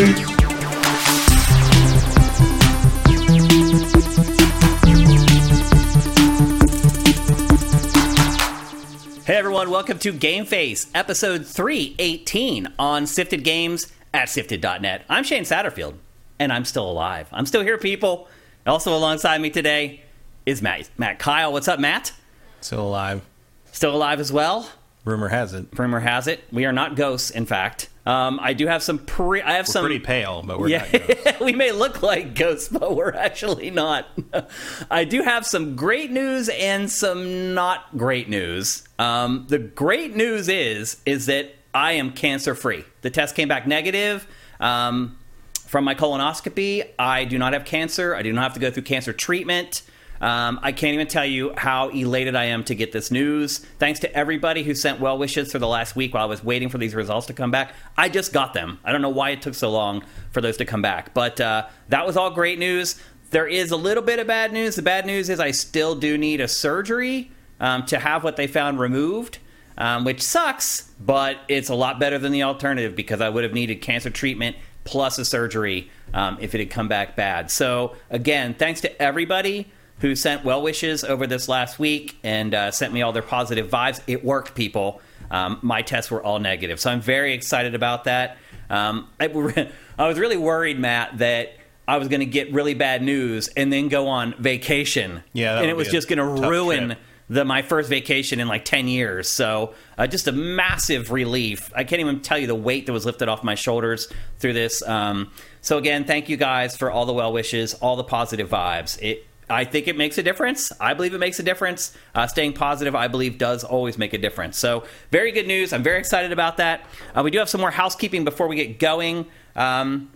Hey everyone, welcome to Game Face, episode 318 on Sifted Games at Sifted.net. I'm Shane Satterfield, and I'm still alive. I'm still here, people. Also alongside me today is Matt, Matt Kyle. What's up, Matt? Still alive. Still alive as well? Rumor has it. Rumor has it. We are not ghosts, in fact. Um, I do have some pre. I have We're some. pretty pale, but we're yeah, we may look like ghosts, but we're actually not. I do have some great news and some not great news. Um, the great news is is that I am cancer free. The test came back negative. Um, from my colonoscopy, I do not have cancer. I do not have to go through cancer treatment. Um, I can't even tell you how elated I am to get this news. Thanks to everybody who sent well wishes for the last week while I was waiting for these results to come back. I just got them. I don't know why it took so long for those to come back, but uh, that was all great news. There is a little bit of bad news. The bad news is I still do need a surgery um, to have what they found removed. Um, which sucks, but it's a lot better than the alternative because I would have needed cancer treatment plus a surgery um, if it had come back bad. So, again, thanks to everybody who sent well wishes over this last week and uh, sent me all their positive vibes. It worked, people. Um, my tests were all negative. So, I'm very excited about that. Um, I, I was really worried, Matt, that. I was going to get really bad news and then go on vacation. Yeah, and it was just going to ruin trip. the my first vacation in like 10 years. So, uh, just a massive relief. I can't even tell you the weight that was lifted off my shoulders through this. Um, so, again, thank you guys for all the well wishes, all the positive vibes. It, I think it makes a difference. I believe it makes a difference. Uh, staying positive, I believe, does always make a difference. So, very good news. I'm very excited about that. Uh, we do have some more housekeeping before we get going. Um,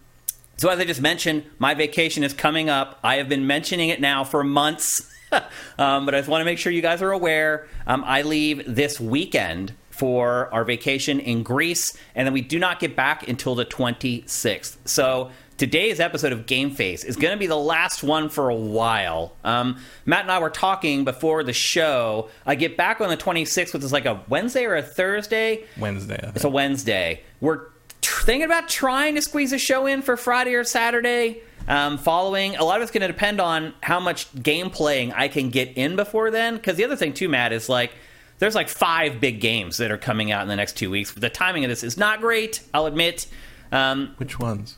so, as I just mentioned, my vacation is coming up. I have been mentioning it now for months, um, but I just want to make sure you guys are aware. Um, I leave this weekend for our vacation in Greece, and then we do not get back until the 26th. So, today's episode of Game Face is going to be the last one for a while. Um, Matt and I were talking before the show. I get back on the 26th, which is like a Wednesday or a Thursday. Wednesday. I It's a. Wednesday. We're tr- thinking about trying to squeeze a show in for Friday or Saturday. Um, following, a lot of it's going to depend on how much game playing I can get in before then. Because the other thing too, Matt, is like there's like five big games that are coming out in the next two weeks. The timing of this is not great. I'll admit. Um, Which ones?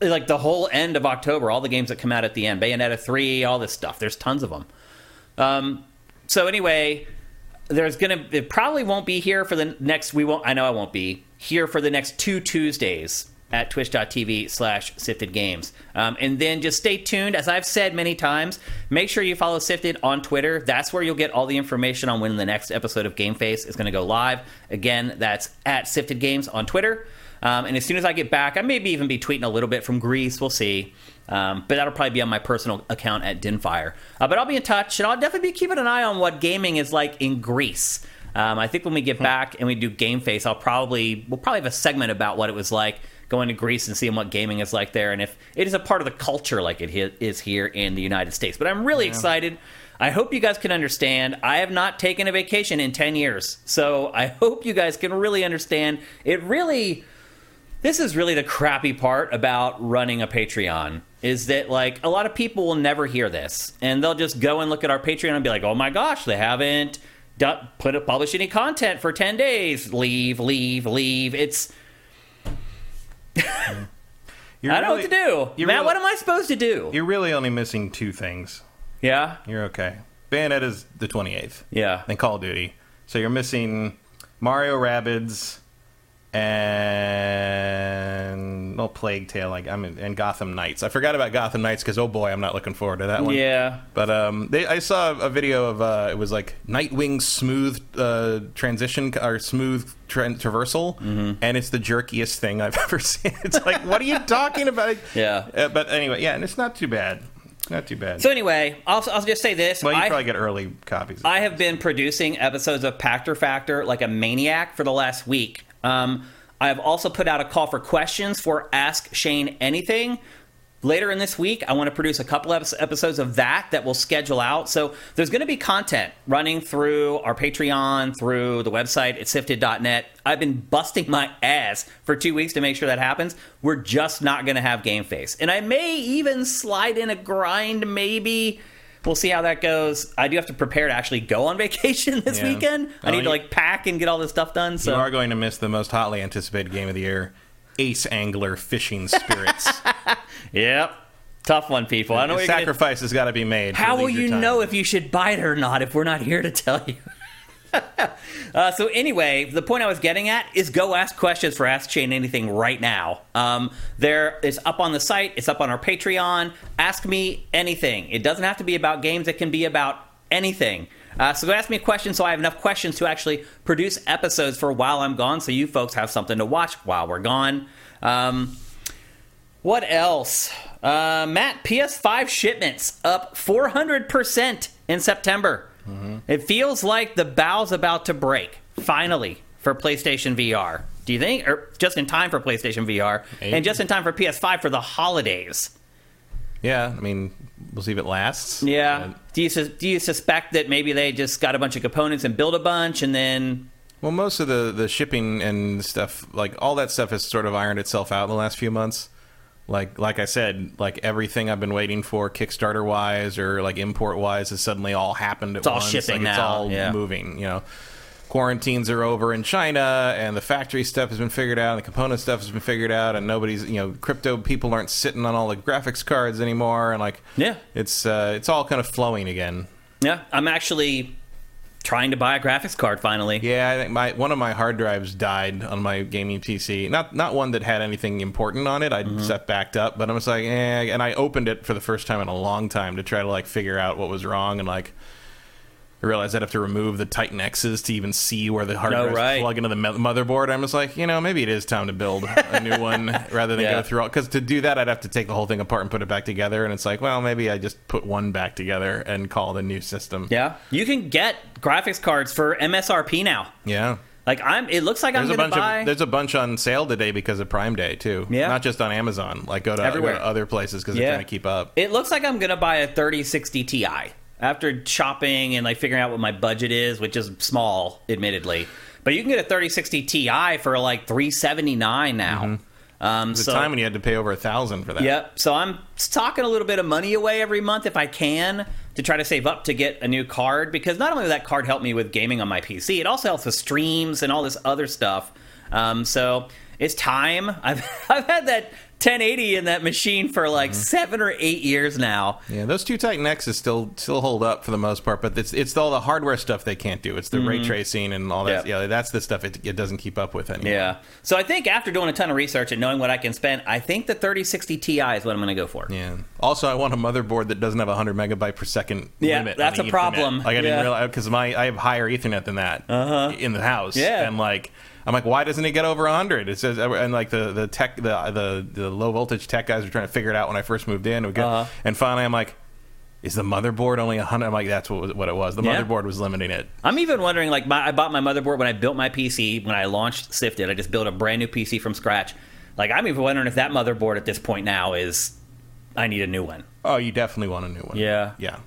Like the whole end of October, all the games that come out at the end, Bayonetta three, all this stuff. There's tons of them. Um, so anyway, there's gonna it probably won't be here for the next. We won't. I know I won't be here for the next two Tuesdays at twitch.tv slash sifted games um, and then just stay tuned as i've said many times make sure you follow sifted on twitter that's where you'll get all the information on when the next episode of game face is going to go live again that's at sifted games on twitter um, and as soon as I get back, I maybe even be tweeting a little bit from Greece. We'll see. Um, but that'll probably be on my personal account at Dinfire. Uh, but I'll be in touch, and I'll definitely be keeping an eye on what gaming is like in Greece. Um, I think when we get back and we do Game Face, I'll probably we'll probably have a segment about what it was like going to Greece and seeing what gaming is like there, and if it is a part of the culture like it he- is here in the United States. But I'm really excited. I hope you guys can understand. I have not taken a vacation in 10 years. So I hope you guys can really understand. It really this is really the crappy part about running a Patreon is that like a lot of people will never hear this and they'll just go and look at our Patreon and be like, "Oh my gosh, they haven't put published any content for 10 days. Leave, leave, leave." It's I don't know what to do. Matt, really- what am I supposed to do? You're really only missing two things. Yeah. You're okay. Bayonetta's the 28th. Yeah. And Call of Duty. So you're missing Mario Rabbids and well, Plague Tale. Like I'm in, and Gotham Knights. I forgot about Gotham Knights because oh boy, I'm not looking forward to that one. Yeah. But um, they, I saw a video of uh, it was like Nightwing's smooth uh, transition or smooth tra- traversal, Mm-hmm. and it's the jerkiest thing I've ever seen. It's like, what are you talking about? Yeah. Uh, but anyway, yeah, and it's not too bad. Not too bad. So anyway, I'll, I'll just say this. well, you I- probably get early copies. I have been producing episodes of Pactor Factor like a maniac for the last week. Um, I have also put out a call for questions for Ask Shane Anything. later in this week, I want to produce a couple episodes of that that will schedule out. So there's going to be content running through our Patreon, through the website at sifted.net. I've been busting my ass for two weeks to make sure that happens. We're just not going to have Game Face. And I may even slide in a grind, maybe. We'll see how that goes. I do have to prepare to actually go on vacation this Yeah. weekend. I Oh, need you- to like pack and get all this stuff done. So You are going to miss the most hotly anticipated game of the year, Ace Angler Fishing Spirits. Yep. Tough one, people. I know you're gonna- Sacrifice has got to be made. How will you time. know if you should buy it or not if we're not here to tell you? uh, so anyway, the point I was getting at is go ask questions for Ask Shane Anything right now. Um, there is up on the site. It's up on our Patreon. Ask me anything. It doesn't have to be about games. It can be about anything. Uh, so go ask me a question so I have enough questions to actually produce episodes for while I'm gone, so you folks have something to watch while we're gone. Um, what else? Uh, Matt, PS5 shipments up 400% in September. It feels like the bow's about to break, finally, for PlayStation VR. Do you think? Or just in time for PlayStation VR, Maybe. and just in time for PS5 for the holidays. Yeah, I mean, we'll see if it lasts. Yeah. Uh, do you sus- do you suspect that maybe they just got a bunch of components and build a bunch, and then well, most of the the shipping and stuff, like all that stuff, has sort of ironed itself out in the last few months. Like like I said, like everything I've been waiting for, Kickstarter wise or like import wise, has suddenly all happened at all once. shipping like, It's all yeah. moving. You know, quarantines are over in China, and the factory stuff has been figured out, and the component stuff has been figured out, and nobody's you know, crypto people aren't sitting on all the graphics cards anymore, and like Yeah. it's uh, it's all kind of flowing again. yeah, I'm actually trying to buy a graphics card finally. Yeah, I think my one of my hard drives died on my gaming PC. Not not one that had anything important on it. I Mm-hmm. set backed up, but I was like, eh. And I opened it for the first time in a long time to try to like figure out what was wrong and like. I realized I'd have to remove the Titan X's to even see where the hard Oh, drives right. plug into the mo- motherboard. I'm just like, you know, maybe it is time to build a new one rather than Yeah. go through all. Because to do that, I'd have to take the whole thing apart and put it back together. And it's like, well, maybe I just put one back together and call it a new system. Yeah, you can get graphics cards for MSRP now. Yeah. Like I'm, it looks like There's I'm a going to bunch buy. of there's a bunch on sale today because of Prime Day too. Yeah. not just on Amazon. Like go to, Everywhere. go to other places because Yeah. they're trying to keep up. It looks like I'm gonna buy a 3060 Ti after shopping and like figuring out what my budget is, which is small, admittedly. But you can get a 3060 Ti for like 379 now. Um, Mm-hmm. There's so, time when you had to pay over a thousand for that. Yep. So I'm talking a little bit of money away every month if I can to try to save up to get a new card because not only will that card help me with gaming on my PC, it also helps with streams and all this other stuff. Um, so it's time. I've I've had that 1080 in that machine for like seven or eight years now. Yeah, those two Titan X's still still hold up for the most part, but it's it's all the hardware stuff they can't do. It's the ray tracing and all that. Mm-hmm. Yeah. That's the stuff it, it doesn't keep up with anymore. Yeah. So I think after doing a ton of research and knowing what I can spend, I think the 3060 Ti is what I'm going to go for. Yeah. Also, I want a motherboard that doesn't have a hundred megabyte per second Yeah, that's a Ethernet. problem. Like I Yeah. didn't realize because my I have higher Ethernet than that in the house. Uh-huh. Yeah. and like I'm like, why doesn't it get over hundred? It says, and like the the tech the the the low voltage tech guys were trying to figure it out when I first moved in. We got, Uh-huh. and finally, I'm like. Is the motherboard only hundred? I'm like, that's what what it was. The Yeah. motherboard was limiting it. I'm even wondering, like, my, I bought my motherboard when I built my PC, when I launched Sifted. I just built a brand new PC from scratch. Like, I'm even wondering if that motherboard at this point now is, I need a new one. Oh, you definitely want a new one. Yeah. yeah.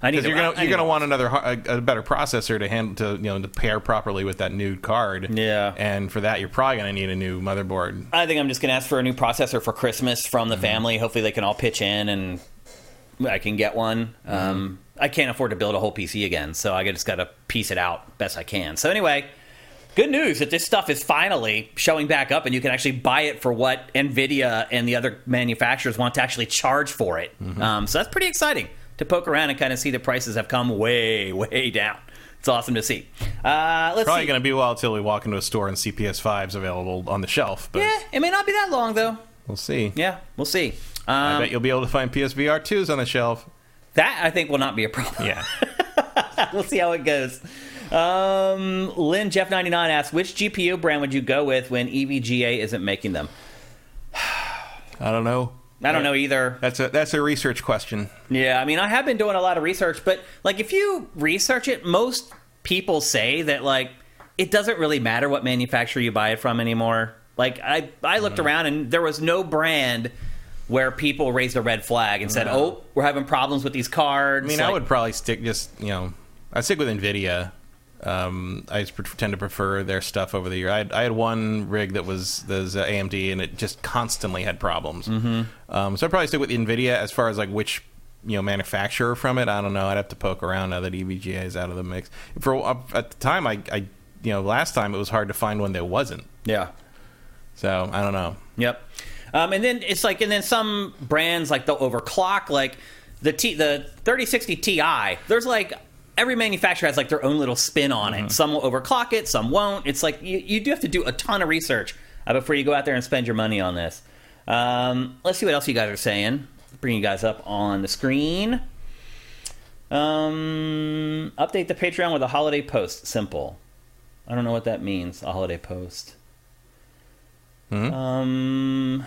I need Because you're gonna I you're gonna want another a, a better processor to handle to you know to pair properly with that new card. Yeah. and for that you're probably gonna need a new motherboard. I think I'm just going to ask for a new processor for Christmas from the Mm-hmm. family. Hopefully, they can all pitch in and I can get one. Mm-hmm. Um, I can't afford to build a whole PC again, so I just got to piece it out best I can. So, anyway, good news that this stuff is finally showing back up and you can actually buy it for what NVIDIA and the other manufacturers want to actually charge for it. Mm-hmm. Um, so, that's pretty exciting to poke around and kind of see the prices have come way, way down. It's awesome to see. Uh, let's Probably see. gonna be a while till we walk into a store and see PS5s available on the shelf, but yeah, it may not be that long, though. we'll see. Yeah, we'll see. I Um, bet you'll be able to find PSVR 2s on the shelf. that I think will not be a problem. Yeah. we'll see how it goes. Um, Lynn Jeff ninety nine asks, which GPU brand would you go with when EVGA isn't making them? I don't know. I don't know either. That's a that's a research question. Yeah, I mean, I have been doing a lot of research, but like if you research it, most people say that like it doesn't really matter what manufacturer you buy it from anymore. Like I I looked mm-hmm. around and there was no brand where people raised a red flag and said, mm-hmm. "Oh, we're having problems with these cards." I mean, I Like- would probably stick just you know, I'd stick with Nvidia. Um, I tend to prefer their stuff over the year. I had, I had one rig that was was uh, AMD, and it just constantly had problems. Mm-hmm. Um, so I'd probably stick with Nvidia as far as like which you know manufacturer from it. I don't know. I'd have to poke around now that EVGA is out of the mix. For uh, at the time, I, I you know last time it was hard to find one that wasn't. yeah. So I don't know. Yep. Um, and then it's like, and then some brands like they'll overclock, like the T, the 3060 Ti. There's like every manufacturer has like their own little spin on it. Some will overclock it, some won't. It's like you, you do have to do a ton of research uh, before you go out there and spend your money on this. Um, let's see what else you guys are saying. Bring you guys up on the screen. Um, update the Patreon with a holiday post. Simple. I don't know what that means. A holiday post. Um,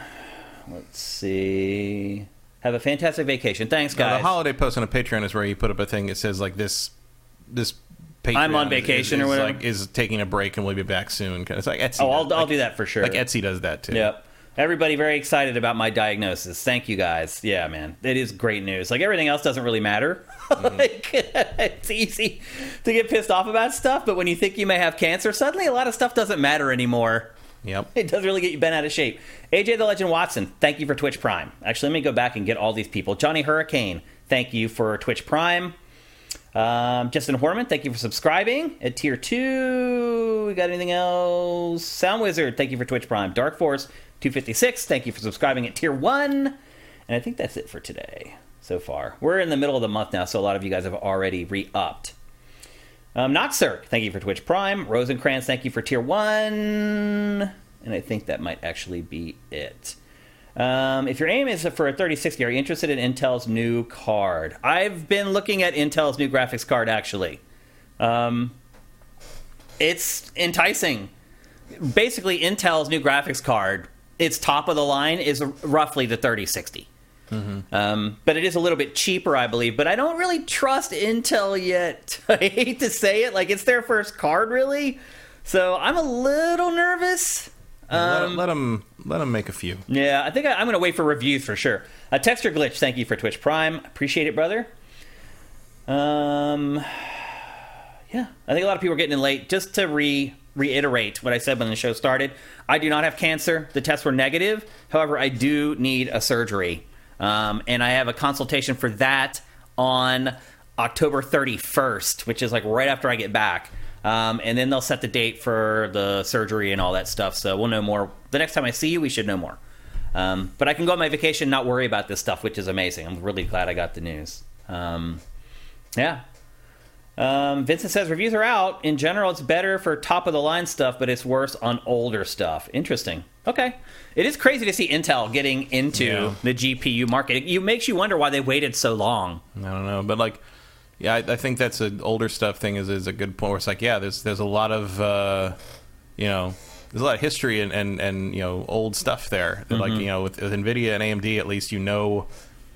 let's see. Have a fantastic vacation. Thanks, Now, guys. the holiday post on a Patreon is where you put up a thing that says like this this. Patreon I'm on is- vacation is, or whatever. Like, is taking a break and we'll be back soon. It's like Etsy. oh, I'll, does- I'll like, do that for sure. Like Etsy does that too. Yep. Everybody very excited about my diagnosis. Thank you guys. Yeah, man. It is great news. Like everything else doesn't really matter. Mm-hmm. like it's easy to get pissed off about stuff, but when you think you may have cancer, suddenly a lot of stuff doesn't matter anymore. Yep. It does really get you bent out of shape. AJ the Legend Watson, thank you for Twitch Prime. Actually, let me go back and get all these people. Johnny Hurricane, thank you for Twitch Prime. Um, Justin Horman, thank you for subscribing at tier two. We got anything else? Sound Wizard, thank you for Twitch Prime. Dark Force 256, thank you for subscribing at tier one. And I think that's it for today so far. We're in the middle of the month now, so a lot of you guys have already re upped. Um, Not Circ, thank you for Twitch Prime. Rosencrantz, thank you for tier one. And I think that might actually be it. Um, if your aim is for a 3060, are you interested in Intel's new card? I've been looking at Intel's new graphics card actually. Um, it's enticing. Basically, Intel's new graphics card, its top of the line is roughly the 3060. Um, but it is a little bit cheaper, I believe. But I don't really trust Intel yet. I hate to say it, like it's their first card, really. So I'm a little nervous. let, Um, let them let them make a few. yeah, I think I, I'm going to wait for reviews for sure. A texture glitch. Thank you for Twitch Prime. Appreciate it, brother. Um, yeah, I think a lot of people are getting in late. Just to re reiterate what I said when the show started, I do not have cancer. The tests were negative. However, I do need a surgery, um, and I have a consultation for that on October 31st, which is like right after I get back. Um, and then they'll set the date for the surgery and all that stuff. So we'll know more. The next time I see you, we should know more. Um, but I can go on my vacation, and not worry about this stuff, which is amazing. I'm really glad I got the news. Um, yeah. Um, Vincent says reviews are out. In general, it's better for top of the line stuff, but it's worse on older stuff. Interesting. Okay. It is crazy to see Intel getting into Yeah. the GPU market. It, it makes you wonder why they waited so long. I don't know, but like, yeah, I, I think that's an older stuff thing is is a good point. Where it's like, yeah, there's there's a lot of uh, you know. There's a lot of history and, and, and you know old stuff there. Mm-hmm. Like you know with, with Nvidia and AMD, at least you know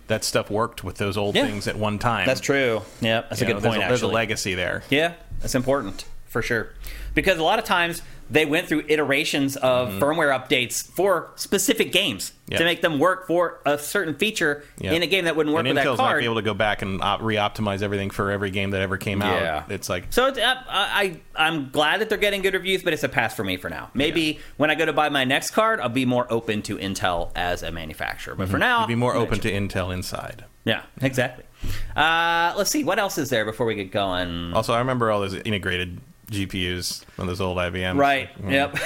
that stuff worked with those old Yeah. things at one time. That's true. Yeah, that's You a know, good there's point, a, There's a legacy there. Yeah, that's important for sure. Because a lot of times they went through iterations of firmware updates for specific games Mm-hmm. Yeah. to make them work for a certain feature Yeah. in a game that wouldn't work And with that Intel's not be able to go back and op- re-optimize everything for every game that ever came out. Yeah. It's like So it's, uh, I, I'm glad that they're getting good reviews, but it's a pass for me for now. Maybe when I go to buy my next card, I'll be more open to Intel as a manufacturer. But for now, Mm-hmm. you'd be more open to Intel inside. Yeah, exactly. Uh, let's see what else is there before we get going. Also, I remember all those integrated GPUs on those old IBMs. Right. Mm. Yep.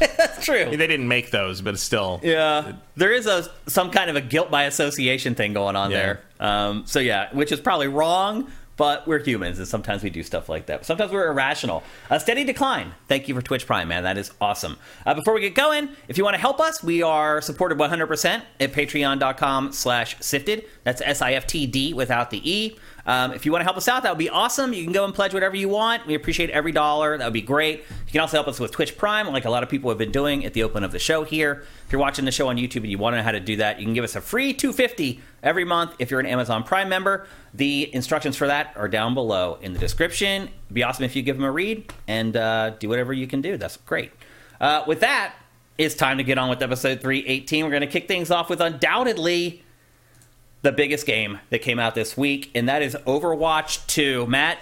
That's true. They didn't make those, but it's still. Yeah, there is a some kind of a guilt by association thing going on Yeah. there. Um, so yeah, which is probably wrong, but we're humans, and sometimes we do stuff like that. Sometimes we're irrational. A steady decline. Thank you for Twitch Prime, man. That is awesome. Uh, before we get going, if you want to help us, we are supported 100% at patreon.com/slash sifted. That's S-I-F-T-D without the e. Um, if you want to help us out, that would be awesome. You can go and pledge whatever you want. We appreciate every dollar. That would be great. You can also help us with Twitch Prime, like a lot of people have been doing at the open of the show here. If you're watching the show on YouTube and you want to know how to do that, you can give us a free 250 every month if you're an Amazon Prime member. The instructions for that are down below in the description. It'd be awesome if you give them a read and uh, do whatever you can do. That's great. Uh, with that, it's time to get on with episode 318. We're going to kick things off with undoubtedly the biggest game that came out this week, and that is Overwatch 2. Matt,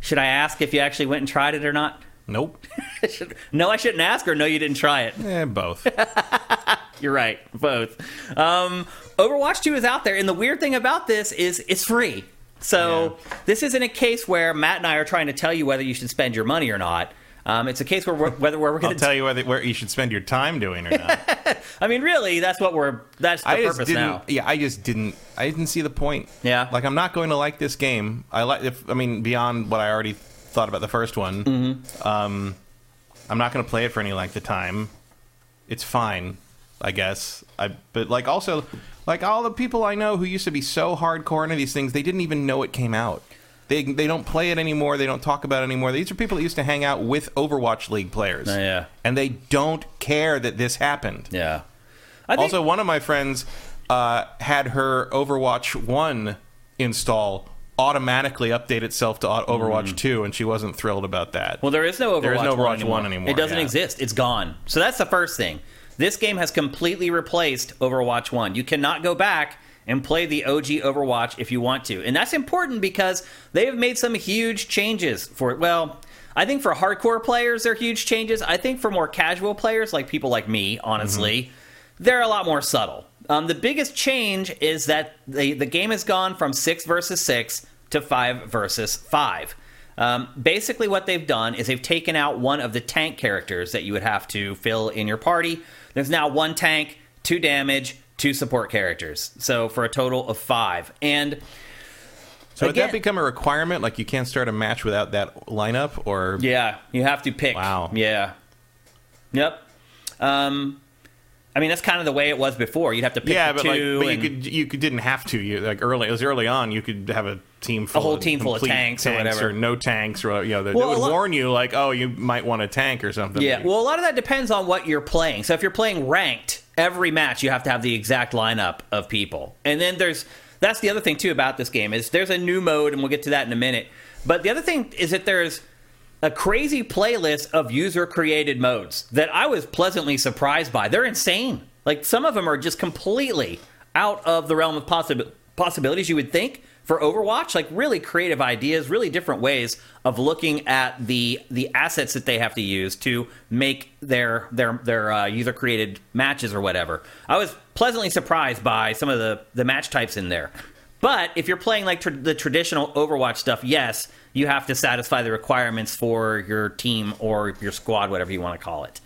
should I ask if you actually went and tried it or not? Nope. no, I shouldn't ask, or no, you didn't try it. Eh, both. You're right, both. Um, Overwatch 2 is out there, and the weird thing about this is it's free. So Yeah. this isn't a case where Matt and I are trying to tell you whether you should spend your money or not. Um, it's a case where we're, whether we're I'll going to. tell you whether, where you should spend your time doing or not. I mean, really, that's what we're. That's the I just purpose didn't. now. Yeah, I just didn't. I didn't see the point. Yeah. like I'm not going to like this game. I like. If I mean, beyond what I already thought about the first one, Mm-hmm. um, I'm not going to play it for any length of time. It's fine, I guess. I but like also like all the people I know who used to be so hardcore into these things, they didn't even know it came out. They, they don't play it anymore. They don't talk about it anymore. These are people that used to hang out with Overwatch League players. Oh, yeah. And they don't care that this happened. Yeah. Think, Also, one of my friends uh, had her Overwatch 1 install automatically update itself to Overwatch 2, and she wasn't thrilled about that. Mm. Well, there is no Overwatch, There is no 1 anymore. 1 anymore, It doesn't yeah. exist. It's gone. So that's the first thing. This game has completely replaced Overwatch 1. You cannot go back and play the OG Overwatch if you want to. And that's important because they have made some huge changes for it. Well, I think for hardcore players, they're huge changes. I think for more casual players, like people like me, honestly, they're a lot more subtle. Um, the biggest change is that the, the game has gone from six versus six to five versus five. Um, basically, what they've done is they've taken out one of the tank characters that you would have to fill in your party. There's now one tank, two damage, two support characters. So for a total of five. And so would again- that become a requirement? Like, you can't start a match without that lineup? Or yeah, you have to pick. Wow. Yeah. Yep. Um, I mean, that's kind of the way it was before. You'd have to pick Yeah, the but, like, two. but you could you could, didn't have to. You like early it was early on. You could have a team, full a whole of team full of complete tanks or whatever. or no tanks, or you know, they, Well, would a lot- warn you like, oh, you might want a tank or something. Yeah, well, a lot of that depends on what you're playing. So if you're playing ranked, every match you have to have the exact lineup of people. And then there's that's the other thing too about this game is there's a new mode, and we'll get to that in a minute. But the other thing is that there's a crazy playlist of user created modes that I was pleasantly surprised by. They're insane. Like some of them are just completely out of the realm of possib- possibilities you would think for Overwatch. Like really creative ideas, really different ways of looking at the the assets that they have to use to make their their their uh, user created matches or whatever. I was pleasantly surprised by some of the the match types in there. But if you're playing like the traditional Overwatch stuff, yes, you have to satisfy the requirements for your team or your squad, whatever you want to call it.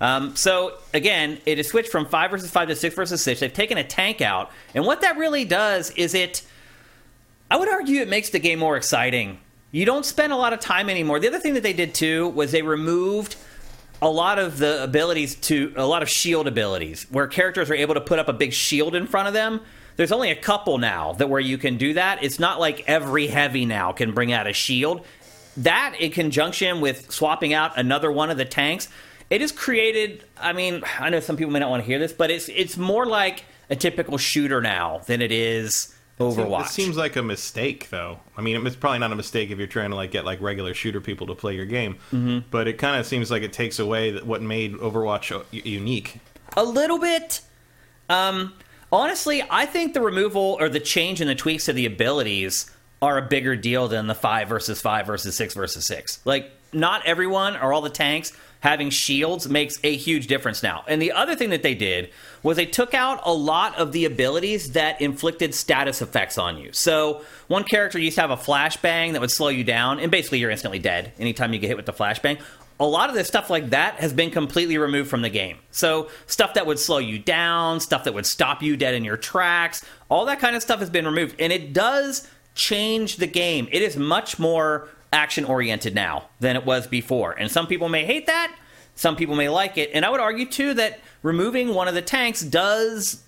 Um, so again, it is switched from five versus five to six versus six. They've taken a tank out, and what that really does is it. I would argue it makes the game more exciting. You don't spend a lot of time anymore. The other thing that they did too was they removed a lot of the abilities to a lot of shield abilities where characters are able to put up a big shield in front of them. There's only a couple now that where you can do that. It's not like every heavy now can bring out a shield. That in conjunction with swapping out another one of the tanks, it has created I mean, I know some people may not want to hear this, but it's it's more like a typical shooter now than it is Overwatch. It seems like a mistake, though. I mean, it's probably not a mistake if you're trying to like get like regular shooter people to play your game. Mm-hmm. But it kind of seems like it takes away what made Overwatch unique. A little bit. Um, honestly, I think the removal or the change in the tweaks to the abilities are a bigger deal than the five versus five versus six versus six. Like, not everyone or all the tanks having shields makes a huge difference now. And the other thing that they did was they took out a lot of the abilities that inflicted status effects on you. So, one character used to have a flashbang that would slow you down, and basically you're instantly dead anytime you get hit with the flashbang a lot of the stuff like that has been completely removed from the game. So, stuff that would slow you down, stuff that would stop you dead in your tracks, all that kind of stuff has been removed. And it does change the game. It is much more action oriented now than it was before. And some people may hate that, some people may like it. And I would argue, too, that removing one of the tanks does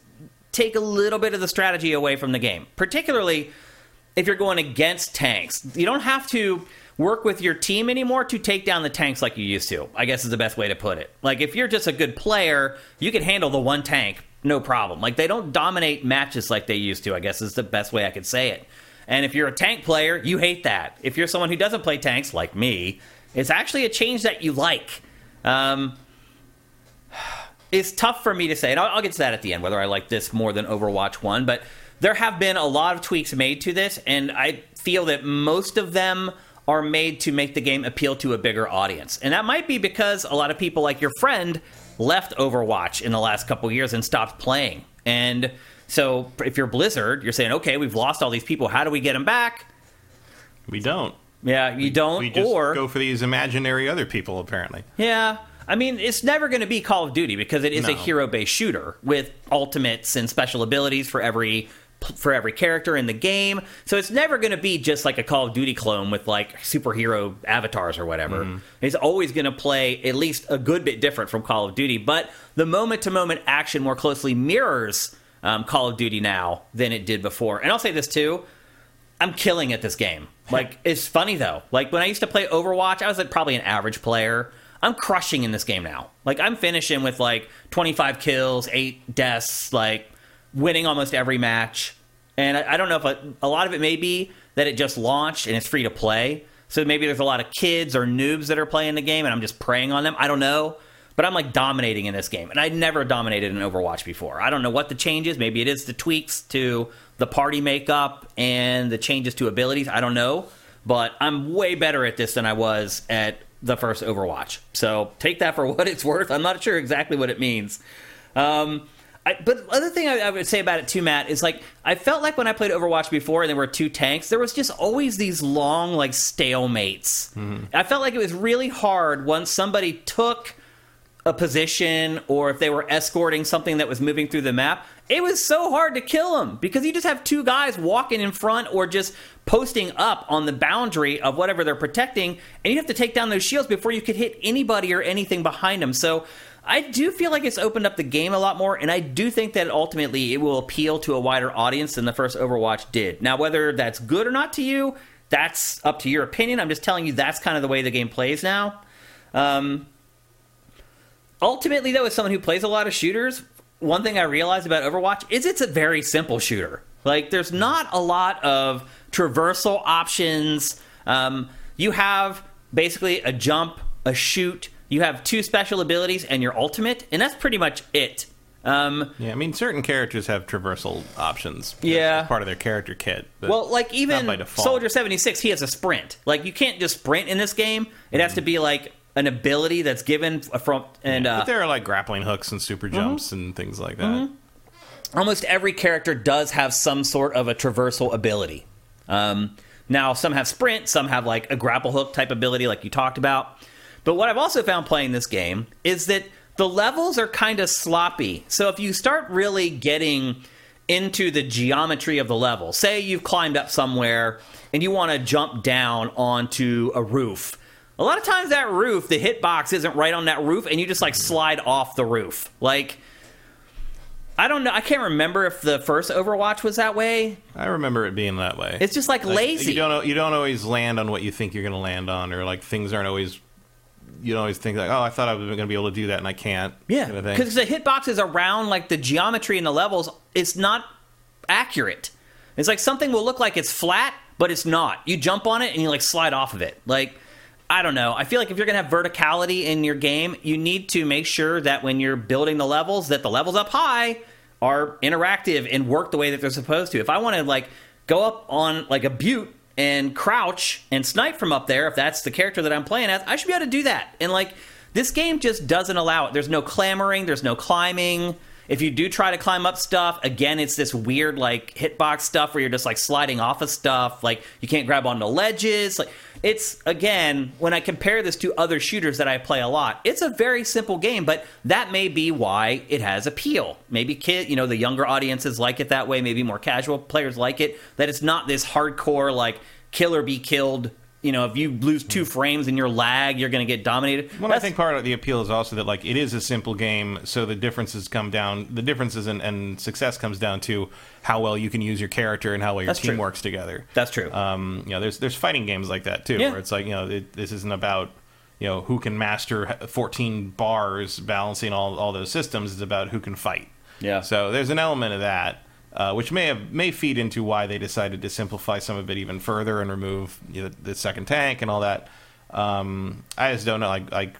take a little bit of the strategy away from the game, particularly if you're going against tanks. You don't have to work with your team anymore to take down the tanks like you used to. I guess is the best way to put it. Like if you're just a good player, you can handle the one tank no problem. Like they don't dominate matches like they used to. I guess is the best way I could say it. And if you're a tank player, you hate that. If you're someone who doesn't play tanks like me, it's actually a change that you like. Um, it's tough for me to say, and I'll, I'll get to that at the end, whether I like this more than Overwatch 1, but there have been a lot of tweaks made to this, and I feel that most of them are made to make the game appeal to a bigger audience. And that might be because a lot of people, like your friend, left Overwatch in the last couple years and stopped playing. And so if you're Blizzard, you're saying, okay, we've lost all these people. How do we get them back? We don't. Yeah, you don't. We just or go for these imaginary other people, apparently. Yeah. I mean, it's never going to be Call of Duty because it is a hero-based shooter with ultimates and special abilities for every for every character in the game. So it's never going to be just like a Call of Duty clone with like superhero avatars or whatever. Mm-hmm. It's always going to play at least a good bit different from Call of Duty, but the moment-to-moment action more closely mirrors um, Call of Duty now than it did before. And I'll say this too: I'm killing at this game. Like it's funny though. Like when I used to play Overwatch, I was like probably an average player. I'm crushing in this game now. Like I'm finishing with like 25 kills, eight deaths, like winning almost every match. And I, I don't know if a, a lot of it may be that it just launched and it's free to play. So maybe there's a lot of kids or noobs that are playing the game, and I'm just preying on them. I don't know. But I'm like dominating in this game, and I'd never dominated in Overwatch before. I don't know what the change is. Maybe it is the tweaks to the party makeup and the changes to abilities. I don't know, but I'm way better at this than I was at the first Overwatch. So take that for what it's worth. I'm not sure exactly what it means. Um, I, but the other thing I, I would say about it too, Matt, is like I felt like when I played Overwatch before and there were two tanks, there was just always these long like stalemates. I felt like it was really hard once somebody took a position or if they were escorting something that was moving through the map, it was so hard to kill them because you just have two guys walking in front or just posting up on the boundary of whatever they're protecting, and you have to take down those shields before you could hit anybody or anything behind them. So I do feel like it's opened up the game a lot more, and I do think that ultimately it will appeal to a wider audience than the first Overwatch did. Now, whether that's good or not to you, that's up to your opinion. I'm just telling you that's kind of the way the game plays now. Um, ultimately though as someone who plays a lot of shooters one thing i realized about overwatch is it's a very simple shooter like there's not a lot of traversal options um, you have basically a jump a shoot you have two special abilities and your ultimate and that's pretty much it um, Yeah, I mean, certain characters have traversal options. Yeah. part of their character kit. Well like even soldier 76 he has a sprint like you can't just sprint in this game it has to be like an ability that's given from and uh, but there are like grappling hooks and super jumps and things like that. almost every character does have some sort of a traversal ability. Um, now, some have sprint, some have like a grapple hook type ability, like you talked about. But what I've also found playing this game is that the levels are kind of sloppy. So if you start really getting into the geometry of the level, say you've climbed up somewhere and you want to jump down onto a roof. A lot of times that roof, the hitbox isn't right on that roof, and you just like slide off the roof. Like, I don't know. I can't remember if the first Overwatch was that way. I remember it being that way. It's just like, lazy. You don't you don't always land on what you think you're going to land on, or like things aren't always. You don't always think like, oh, I thought I was going to be able to do that, and I can't. yeah, kind of because the hitbox is around like the geometry in the levels. It's not accurate. It's like something will look like it's flat, but it's not. You jump on it and you like slide off of it. Like I don't know. I feel like if you're gonna have verticality in your game, you need to make sure that when you're building the levels, that the levels up high are interactive and work the way that they're supposed to. If I want to like go up on like a butte and crouch and snipe from up there, if that's the character that I'm playing as, I should be able to do that. And like this game just doesn't allow it. There's no clamoring. There's no climbing. If you do try to climb up stuff, again, it's this weird like hitbox stuff where you're just like sliding off of stuff. Like you can't grab onto ledges. Like it's again, when I compare this to other shooters that I play a lot, it's a very simple game, but that may be why it has appeal. Maybe kid, you know, the younger audiences like it that way. Maybe more casual players like it. That it's not this hardcore like kill or be killed. You know, if you lose two frames and you're lag, you're going to get dominated. Well, I think part of the appeal is also that like it is a simple game, so the differences come down. The differences in, and success comes down to how well you can use your character and how well your That's team true. works together. That's true. Um, you know, there's there's fighting games like that too, Yeah. where it's like you know it, this isn't about you know who can master 14 bars balancing all all those systems. It's about who can fight. Yeah. So there's an element of that. Uh, which may have may feed into why they decided to simplify some of it even further and remove you know, the second tank and all that. Um, I just don't know. Like, like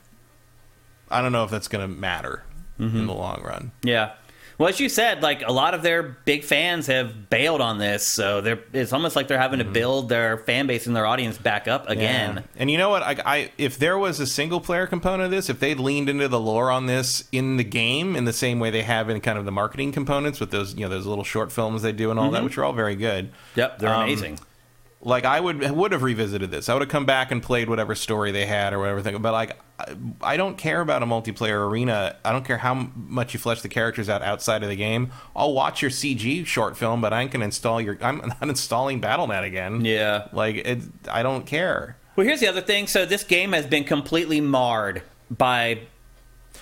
I don't know if that's going to matter. in the long run. Yeah. Well, as you said, like a lot of their big fans have bailed on this, so they're it's almost like they're having to build their fan base and their audience back up again. Yeah. And you know what? I, I if there was a single player component of this, if they'd leaned into the lore on this in the game in the same way they have in kind of the marketing components with those you know those little short films they do and all that, which are all very good. Yep, they're Um, amazing. Like I would would have revisited this. I would have come back and played whatever story they had or whatever thing. But like, I, I don't care about a multiplayer arena. I don't care how m- much you flesh the characters out outside of the game. I'll watch your CG short film, but I gonna install your. I'm not installing Battle.net again. Yeah. Like it, I don't care. Well, here's the other thing. So this game has been completely marred by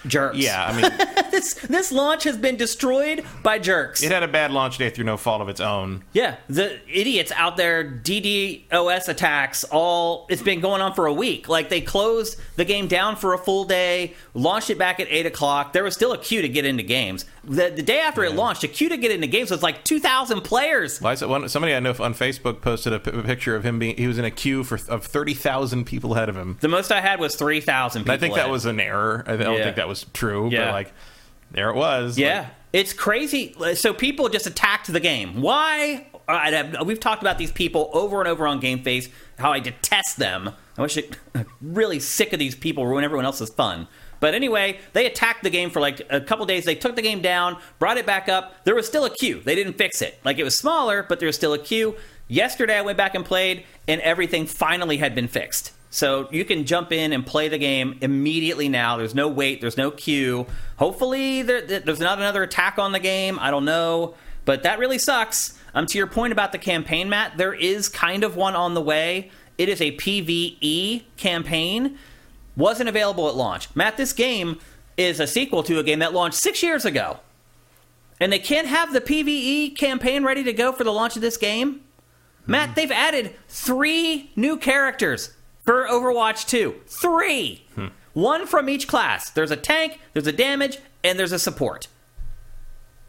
jerks. Yeah, I mean. this this launch has been destroyed by jerks. It had a bad launch day through no fault of its own. Yeah, the idiots out there, DDoS attacks, all it's been going on for a week. Like they closed the game down for a full day, launched it back at eight o'clock. There was still a queue to get into games. The, the day after it launched, a queue to get into games was like two thousand players. Well, one, somebody I know on Facebook posted a, p- a picture of him being he was in a queue for of thirty thousand people ahead of him. The most I had was three thousand And people. I think in that was an error. I don't Yeah. think that was true. Yeah. But like, there it was. Yeah, Like, it's crazy. So people just attacked the game. Why? We've talked about these people over and over on Game Face. How I detest them. I wish it, I'm really sick of these people ruin everyone else's fun. But anyway, they attacked the game for like a couple days. They took the game down, brought it back up. There was still a queue. They didn't fix it. Like it was smaller, but there was still a queue. Yesterday, I went back and played, and everything finally had been fixed. So you can jump in and play the game immediately now. There's no wait, there's no queue. Hopefully, there, there's not another attack on the game. I don't know. But that really sucks. Um, to your point about the campaign, Matt, there is kind of one on the way. It is a PvE campaign. Wasn't available at launch. Matt, this game is a sequel to a game that launched six years ago. And they can't have the PvE campaign ready to go for the launch of this game? Matt, they've added three new characters for Overwatch 2. Three! One from each class. There's a tank, there's a damage, and there's a support.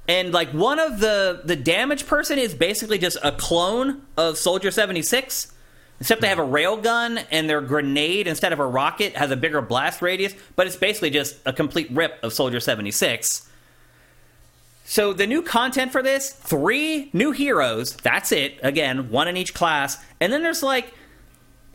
And like one of the the damage person is basically just a clone of Soldier 76. Except they have a railgun and their grenade instead of a rocket has a bigger blast radius, but it's basically just a complete rip of Soldier 76. So the new content for this, three new heroes. That's it. Again, one in each class. And then there's like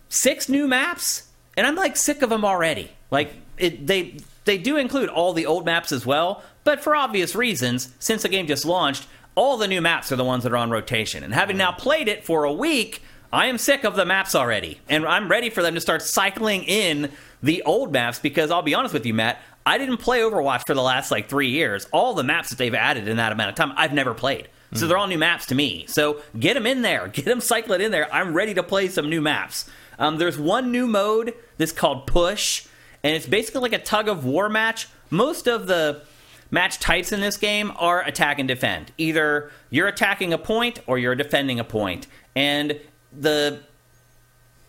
six new maps, and I'm like sick of them already. Like it, they they do include all the old maps as well, but for obvious reasons, since the game just launched, all the new maps are the ones that are on rotation. And having now played it for a week, I am sick of the maps already, and I'm ready for them to start cycling in the old maps because I'll be honest with you, Matt. I didn't play Overwatch for the last like three years. All the maps that they've added in that amount of time, I've never played. So they're all new maps to me. So get them in there, get them cycling in there. I'm ready to play some new maps. Um, there's one new mode that's called Push, and it's basically like a tug of war match. Most of the match types in this game are attack and defend. Either you're attacking a point or you're defending a point. And the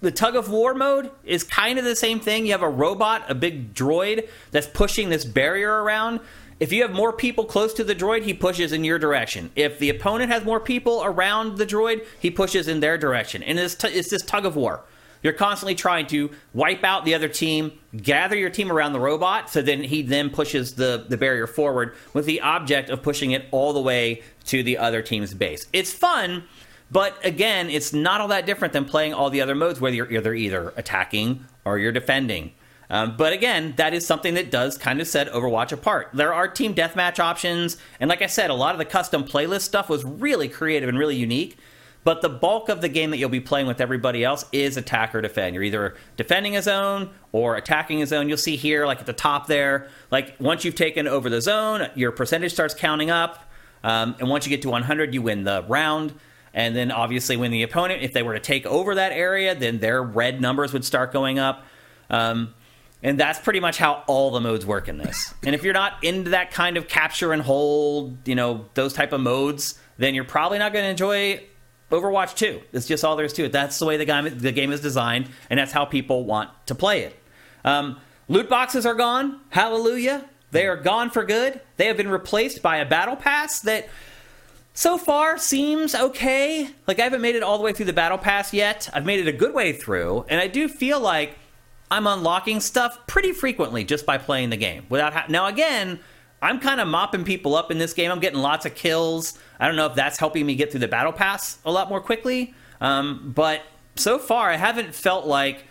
the tug of war mode is kind of the same thing. You have a robot, a big droid that's pushing this barrier around. If you have more people close to the droid, he pushes in your direction. If the opponent has more people around the droid, he pushes in their direction. And it's, t- it's this tug of war. You're constantly trying to wipe out the other team, gather your team around the robot, so then he then pushes the, the barrier forward with the object of pushing it all the way to the other team's base. It's fun, but again, it's not all that different than playing all the other modes, whether you're either, either attacking or you're defending. Um, but again, that is something that does kind of set Overwatch apart. There are team deathmatch options, and like I said, a lot of the custom playlist stuff was really creative and really unique. But the bulk of the game that you'll be playing with everybody else is attack or defend. You're either defending a zone or attacking a zone. You'll see here, like at the top there, like once you've taken over the zone, your percentage starts counting up. Um, and once you get to 100, you win the round. And then obviously, when the opponent, if they were to take over that area, then their red numbers would start going up. Um, and that's pretty much how all the modes work in this. And if you're not into that kind of capture and hold, you know, those type of modes, then you're probably not going to enjoy Overwatch 2. It's just all there is to it. That's the way the game, the game is designed, and that's how people want to play it. Um, loot boxes are gone. Hallelujah. They are gone for good. They have been replaced by a battle pass that so far seems okay. Like I haven't made it all the way through the battle pass yet. I've made it a good way through, and I do feel like I'm unlocking stuff pretty frequently just by playing the game. Without ha- now again, I'm kind of mopping people up in this game. I'm getting lots of kills. I don't know if that's helping me get through the battle pass a lot more quickly. Um, but so far, I haven't felt like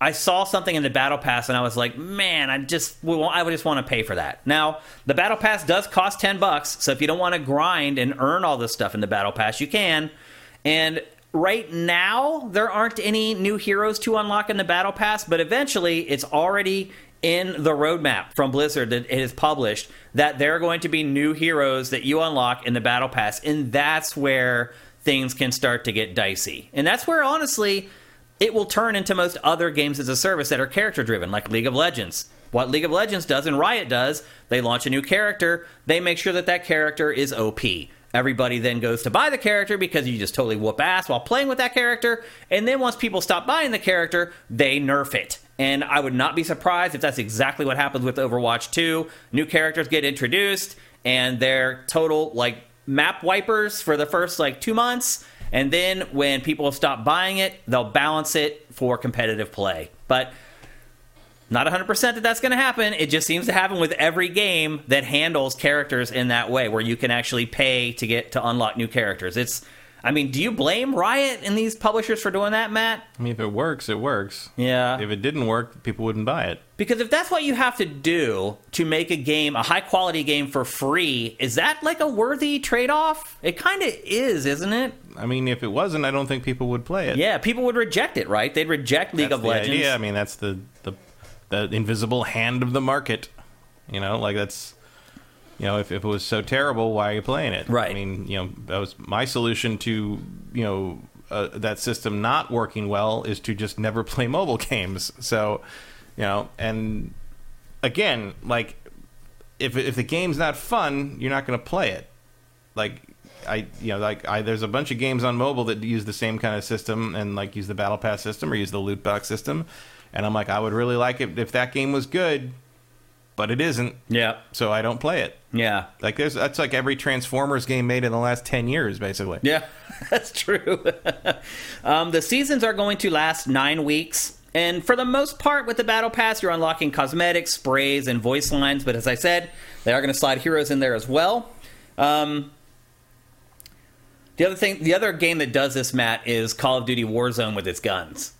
I saw something in the battle pass and I was like, man, I just I would just want to pay for that. Now, the battle pass does cost 10 bucks, so if you don't want to grind and earn all this stuff in the battle pass, you can. And right now, there aren't any new heroes to unlock in the battle pass, but eventually it's already in the roadmap from Blizzard that it is published that there are going to be new heroes that you unlock in the battle pass, and that's where things can start to get dicey. And that's where honestly it will turn into most other games as a service that are character driven, like League of Legends. What League of Legends does and Riot does, they launch a new character, they make sure that that character is OP. Everybody then goes to buy the character because you just totally whoop ass while playing with that character. And then once people stop buying the character, they nerf it. And I would not be surprised if that's exactly what happens with Overwatch 2. New characters get introduced, and they're total, like, map wipers for the first, like, two months. And then when people stop buying it, they'll balance it for competitive play. But not 100% that that's going to happen. It just seems to happen with every game that handles characters in that way, where you can actually pay to get to unlock new characters. It's I mean, do you blame Riot and these publishers for doing that, Matt? I mean, if it works, it works. Yeah. If it didn't work, people wouldn't buy it. Because if that's what you have to do to make a game, a high quality game for free, is that like a worthy trade off? It kind of is, isn't it? I mean, if it wasn't, I don't think people would play it. Yeah, people would reject it, right? They'd reject League that's of Legends. Yeah, I mean, that's the, the the invisible hand of the market. You know, like that's you know, if, if it was so terrible, why are you playing it? Right. I mean, you know, that was my solution to, you know, uh, that system not working well is to just never play mobile games. So, you know, and again, like, if, if the game's not fun, you're not going to play it. Like, I, you know, like, I, there's a bunch of games on mobile that use the same kind of system and, like, use the Battle Pass system or use the loot box system. And I'm like, I would really like it if that game was good but it isn't. Yeah. So I don't play it. Yeah. Like there's that's like every Transformers game made in the last ten years, basically. Yeah, that's true. um, the seasons are going to last nine weeks. And for the most part, with the Battle Pass, you're unlocking cosmetics, sprays, and voice lines. But as I said, they are going to slide heroes in there as well. Um, the other thing, the other game that does this, Matt, is Call of Duty Warzone with its guns.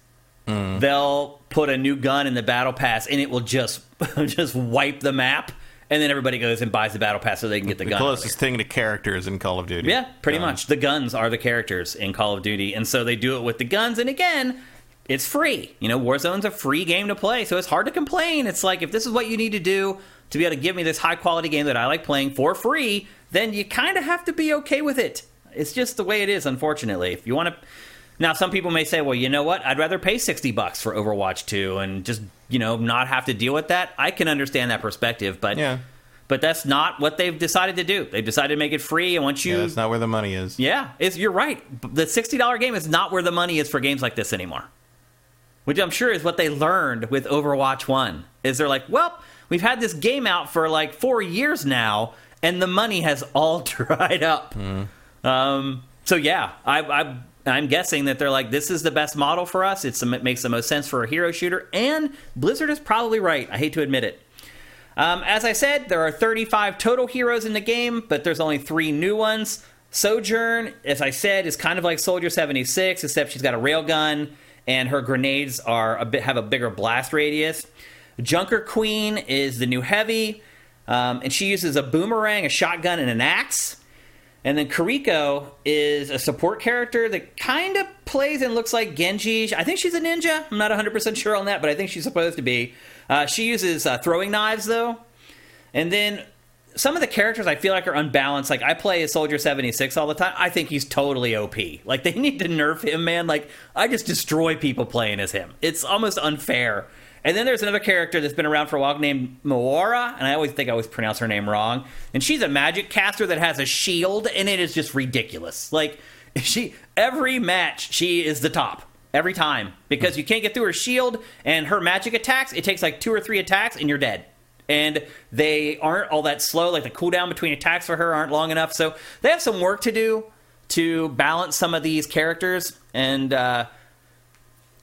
Mm. They'll put a new gun in the battle pass, and it will just just wipe the map, and then everybody goes and buys the battle pass so they can get the, the gun. Closest thing to characters in Call of Duty. Yeah, pretty um, much. The guns are the characters in Call of Duty, and so they do it with the guns. And again, it's free. You know, Warzone's a free game to play, so it's hard to complain. It's like if this is what you need to do to be able to give me this high quality game that I like playing for free, then you kind of have to be okay with it. It's just the way it is, unfortunately. If you want to now, some people may say, well, you know what? I'd rather pay 60 bucks for Overwatch 2 and just, you know, not have to deal with that. I can understand that perspective, but yeah. But that's not what they've decided to do. They've decided to make it free, and once you, yeah, that's not where the money is. Yeah, it's, you're right. The sixty dollar game is not where the money is for games like this anymore. Which I'm sure is what they learned with Overwatch One. Is they're like, well, we've had this game out for like four years now, and the money has all dried up. Mm. Um, so yeah, I, I I'm guessing that they're like, this is the best model for us. It's, it makes the most sense for a hero shooter. And Blizzard is probably right. I hate to admit it. Um, as I said, there are 35 total heroes in the game, but there's only three new ones. Sojourn, as I said, is kind of like Soldier 76, except she's got a railgun and her grenades are a bit have a bigger blast radius. Junker Queen is the new heavy, um, and she uses a boomerang, a shotgun, and an axe. And then Kiriko is a support character that kind of plays and looks like Genji. I think she's a ninja. I'm not 100% sure on that, but I think she's supposed to be. Uh, she uses uh, throwing knives, though. And then some of the characters I feel like are unbalanced. Like I play as Soldier 76 all the time. I think he's totally OP. Like they need to nerf him, man. Like I just destroy people playing as him. It's almost unfair. And then there's another character that's been around for a while named Moara, and I always think I always pronounce her name wrong. And she's a magic caster that has a shield, and it is just ridiculous. Like she every match she is the top every time because you can't get through her shield and her magic attacks. It takes like two or three attacks, and you're dead. And they aren't all that slow. Like the cooldown between attacks for her aren't long enough. So they have some work to do to balance some of these characters and. Uh,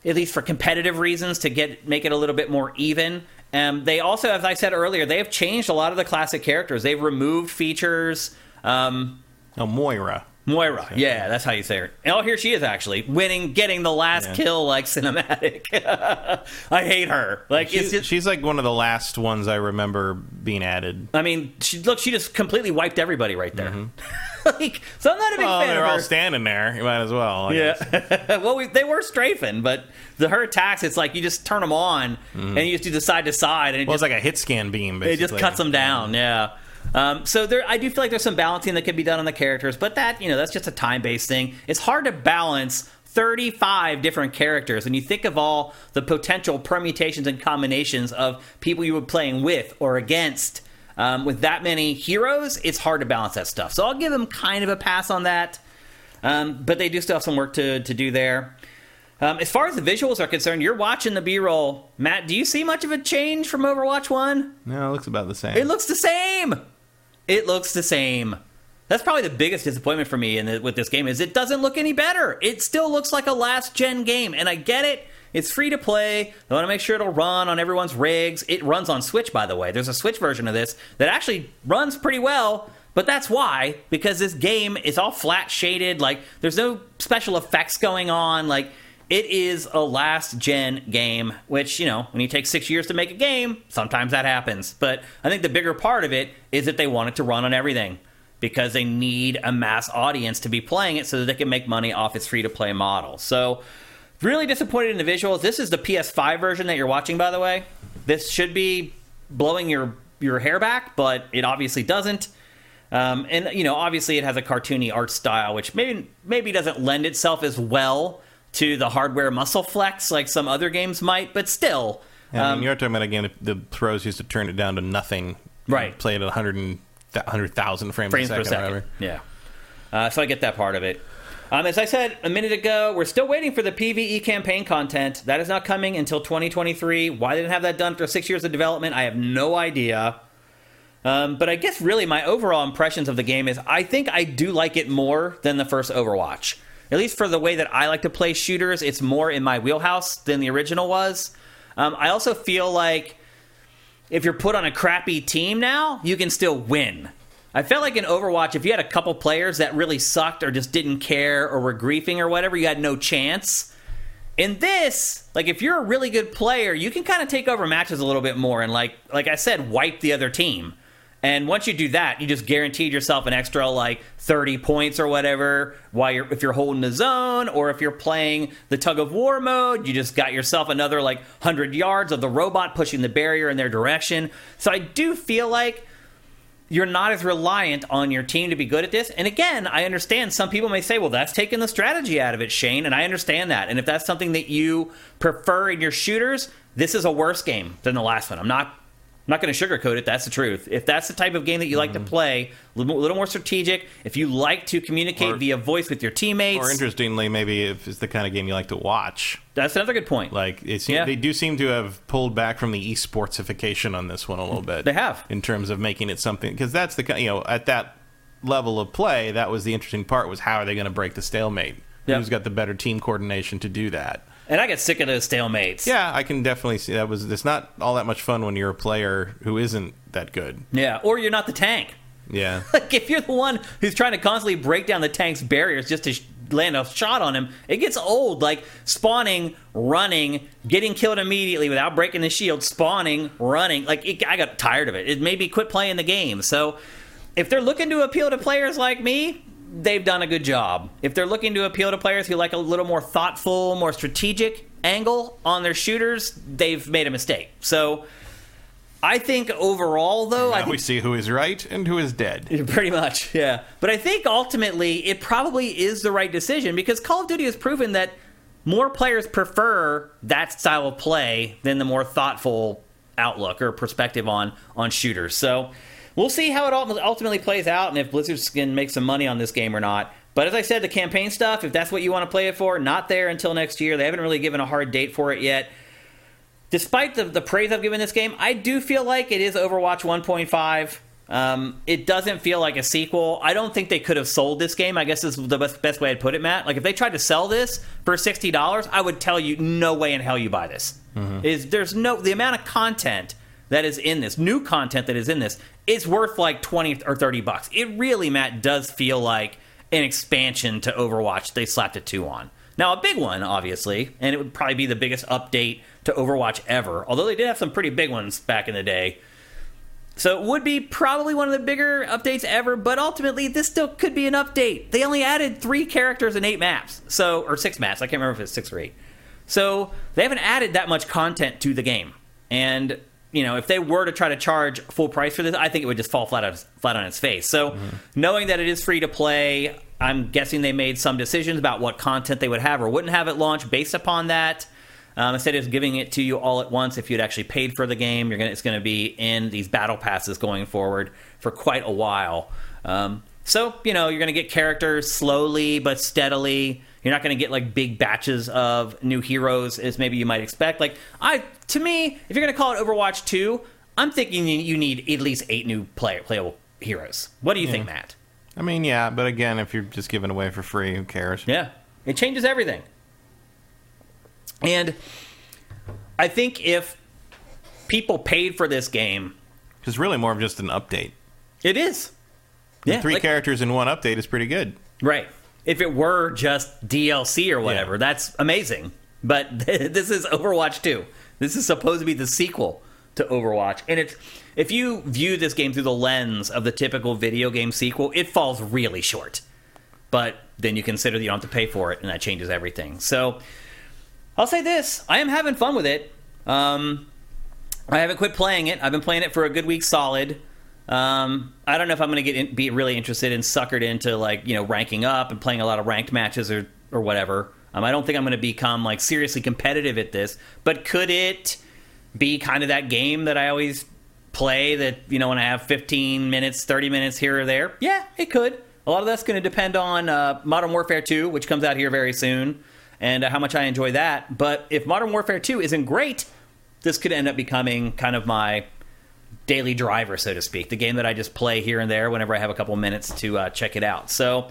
at least for competitive reasons, to get make it a little bit more even. Um, they also, as I said earlier, they have changed a lot of the classic characters. They've removed features. Um, Oh, Moira. Moira, yeah, that's how you say her. Oh, here she is actually winning, getting the last Yeah. kill like cinematic. I hate her. Like it's She's, just, she's like one of the last ones I remember being added. I mean, she look, she just completely wiped everybody right there. like, so I'm not a big Well, fan they're of all standing there. You might as well. I. Yeah. well, we, they were strafing, but the her attacks, it's like you just turn them on and you just do the side to side, and it Mm-hmm. Well, just it's like a hit scan beam. it just cuts them down. Yeah. Um, so there, I do feel like there's some balancing that could be done on the characters, but that you know that's just a time based thing. It's hard to balance 35 different characters, and you think of all the potential permutations and combinations of people you were playing with or against. Um, with that many heroes, it's hard to balance that stuff. So I'll give them kind of a pass on that. Um, but they do still have some work to, to do there. Um, as far as the visuals are concerned, you're watching the B roll. Matt, do you see much of a change from Overwatch 1? No, it looks about the same. It looks the same. It looks the same. That's probably the biggest disappointment for me in the, with this game is it doesn't look any better. It still looks like a last gen game, and I get it. It's free to play. They want to make sure it'll run on everyone's rigs. It runs on Switch, by the way. There's a Switch version of this that actually runs pretty well. But that's why, because this game is all flat shaded. Like, there's no special effects going on. Like, it is a last gen game, which, you know, when you take six years to make a game, sometimes that happens. But I think the bigger part of it is that they want it to run on everything because they need a mass audience to be playing it so that they can make money off its free to play model. So, really disappointed in the visuals. This is the PS5 version that you're watching, by the way. This should be blowing your, your hair back, but it obviously doesn't. Um, and you know, obviously, it has a cartoony art style, which maybe maybe doesn't lend itself as well to the hardware muscle flex like some other games might. But still, Yeah, I um, mean, you're talking about again. The pros used to turn it down to nothing. Right. Play it at 100 and- 100,000 frames, frames a per second. or second. Yeah. Uh, so I get that part of it. Um, as I said a minute ago, we're still waiting for the PVE campaign content. That is not coming until 2023. Why they didn't have that done after six years of development, I have no idea. Um, but I guess really my overall impressions of the game is I think I do like it more than the first Overwatch. At least for the way that I like to play shooters, it's more in my wheelhouse than the original was. Um, I also feel like if you're put on a crappy team now, you can still win. I felt like in Overwatch, if you had a couple players that really sucked or just didn't care or were griefing or whatever, you had no chance. In this, like if you're a really good player, you can kind of take over matches a little bit more and like like I said, wipe the other team. And once you do that, you just guaranteed yourself an extra like 30 points or whatever while you're if you're holding the zone or if you're playing the tug of war mode, you just got yourself another like 100 yards of the robot pushing the barrier in their direction. So I do feel like you're not as reliant on your team to be good at this. And again, I understand some people may say, well, that's taking the strategy out of it, Shane. And I understand that. And if that's something that you prefer in your shooters, this is a worse game than the last one. I'm not. I'm not going to sugarcoat it. That's the truth. If that's the type of game that you like to mm-hmm. play, a little, little more strategic. If you like to communicate Or- via voice with your teammates, Or interestingly, maybe if it's the kind of game you like to watch. that's another good point. Like it seem, Yeah. they do seem to have pulled back from the esportsification on this one a little bit. They have. in terms of making it something because that's the ki- you know at that level of play that was the interesting part was how are they going to break the stalemate? Yep. Who's got the better team coordination to do that? And I get sick of those stalemates. Yeah, I can definitely see that was. It's not all that much fun when you're a player who isn't that good. Yeah. Or you're not the tank. Yeah, Like if you're the one who's trying to constantly break down the tank's barriers just to sh- land a shot on him, it gets old. Like spawning, running, getting killed immediately without breaking the shield, spawning, running. Like it, I got tired of it. It made me quit playing the game. So if they're looking to appeal to players like me, they've done a good job. If they're looking to appeal to players who like a little more thoughtful, more strategic angle on their shooters, they've made a mistake. So. I think overall, though, I now think we see who is right and who is dead. Pretty much, yeah. But I think ultimately it probably is the right decision because Call of Duty has proven that more players prefer that style of play than the more thoughtful outlook or perspective on on shooters. So we'll see how it ul- ultimately plays out and if Blizzard can make some money on this game or not. But as I said, the campaign stuff, if that's what you want to play it for, not there until next year. They haven't really given a hard date for it yet despite the, the praise I've given this game, I do feel like it is Overwatch 1.5. Um, it doesn't feel like a sequel. I don't think they could have sold this game. I guess is the best, best way I'd put it, Matt. Like if they tried to sell this for sixty dollars, I would tell you no way in hell you buy this. Is there's no the amount of content that is in this, new content that is in this, is worth like 20 or 30 bucks. It really, Matt, does feel like an expansion to Overwatch they slapped a 2 on. Now, a big one, obviously, and it would probably be the biggest update to Overwatch ever, although they did have some pretty big ones back in the day. So it would be probably one of the bigger updates ever, but ultimately this still could be an update. They only added three characters and eight maps, so or six maps. I can't remember if it's six or eight. So they haven't added that much content to the game, and you know if they were to try to charge full price for this, I think it would just fall flat on flat on its face. So mm-hmm. knowing that it is free to play, I'm guessing they made some decisions about what content they would have or wouldn't have at launch based upon that. Um, instead of giving it to you all at once, if you'd actually paid for the game, you're gonna, it's going to be in these battle passes going forward for quite a while. Um, so you know you're going to get characters slowly but steadily. You're not going to get like big batches of new heroes as maybe you might expect. Like I, to me, if you're going to call it Overwatch 2, I'm thinking you need at least eight new play, playable heroes. What do you yeah. think, Matt? I mean, yeah, but again, if you're just giving away for free, who cares? Yeah, it changes everything. And I think if people paid for this game, it's really more of just an update. It is. Yeah, three like, characters in one update is pretty good. Right. If it were just DLC or whatever, yeah. that's amazing. But this is Overwatch 2. This is supposed to be the sequel to Overwatch. And it's if you view this game through the lens of the typical video game sequel, it falls really short. But then you consider that you don't have to pay for it, and that changes everything. So I'll say this: I am having fun with it. Um, I haven't quit playing it. I've been playing it for a good week solid. Um, I don't know if I'm going to get in, be really interested in suckered into like you know ranking up and playing a lot of ranked matches or or whatever. Um, I don't think I'm going to become like seriously competitive at this. But could it be kind of that game that I always play? That you know when I have 15 minutes, 30 minutes here or there. Yeah, it could. A lot of that's going to depend on uh, Modern Warfare 2, which comes out here very soon and uh, how much I enjoy that. But if Modern Warfare 2 isn't great, this could end up becoming kind of my daily driver, so to speak. The game that I just play here and there whenever I have a couple minutes to uh, check it out. So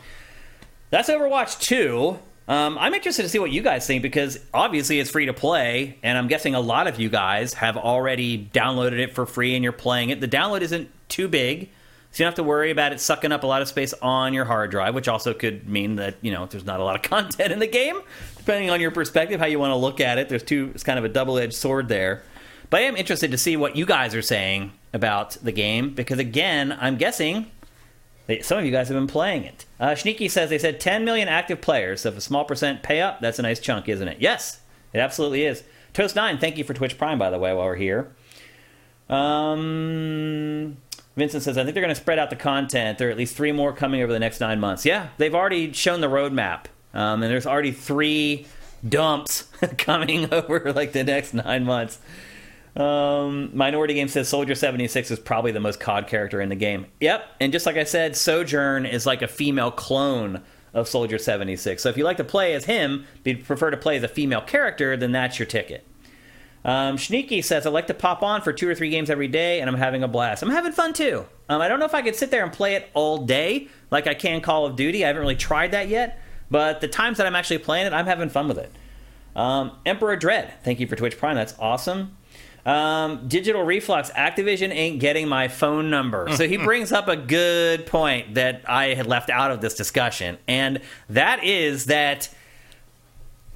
that's Overwatch 2. Um, I'm interested to see what you guys think because obviously it's free to play, and I'm guessing a lot of you guys have already downloaded it for free and you're playing it. The download isn't too big. So you don't have to worry about it sucking up a lot of space on your hard drive, which also could mean that, you know, there's not a lot of content in the game, depending on your perspective, how you want to look at it. There's two, it's kind of a double edged sword there. But I am interested to see what you guys are saying about the game because, again, I'm guessing that some of you guys have been playing it. Uh, Sneaky says they said 10 million active players. So if a small percent pay up, that's a nice chunk, isn't it? Yes, it absolutely is. Toast9, thank you for Twitch Prime, by the way, while we're here. Um, Vincent says, I think they're going to spread out the content. There are at least three more coming over the next nine months. Yeah, they've already shown the roadmap. Um, and there's already three dumps coming over like the next nine months. Um, Minority Game says Soldier 76 is probably the most COD character in the game. Yep, and just like I said, Sojourn is like a female clone of Soldier 76. So if you like to play as him, but you prefer to play as a female character, then that's your ticket. Um, Sneaky says, I like to pop on for two or three games every day, and I'm having a blast. I'm having fun too. Um, I don't know if I could sit there and play it all day like I can Call of Duty. I haven't really tried that yet, but the times that I'm actually playing it, I'm having fun with it. Um, Emperor Dread, thank you for Twitch Prime. That's awesome. Um, Digital Reflux, Activision ain't getting my phone number. So he brings up a good point that I had left out of this discussion, and that is that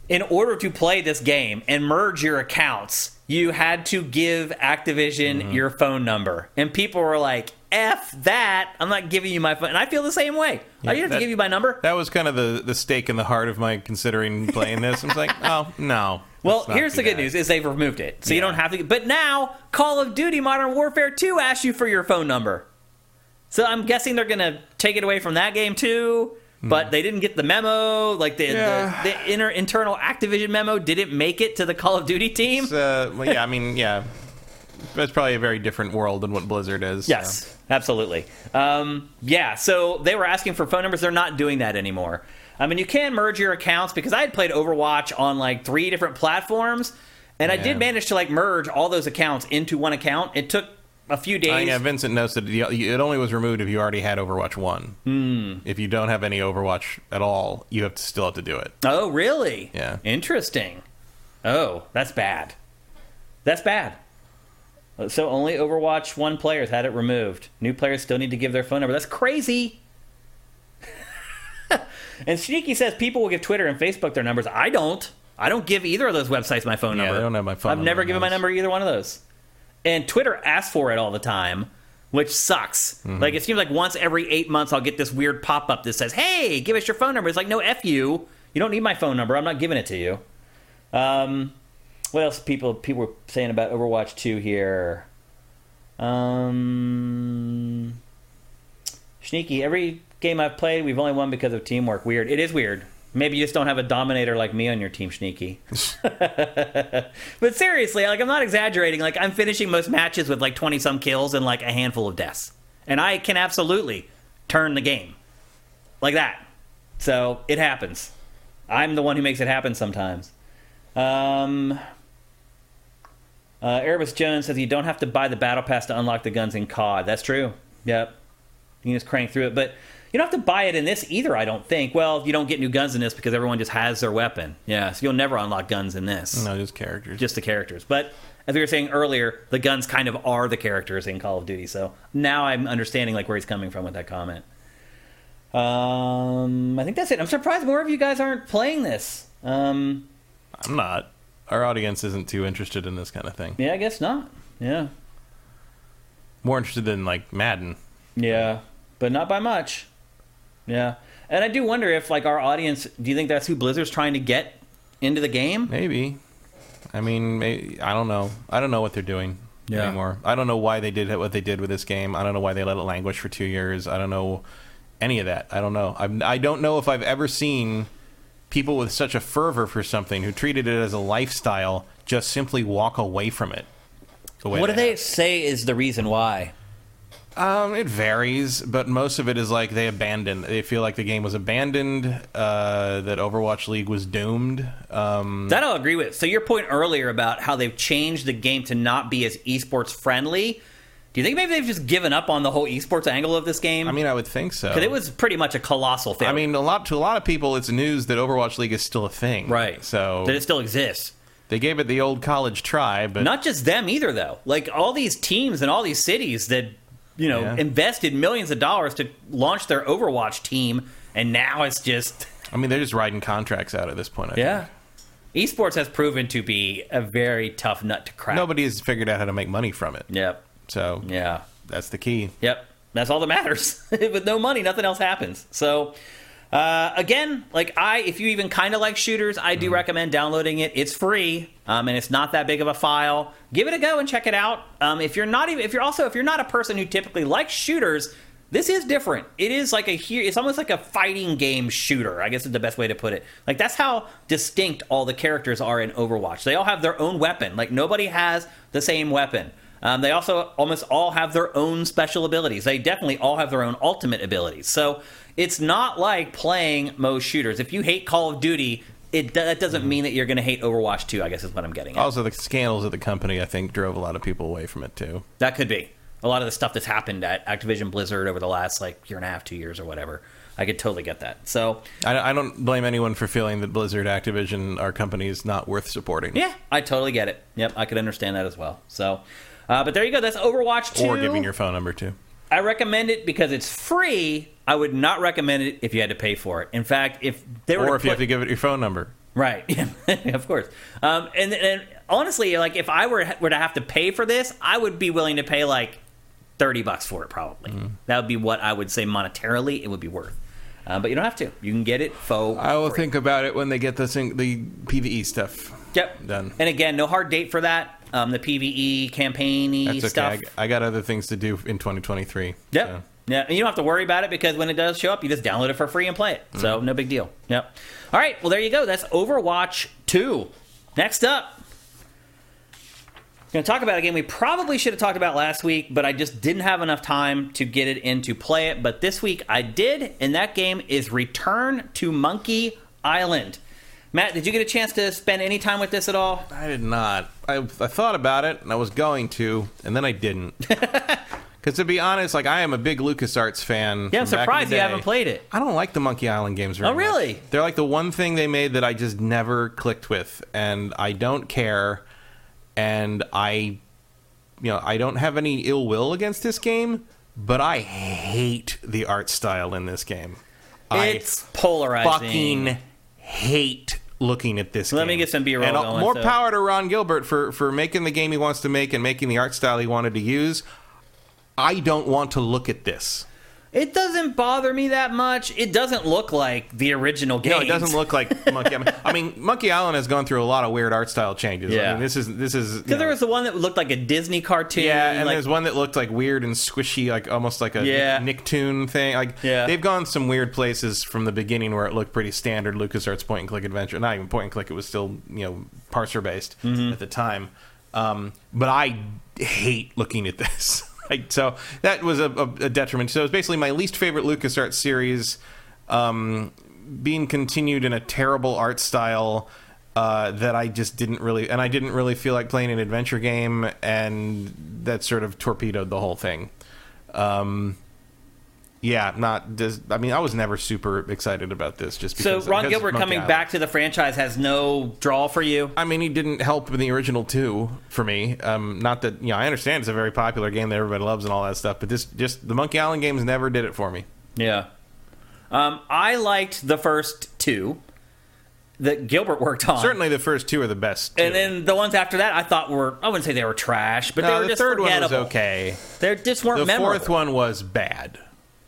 in order to play this game and merge your accounts, you had to give Activision mm-hmm. your phone number. And people were like, F that. I'm not giving you my phone. And I feel the same way. Yeah, you have that, to give you my number. That was kind of the, the stake in the heart of my considering playing this. I was like, oh, no. Well, here's the good that. news is they've removed it. So yeah. you don't have to. But now, Call of Duty Modern Warfare 2 asks you for your phone number. So I'm guessing they're going to take it away from that game too but hmm. they didn't get the memo. Like the yeah. the, the inner internal Activision memo didn't make it to the Call of Duty team. Uh, well, yeah, I mean, yeah, it's probably a very different world than what Blizzard is. Yes, so. absolutely. Um, yeah, so they were asking for phone numbers. They're not doing that anymore. I mean, you can merge your accounts because I had played Overwatch on like three different platforms, and yeah. I did manage to like merge all those accounts into one account. It took a few days. Uh, yeah, Vincent knows that it only was removed if you already had Overwatch One. Mm. If you don't have any Overwatch at all, you have to still have to do it. Oh, really? Yeah. Interesting. Oh, that's bad. That's bad. So only Overwatch 1 players had it removed. New players still need to give their phone number. That's crazy. and Sneaky says people will give Twitter and Facebook their numbers. I don't. I don't give either of those websites my phone Yeah, number. they don't have my phone I've never given my number either one of those. And Twitter asks for it all the time, which sucks. Mm-hmm. Like it seems like once every eight months I'll get this weird pop up that says, "Hey, give us your phone number." It's like, no, f you. You don't need my phone number. I'm not giving it to you. Um, what else? People people were saying about Overwatch 2 here. Um, Sneaky. Every game I've played, we've only won because of teamwork. Weird. It is weird. Maybe you just don't have a dominator like me on your team, Sneaky. but seriously, like I'm not exaggerating. Like I'm finishing most matches with like 20 some kills and like a handful of deaths, and I can absolutely turn the game like that. So it happens. I'm the one who makes it happen sometimes. Um, uh, Erebus Jones says you don't have to buy the battle pass to unlock the guns in COD. That's true. Yep. You can just crank through it, but you don't have to buy it in this either. I don't think. Well, you don't get new guns in this because everyone just has their weapon. Yeah, so you'll never unlock guns in this. No, just characters. Just the characters. But as we were saying earlier, the guns kind of are the characters in Call of Duty. So now I'm understanding like where he's coming from with that comment. Um, I think that's it. I'm surprised more of you guys aren't playing this. Um, I'm not. Our audience isn't too interested in this kind of thing. yeah, I guess not. Yeah. More interested in like Madden. Yeah, but not by much. Yeah, and I do wonder if like our audience, do you think that's who Blizzard's trying to get into the game? Maybe. I mean, maybe, I don't know. I don't know what they're doing Yeah. anymore. I don't know why they did what they did with this game. I don't know why they let it languish for two years. I don't know any of that. I don't know. I'm, I don't know if I've ever seen people with such a fervor for something who treated it as a lifestyle just simply walk away from it. the What do they have. say is the reason why? Um, it varies, but most of it is like they abandoned. They feel like the game was abandoned. Uh, that Overwatch League was doomed. Um, That I'll agree with. So your point earlier about how they've changed the game to not be as esports friendly. Do you think maybe they've just given up on the whole esports angle of this game? I mean, I would think so. because it was pretty much a colossal failure. I mean, a lot to a lot of people, it's news that Overwatch League is still a thing. right? So that it still exists. they gave it the old college try, but Not just them either, though. Like all these teams and all these cities that you know Yeah. invested millions of dollars to launch their Overwatch team, and now it's just I mean, they're just riding contracts out at this point. I yeah. Esports has proven to be a very tough nut to crack. Nobody has figured out how to make money from it. Yep. So Yeah. that's the key. Yep. That's all that matters. With no money, nothing else happens. So, uh, again, like I, if you even kind of like shooters, I do recommend downloading it. It's free, um, and it's not that big of a file. Give it a go and check it out. Um, if you're not even, if you're also, if you're not a person who typically likes shooters, this is different. It is like a here. It's almost like a fighting game shooter. I guess is the best way to put it. Like that's how distinct all the characters are in Overwatch. They all have their own weapon. Like nobody has the same weapon. Um, they also almost all have their own special abilities. They definitely all have their own ultimate abilities. So it's not like playing most shooters. If you hate Call of Duty, it that doesn't mean that you're going to hate Overwatch 2. I guess is what I'm getting at. Also, the scandals at the company, I think, drove a lot of people away from it too. That could be a lot of the stuff that's happened at Activision Blizzard over the last like year and a half, two years or whatever. I could totally get that. So I, I don't blame anyone for feeling that Blizzard, Activision, are companies not worth supporting. yeah, I totally get it. Yep, I could understand that as well. So, uh, but there you go. That's Overwatch 2. Or giving your phone number too. I recommend it because it's free. I would not recommend it if you had to pay for it. In fact, if they were Or if you have to give it your phone number. Right. of course. Um, and, and honestly, like if I were were to have to pay for this, I would be willing to pay like thirty bucks for it. Probably Mm-hmm. that would be what I would say monetarily it would be worth. Uh, but you don't have to. You can get it faux. I will free. think about it when they get the the PVE stuff. Yep. done. And again, no hard date for that. Um, the PVE campaigny That's okay. stuff. I, I got other things to do in 2023. Yep. so. Yeah, and you don't have to worry about it because when it does show up, you just download it for free and play it. So no big deal. Yep. All right. Well, there you go. That's Overwatch 2. Next up, going to talk about a game we probably should have talked about last week, but I just didn't have enough time to get it in to play it. But this week I did, and that game is Return to Monkey Island. Matt, did you get a chance to spend any time with this at all? I did not. I, I thought about it, and I was going to, and then I didn't. Because to be honest, like I am a big LucasArts fan. Yeah, I'm from back in the surprised you haven't played it. I don't like the Monkey Island games very Oh, really? much. They're like the one thing they made that I just never clicked with, and I don't care. And I you know, I don't have any ill will against this game, but I hate the art style in this game. It's polarizing. fucking hate looking at this Let game. me get some B-roll And uh, going, more so- power to Ron Gilbert for, for making the game he wants to make and making the art style he wanted to use. I don't want to look at this. It doesn't bother me that much. It doesn't look like the original game. No, it doesn't look like Monkey Island. I mean, Monkey Island has gone through a lot of weird art style changes. I Yeah. mean, this is this is Because there was the one that looked like a Disney cartoon. Yeah, and like, there's one that looked like weird and squishy, like almost like a Yeah. Nicktoon thing. Like Yeah. they've gone some weird places from the beginning where it looked pretty standard LucasArts point and click adventure. Not even point and click; it was still you know parser based Mm-hmm. at the time. Um, but I hate looking at this. Like, so that was a, a, a detriment. So it was basically my least favorite LucasArts series um, being continued in a terrible art style. Uh, that I just didn't really, and I didn't really feel like playing an adventure game, and that sort of torpedoed the whole thing. Um, yeah, not. Just, I mean, I was never super excited about this. Just so because, Ron because Gilbert coming Island. back to the franchise has no draw for you. I mean, he didn't help in the original two for me. Um, not that you know, I understand it's a very popular game that everybody loves and all that stuff, but this just the Monkey Island games never did it for me. Yeah. Um, I liked the first two that Gilbert worked on. Certainly, the first two are the best. And then the ones after that, I thought were I wouldn't say they were trash, but they No, were the just third one was okay. They just weren't memorable. The memorable. fourth one was bad.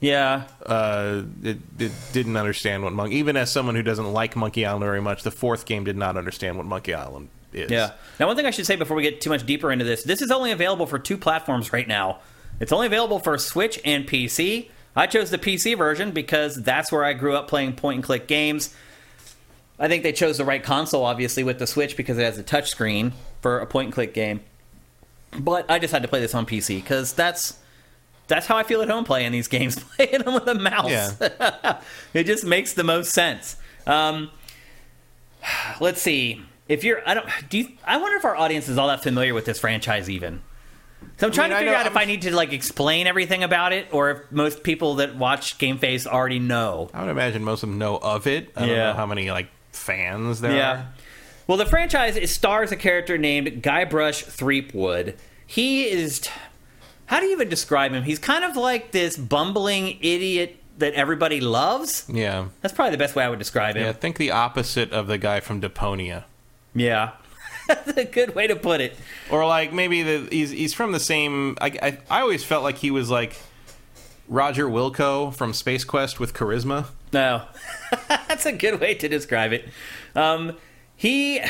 Yeah. Uh, it, it didn't understand what Monkey. Even as someone who doesn't like Monkey Island very much, the fourth game did not understand what Monkey Island is. Yeah. Now, one thing I should say before we get too much deeper into this this is only available for two platforms right now. It's only available for Switch and PC. I chose the PC version because that's where I grew up playing point and click games. I think they chose the right console, obviously, with the Switch because it has a touchscreen for a point and click game. But I just had to play this on PC because that's that's how I feel at home playing these games, playing them with a mouse. Yeah. it just makes the most sense. Um, let's see. If you're, I don't. Do you? I wonder if our audience is all that familiar with this franchise, even. So I'm trying mean, to figure out if I'm- I need to like explain everything about it, or if most people that watch Game Face already know. I would imagine most of them know of it. I don't Yeah. know how many like fans there Yeah. are. Well, the franchise is, stars a character named Guybrush Threepwood. He is. How do you even describe him? He's kind of like this bumbling idiot that everybody loves. Yeah. That's probably the best way I would describe Yeah, him. think the opposite of the guy from Deponia. Yeah. That's a good way to put it. Or like maybe the he's he's from the same. I, I I always felt like he was like Roger Wilco from Space Quest with charisma. No, that's a good way to describe it. Um, he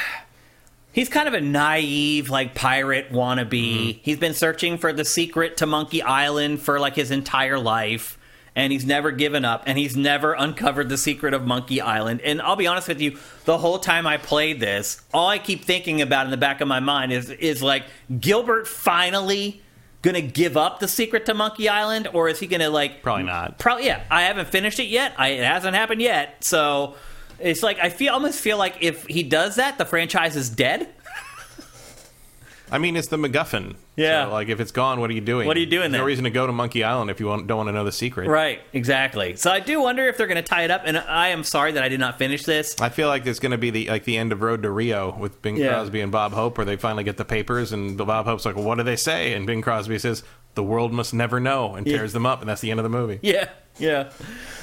he's kind of a naive, like pirate wannabe. Mm-hmm. He's been searching for the secret to Monkey Island for like his entire life, and he's never given up. And he's never uncovered the secret of Monkey Island. And I'll be honest with you, the whole time I played this, all I keep thinking about in the back of my mind is is like Gilbert finally. Gonna give up the secret to Monkey Island, or is he gonna like Probably not. Probably, yeah. I haven't finished it yet. I, it hasn't happened yet. So it's like I feel almost feel like if he does that, the franchise is dead. I mean, it's the MacGuffin. Yeah. So, like, if it's gone, what are you doing? What are you doing There's no reason to go to Monkey Island if you don't want to know the secret. Right. Exactly. So I do wonder if they're going to tie it up. And I am sorry that I did not finish this. I feel like there's going to be the like the end of Road to Rio with Bing Yeah. Crosby and Bob Hope, where they finally get the papers, and Bob Hope's like, well, "What do they say?" And Bing Crosby says, "The world must never know," and Yeah. tears them up, and that's the end of the movie. Yeah. Yeah.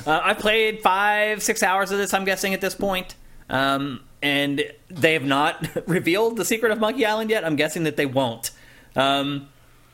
Uh, I played five, six hours of this. I'm guessing at this point. Um, and they have not revealed the secret of Monkey Island yet. I'm guessing that they won't. Um,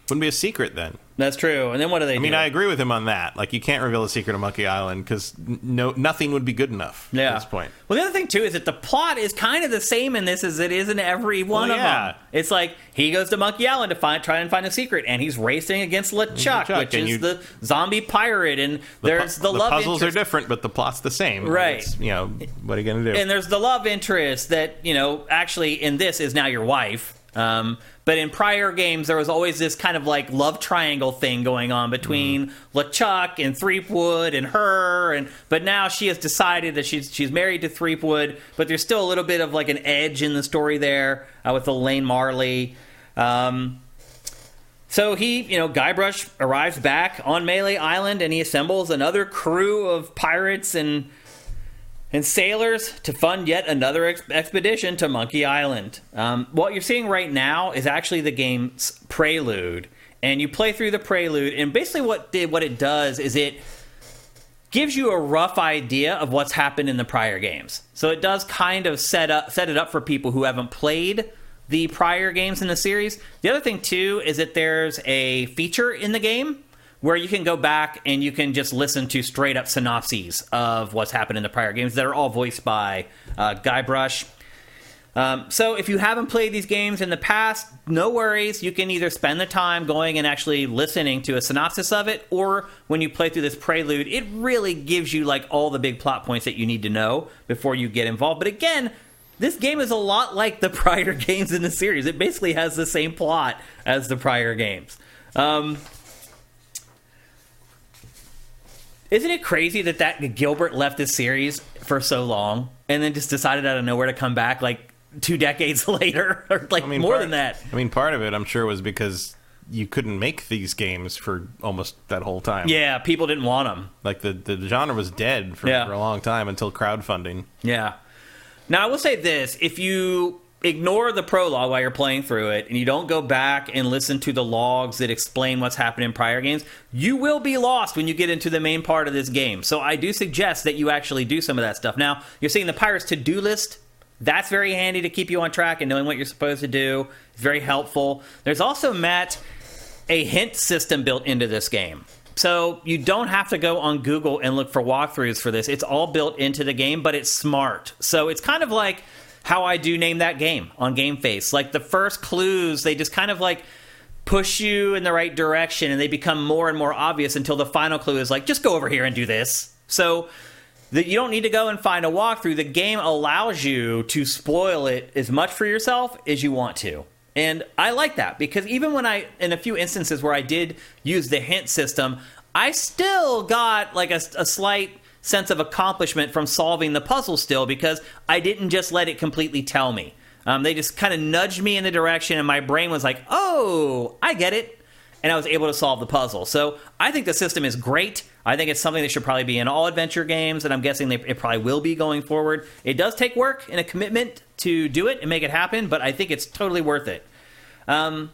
Wouldn't be a secret then. That's true. And then what do they I mean. I agree with him on that. Like, you can't reveal the secret of Monkey Island because no, nothing would be good enough Yeah. at this point. Well, the other thing too is that the plot is kind of the same in this as it is in every one Well, of yeah. them. It's like he goes to Monkey Island to find, try and find a secret, and he's racing against LeChuck, LeChuck, which is you- the zombie pirate, and The there's pu- the, love puzzles interest. are different, but the plot's the same. Right. It's, you know, what are you going to do? and there's the love interest that you know actually in this is now your wife. Um, but in prior games, there was always this kind of like love triangle thing going on between LeChuck and Threepwood and her, and but now she has decided that she's she's married to Threepwood, but there's still a little bit of like an edge in the story there uh, with Elaine Marley. Um, so he, you know, Guybrush arrives back on Melee Island and he assembles another crew of pirates and and sailors to fund yet another ex- expedition to Monkey Island. Um, what you're seeing right now is actually the game's prelude, and you play through the prelude, and basically what did what it does is it gives you a rough idea of what's happened in the prior games. So it does kind of set up set it up for people who haven't played the prior games in the series. The other thing too is that there's a feature in the game where you can go back and you can just listen to straight up synopses of what's happened in the prior games that are all voiced by uh, Guybrush. Um, so if you haven't played these games in the past, no worries. You can either spend the time going and actually listening to a synopsis of it, or when you play through this prelude, it really gives you like all the big plot points that you need to know before you get involved. But again, this game is a lot like the prior games in the series. It basically has the same plot as the prior games. Um, isn't it crazy that that Gilbert left this series for so long and then just decided out of nowhere to come back like two decades later or like I mean, more part- than that? I mean, part of it, I'm sure, was because you couldn't make these games for almost that whole time. Yeah, people didn't want them. Like the the genre was dead for, Yeah. for a long time until crowdfunding. Yeah. Now I will say this: if you ignore the prologue while you're playing through it, and you don't go back and listen to the logs that explain what's happened in prior games, you will be lost when you get into the main part of this game. So I do suggest that you actually do some of that stuff. Now you're seeing the pirates to-do list. That's very handy to keep you on track and knowing what you're supposed to do. It's very helpful. There's also Matt a hint system built into this game. So you don't have to go on Google and look for walkthroughs for this. It's all built into the game, but it's smart. So it's kind of like how I do name that game on Game Face. Like the first clues, they just kind of like push you in the right direction and they become more and more obvious until the final clue is like, just go over here and do this. So that you don't need to go and find a walkthrough. The game allows you to spoil it as much for yourself as you want to. And I like that because even when I, in a few instances where I did use the hint system, I still got like a, a slight sense of accomplishment from solving the puzzle still because I didn't just let it completely tell me. Um, they just kind of nudged me in the direction, and my brain was like, oh, I get it and I was able to solve the puzzle. So I think the system is great. I think it's something that should probably be in all adventure games, and I'm guessing they, it probably will be going forward. It does take work and a commitment to do it and make it happen, but I think it's totally worth it. Um,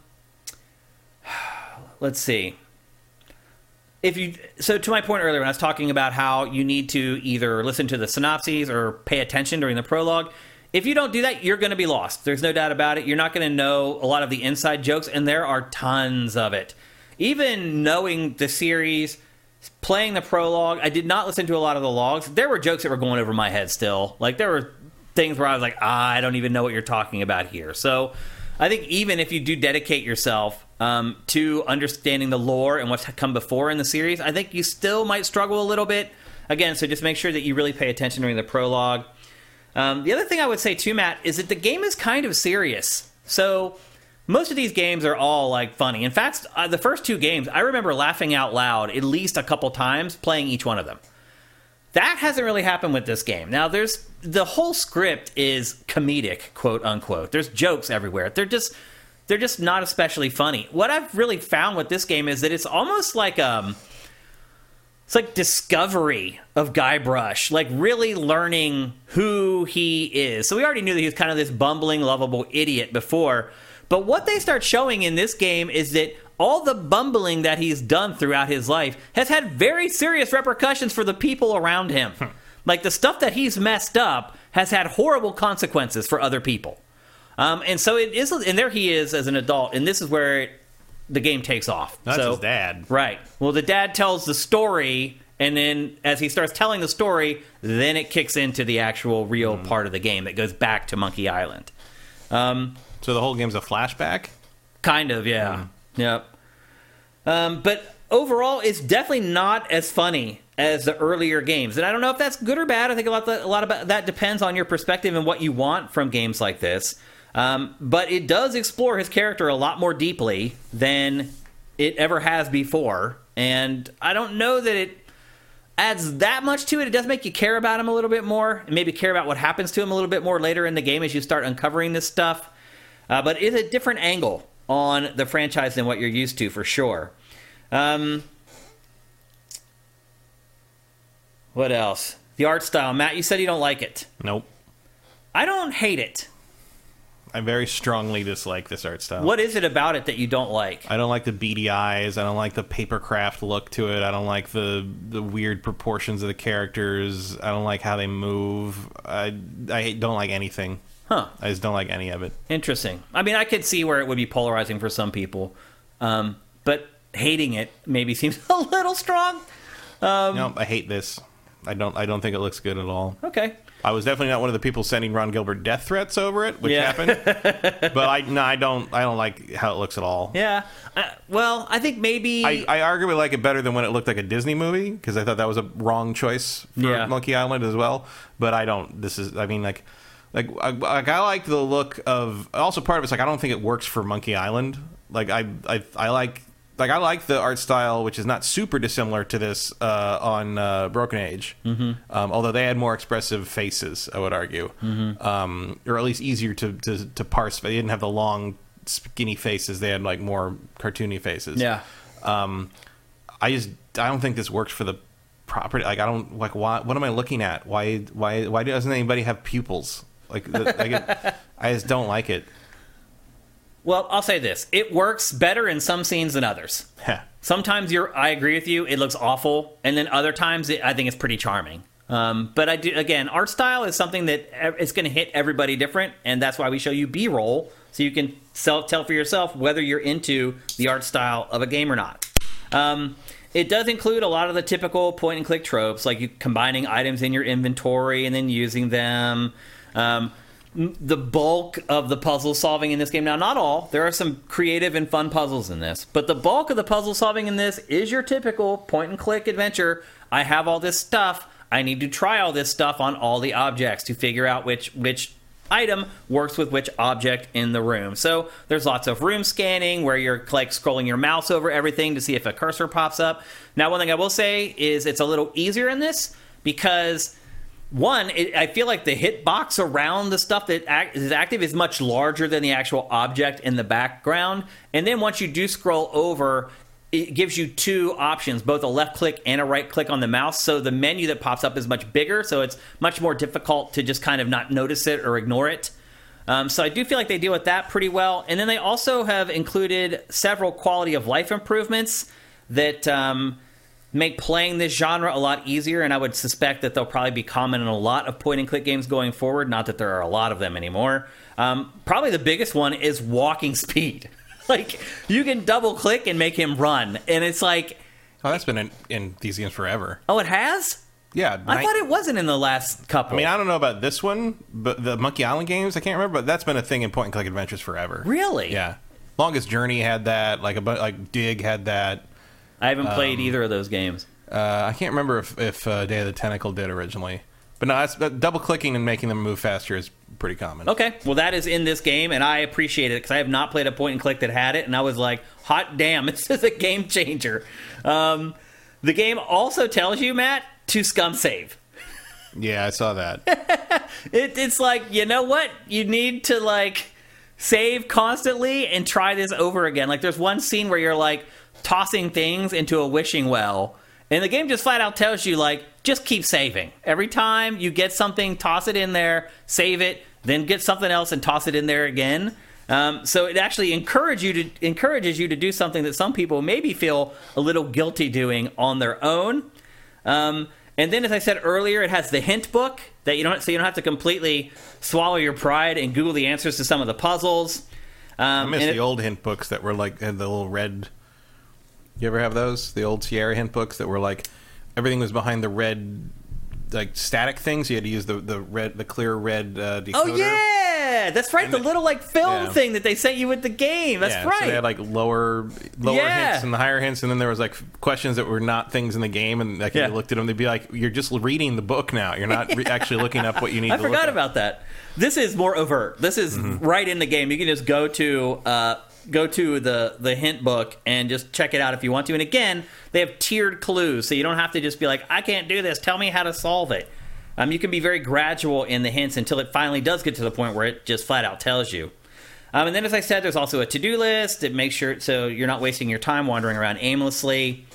let's see. If you so to my point earlier when I was talking about how you need to either listen to the synopses or pay attention during the prologue, if you don't do that, you're going to be lost. There's no doubt about it. You're not going to know a lot of the inside jokes, and there are tons of it. Even knowing the series, playing the prologue, I did not listen to a lot of the logs. There were jokes that were going over my head still. Like there were things where I was like, ah, I don't even know what you're talking about here. So I think even if you do dedicate yourself um, to understanding the lore and what's come before in the series, I think you still might struggle a little bit. Again, so just make sure that you really pay attention during the prologue. Um, the other thing I would say too, Matt, is that the game is kind of serious. So most of these games are all like funny. In fact, uh, the first two games, I remember laughing out loud at least a couple times playing each one of them. That hasn't really happened with this game. Now, there's the whole script is comedic, quote unquote. There's jokes everywhere. They're just they're just not especially funny. What I've really found with this game is that it's almost like um it's like discovery of Guybrush, like really learning who he is. So we already knew that he was kind of this bumbling, lovable idiot before. But what they start showing in this game is that all the bumbling that he's done throughout his life has had very serious repercussions for the people around him. Like the stuff that he's messed up has had horrible consequences for other people. Um, and so it is, and there he is as an adult, and this is where it, the game takes off. That's so, his dad. Right. Well, the dad tells the story, and then as he starts telling the story, then it kicks into the actual real part of the game that goes back to Monkey Island. Um, So the whole game's a flashback. kind of, yeah. Yep. Um, but overall, it's definitely not as funny as the earlier games, and I don't know if that's good or bad. I think a lot, a lot about that depends on your perspective and what you want from games like this. Um, but it does explore his character a lot more deeply than it ever has before, and I don't know that it adds that much to it. It does make you care about him a little bit more, and maybe care about what happens to him a little bit more later in the game as you start uncovering this stuff. Uh, but it's a different angle on the franchise than what you're used to, for sure. Um, what else? the art style. Matt, you said you don't like it. Nope. I don't hate it. I very strongly dislike this art style. What is it about it that you don't like? I don't like the beady eyes. I don't like the papercraft look to it. I don't like the the weird proportions of the characters. I don't like how they move. I I don't like anything. Huh. I just don't like any of it. Interesting. I mean, I could see where it would be polarizing for some people, um, but hating it maybe seems a little strong. Um, no, I hate this. I don't. I don't think it looks good at all. Okay. I was definitely not one of the people sending Ron Gilbert death threats over it, which Yeah. happened. but I no, I don't. I don't like how it looks at all. Yeah. Uh, well, I think maybe. I, I arguably like it better than when it looked like a Disney movie because I thought that was a wrong choice for Yeah. Monkey Island as well. But I don't. This is. I mean, like, like, I, like I like the look of. Also, part of it's like I don't think it works for Monkey Island. Like I, I, I like. Like I like the art style, which is not super dissimilar to this uh, on uh, Broken Age. Mm-hmm. Um, although they had more expressive faces, I would argue, mm-hmm. um, or at least easier to, to, to parse. But they didn't have the long, skinny faces; they had like more cartoony faces. yeah. Um, I just I don't think this works for the property. Like I don't like why. What am I looking at? Why why why doesn't anybody have pupils? Like, the, like it, I just don't like it. Well, I'll say this: it works better in some scenes than others. Sometimes you're, I agree with you. It looks awful, and then other times it, I think it's pretty charming. Um, but I do again, art style is something that it's going to hit everybody different, and that's why we show you B-roll so you can self tell for yourself whether you're into the art style of a game or not. Um, it does include a lot of the typical point and click tropes, like you combining items in your inventory and then using them. Um, the bulk of the puzzle solving in this game, now not all, there are some creative and fun puzzles in this, but the bulk of the puzzle solving in this is your typical point and click adventure. I have all this stuff. I need to try all this stuff on all the objects to figure out which which item works with which object in the room. So there's lots of room scanning where you're like scrolling your mouse over everything to see if a cursor pops up. Now, one thing I will say is it's a little easier in this because one, it, I feel like the hitbox around the stuff that act, is active is much larger than the actual object in the background. And then once you do scroll over, it gives you two options, both a left click and a right click on the mouse. So the menu that pops up is much bigger, so it's much more difficult to just kind of not notice it or ignore it. Um, so I do feel like they deal with that pretty well. And then they also have included several quality of life improvements that um, make playing this genre a lot easier. And I would suspect that they'll probably be common in a lot of point and click games going forward. Not that there are a lot of them anymore. Um, probably the biggest one is walking speed. like you can double click and make him run, and it's like, Oh, that's been in, in these games forever. oh, it has. Yeah, I night- thought it wasn't in the last couple. I mean, I don't know about this one, but the Monkey Island games, I can't remember, but that's been a thing in point and click adventures forever. really? Yeah. Longest Journey had that. Like a like Dig had that. I haven't Um, played either of those games. Uh, I can't remember if, if uh, Day of the Tentacle did originally, but no, that's that double clicking and making them move faster is pretty common. Okay, well that is in this game, and I appreciate it because I have not played a point and click that had it, and I was like, hot damn, this is a game changer. Um, the game also tells you, Matt, to scum save. Yeah, I saw that. It, it's like you know what you need to like save constantly and try this over again. Like there's one scene where you're like tossing things into a wishing well, and the game just flat out tells you like just keep saving. Every time you get something, toss it in there, save it, then get something else and toss it in there again. Um, so it actually encourage you to encourages you to do something that some people maybe feel a little guilty doing on their own. Um, and then, as I said earlier, it has the hint book that you don't, so you don't have to completely swallow your pride and Google the answers to some of the puzzles. Um, I miss the it- old hint books that were like had the little red. You ever have those? The old Sierra hint books that were like everything was behind the red, like static things. You had to use the the red, the clear red uh, decoder. Oh yeah, that's right. And the the- little like film yeah. thing that they sent you with the game. That's yeah, right. So they had like lower lower Yeah. hints and the higher hints, and then there was like questions that were not things in the game, and like Yeah. you looked at them, they'd be like, "You're just reading the book now. You're not re- actually looking up what you need." I forgot at." about that. This is more overt. This is Mm-hmm. right in the game. You can just go to uh, go to the the hint book and just check it out if you want to. And again, they have tiered clues, so you don't have to just be like, "I can't do this. Tell me how to solve it." Um, you can be very gradual in the hints until it finally does get to the point where it just flat out tells you. Um, and then, as I said, there's also a to do list. It makes sure so you're not wasting your time wandering around aimlessly.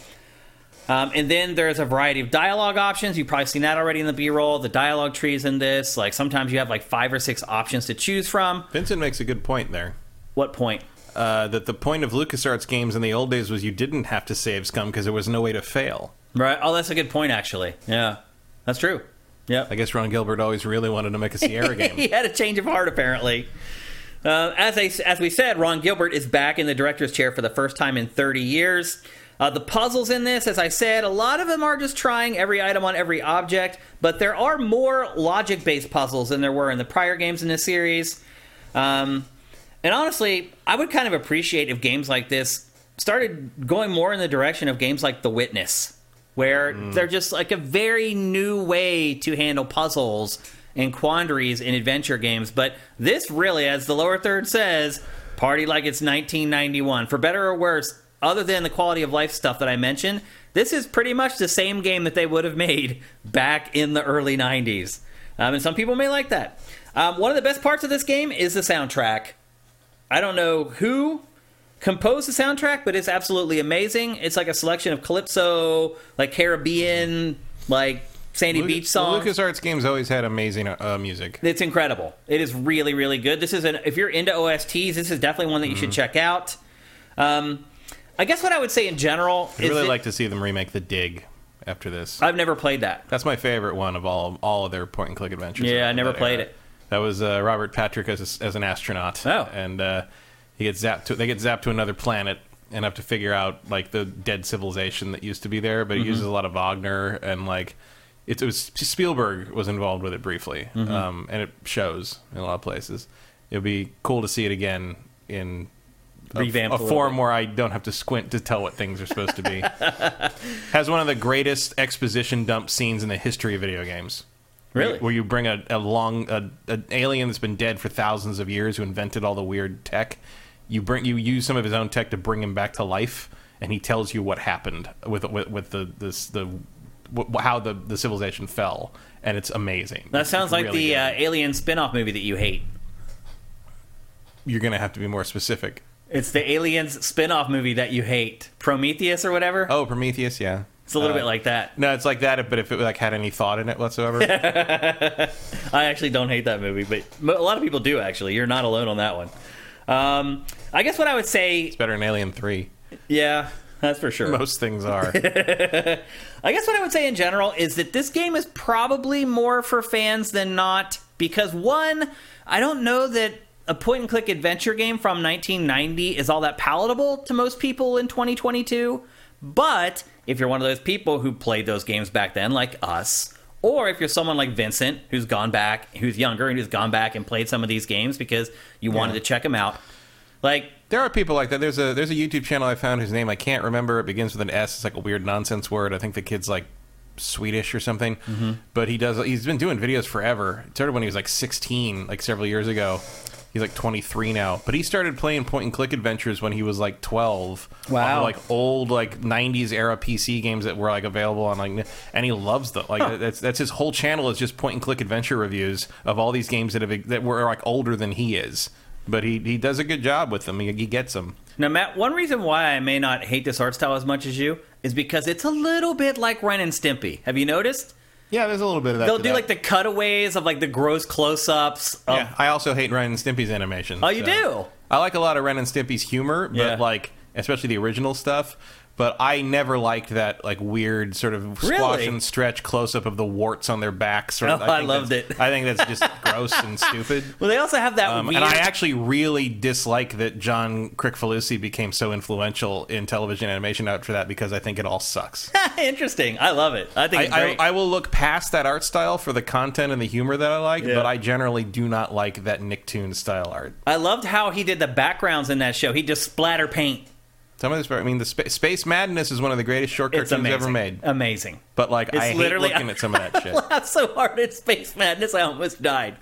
Um, and then there's a variety of dialogue options. You've probably seen that already in the B-roll. The dialogue trees in this, like sometimes you have like five or six options to choose from. Vincent makes a good point there. What point? Uh, that the point of LucasArts games in the old days was you didn't have to save scum because there was no way to fail. Right. Oh, that's a good point, actually. Yeah, that's true. Yep. I guess Ron Gilbert always really wanted to make a Sierra game. he had a change of heart, apparently. Uh, as, I, as we said, Ron Gilbert is back in the director's chair for the first time in 30 years. Uh, the puzzles in this, as I said, a lot of them are just trying every item on every object, but there are more logic based puzzles than there were in the prior games in this series. Um, and honestly, I would kind of appreciate if games like this started going more in the direction of games like The Witness, where they're just like a very new way to handle puzzles and quandaries in adventure games. But this really, as the lower third says, party like it's 1991. For better or worse, other than the quality of life stuff that I mentioned, this is pretty much the same game that they would have made back in the early 90s. Um, and some people may like that. Um, one of the best parts of this game is the soundtrack. I don't know who composed the soundtrack, but it's absolutely amazing. It's like a selection of calypso, like Caribbean, like Sandy Lu- Beach songs. LucasArts games always had amazing uh, music. It's incredible. It is really, really good. This is an if you're into OSTs, this is definitely one that you should check out. Um, I guess what I would say in general I'd really that- like to see them remake The Dig after this. I've never played that. That's my favorite one of all all of their point and click adventures. Yeah, I never played era. it. That was uh, Robert Patrick as, a, as an astronaut. Oh. and uh, he gets zapped. To, they get zapped to another planet and have to figure out like the dead civilization that used to be there. But he Mm-hmm. uses a lot of Wagner and like it, it was Spielberg was involved with it briefly, Mm-hmm. um, and it shows in a lot of places. It would be cool to see it again in a, Revamped a a form where I don't have to squint to tell what things are supposed to be. Has one of the greatest exposition dump scenes in the history of video games. Really? Where you bring a, a long a, an alien that's been dead for thousands of years who invented all the weird tech. You bring you use some of his own tech to bring him back to life, and he tells you what happened with with, with the this the wh- how the, the civilization fell, and it's amazing. That sounds It's like really the uh, Alien spin-off movie that you hate. You're gonna have to be more specific. It's the Aliens spin-off movie that you hate. Prometheus or whatever. Oh, Prometheus, yeah. It's a little uh, bit like that. No, it's like that, but if it like had any thought in it whatsoever, I actually don't hate that movie, but a lot of people do. Actually, you're not alone on that one. Um, I guess what I would say, it's better than Alien Three. yeah, that's for sure. Most things are. I guess what I would say in general is that this game is probably more for fans than not because one, I don't know that a point and click adventure game from 1990 is all that palatable to most people in 2022. But if you're one of those people who played those games back then, like us, or if you're someone like Vincent who's gone back, who's younger and who's gone back and played some of these games because you wanted to check them out, like There are people like that. There's a there's a YouTube channel I found whose name I can't remember. It begins with an S. It's like a weird nonsense word. I think the kid's like Swedish or something. Mm-hmm. But he does. He's been doing videos forever. It started when he was like 16, like several years ago. He's like 23 now. But he started playing point and click adventures when he was like 12. Wow. Like old like 90s era PC games that were like available on like and he loves them. Like that's that's his whole channel is just point and click adventure reviews of all these games that have that were like older than he is. But he he does a good job with them. He, he gets them. Now, Matt, one reason why I may not hate this art style as much as you is because it's a little bit like Ren and Stimpy. Have you noticed? Yeah, there's a little bit of that. They'll do that. like the cutaways of like the gross close-ups. Of, Yeah, I also hate Ren and Stimpy's animation. Oh, you do? I like a lot of Ren and Stimpy's humor, but Yeah. like especially the original stuff. But I never liked that like weird sort of squash Really? and stretch close up of the warts on their backs. Sort of, Oh, I think loved it. I think that's just gross and stupid. Well, they also have that Um, weird. and I actually really dislike that John Kricfalusi became so influential in television animation after that because I think it all sucks. Interesting. I love it. I think I, it's I, great. I will look past that art style for the content and the humor that I like, Yeah. but I generally do not like that Nicktoon style art. I loved how he did the backgrounds in that show. He just splatter paint. Some of this, I mean, the Spa- Space Madness is one of the greatest short cartoons ever made. Amazing. But like, It's I hate literally- looking at some of that shit. I laughed so hard at Space Madness, I almost died.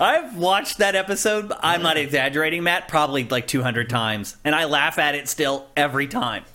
I've watched that episode. I'm not exaggerating, Matt. Probably like 200 times, and I laugh at it still every time.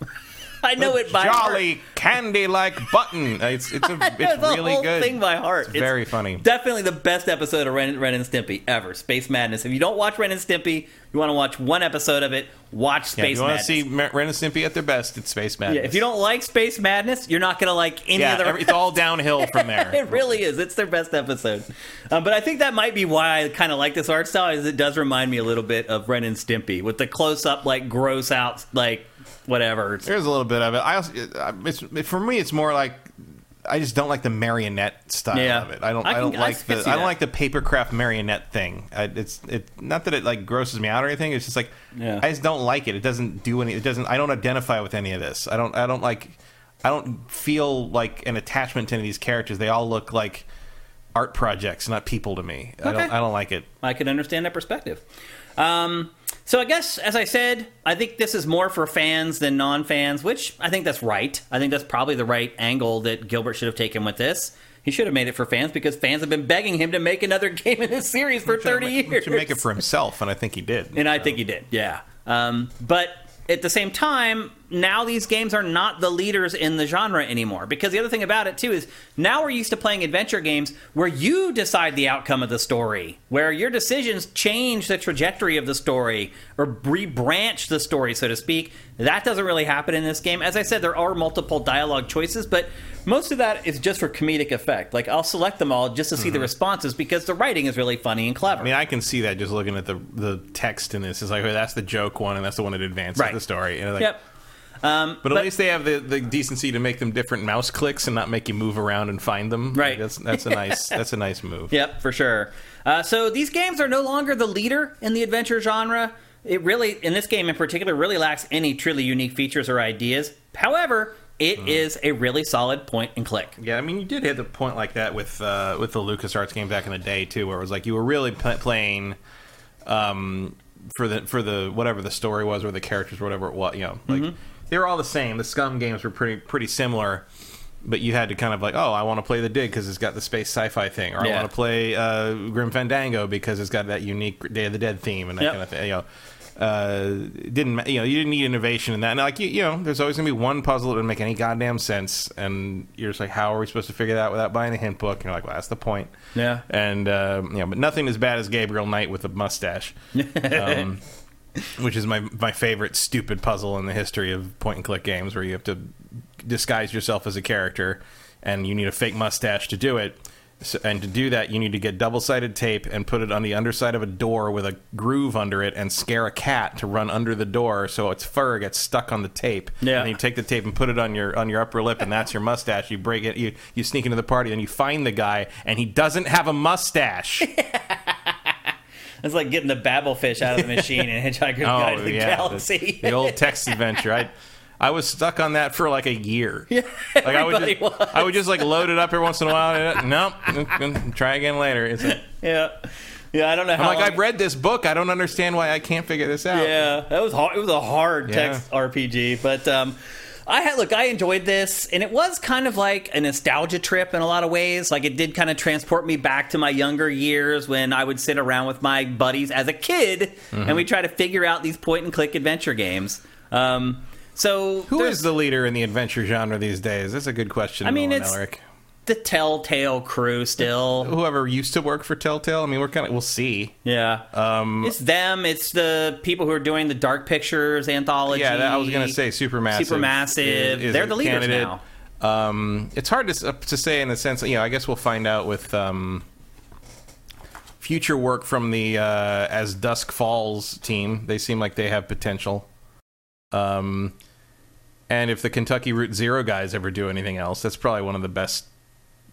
I know it by Jolly candy like button. It's it's a, it's the really whole good. thing by heart. It's very funny. Definitely the best episode of Ren, Ren and Stimpy ever. Space Madness. If you don't watch Ren and Stimpy, you want to watch one episode of it. Watch Yeah, if Space you want to see Ren and Stimpy at their best, it's Space Madness. yeah, if you don't like Space Madness, you're not going to like any yeah, of the every- it's all downhill from there. it really is. It's their best episode. Um, but I think that might be why I kind of like this art style. Is it does remind me a little bit of Ren and Stimpy with the close up, like gross out, like whatever. It's- There's a little bit of it. I also, it's, for me, it's more like I just don't like the marionette style Yeah. of it. I don't. I I, don't I like can the. I don't that. like the papercraft marionette thing. I, it's it. Not that it like grosses me out or anything. It's just like Yeah. I just don't like it. It doesn't do any. It doesn't. I don't identify with any of this. I don't. I don't like. I don't feel like an attachment to any of these characters. They all look like art projects, not people to me. I Okay. don't. I don't like it. I can understand that perspective. Um, so I guess, as I said, I think this is more for fans than non-fans, which I think that's right. I think that's probably the right angle that Gilbert should have taken with this. He should have made it for fans because fans have been begging him to make another game in this series for 30 He years. should make it for himself, and I think he did. And I think he did, yeah. Um, but at the same time, now these games are not the leaders in the genre anymore. Because the other thing about it, too, is now we're used to playing adventure games where you decide the outcome of the story, where your decisions change the trajectory of the story or rebranch the story, so to speak. That doesn't really happen in this game. As I said, there are multiple dialogue choices, but most of that is just for comedic effect. Like, I'll select them all just to see the responses because the writing is really funny and clever. I mean, I can see that just looking at the the text in this. It's like, that's the joke one, and that's the one that advances Right. the story. And like, yep. Um, But at least they have the, the decency to make them different mouse clicks and not make you move around and find them. Right. That's that's a nice that's a nice move. Yep, for sure. Uh, so these games are no longer the leader in the adventure genre. It really, in this game in particular, really lacks any truly unique features or ideas. However, it is a really solid point and click. Yeah, I mean, you did hit the point like that with uh, with the LucasArts game back in the day too, where it was like you were really pl- playing um, for the for the whatever the story was or the characters or whatever it was. You know, like Mm-hmm. they were all the same. The SCUMM games were pretty pretty similar, but you had to kind of like, oh, I want to play the Dig because it's got the space sci-fi thing, or I want to play uh, Grim Fandango because it's got that unique Day of the Dead theme and that Yep. kind of thing. You know. Uh, didn't you know? You didn't need innovation in that. And like you, you know, there's always gonna be one puzzle that would make any goddamn sense, and you're just like, how are we supposed to figure that out without buying a hint book? And you're like, well, that's the point. Yeah. And uh, you know, but nothing as bad as Gabriel Knight with a mustache, um, which is my my favorite stupid puzzle in the history of point and click games, where you have to disguise yourself as a character, and you need a fake mustache to do it. So, and to do that, you need to get double sided tape and put it on the underside of a door with a groove under it, and scare a cat to run under the door so its fur gets stuck on the tape. Yeah. And you take the tape and put it on your on your upper lip, and that's your mustache. You break it. You you sneak into the party, and you find the guy, and he doesn't have a mustache. It's like getting the Babel fish out of the machine and Hitchhiker's oh, Guide to the Oh, the, Galaxy. the old text adventure. I I was stuck on that for like a year. Yeah, like I would just was. I would just like load it up every once in a while. and, Nope, try again later. It's like, yeah, yeah. I don't know how. I'm like long- I've read this book. I don't understand why I can't figure this out. Yeah, that was hard. It was a hard Yeah. text RPG, but um, I had look. I enjoyed this, and it was kind of like a nostalgia trip in a lot of ways. Like it did kind of transport me back to my younger years when I would sit around with my buddies as a kid, Mm-hmm. and we try to figure out these point and click adventure games. Um, so who is the leader in the adventure genre these days? That's a good question. I mean, Nolan it's- Elric. the Telltale crew still. whoever used to work for Telltale. I mean, we're kind of we'll see. Yeah, um, it's them. It's the people who are doing the Dark Pictures anthology. Yeah, that, I was going to say Supermassive. Supermassive. is- is They're the leaders candidate. now. Um, it's hard to uh, to say in the sense. You know, I guess we'll find out with um, future work from the uh, As Dusk Falls team. They seem like they have potential. Um, and if the Kentucky Route Zero guys ever do anything else, that's probably one of the best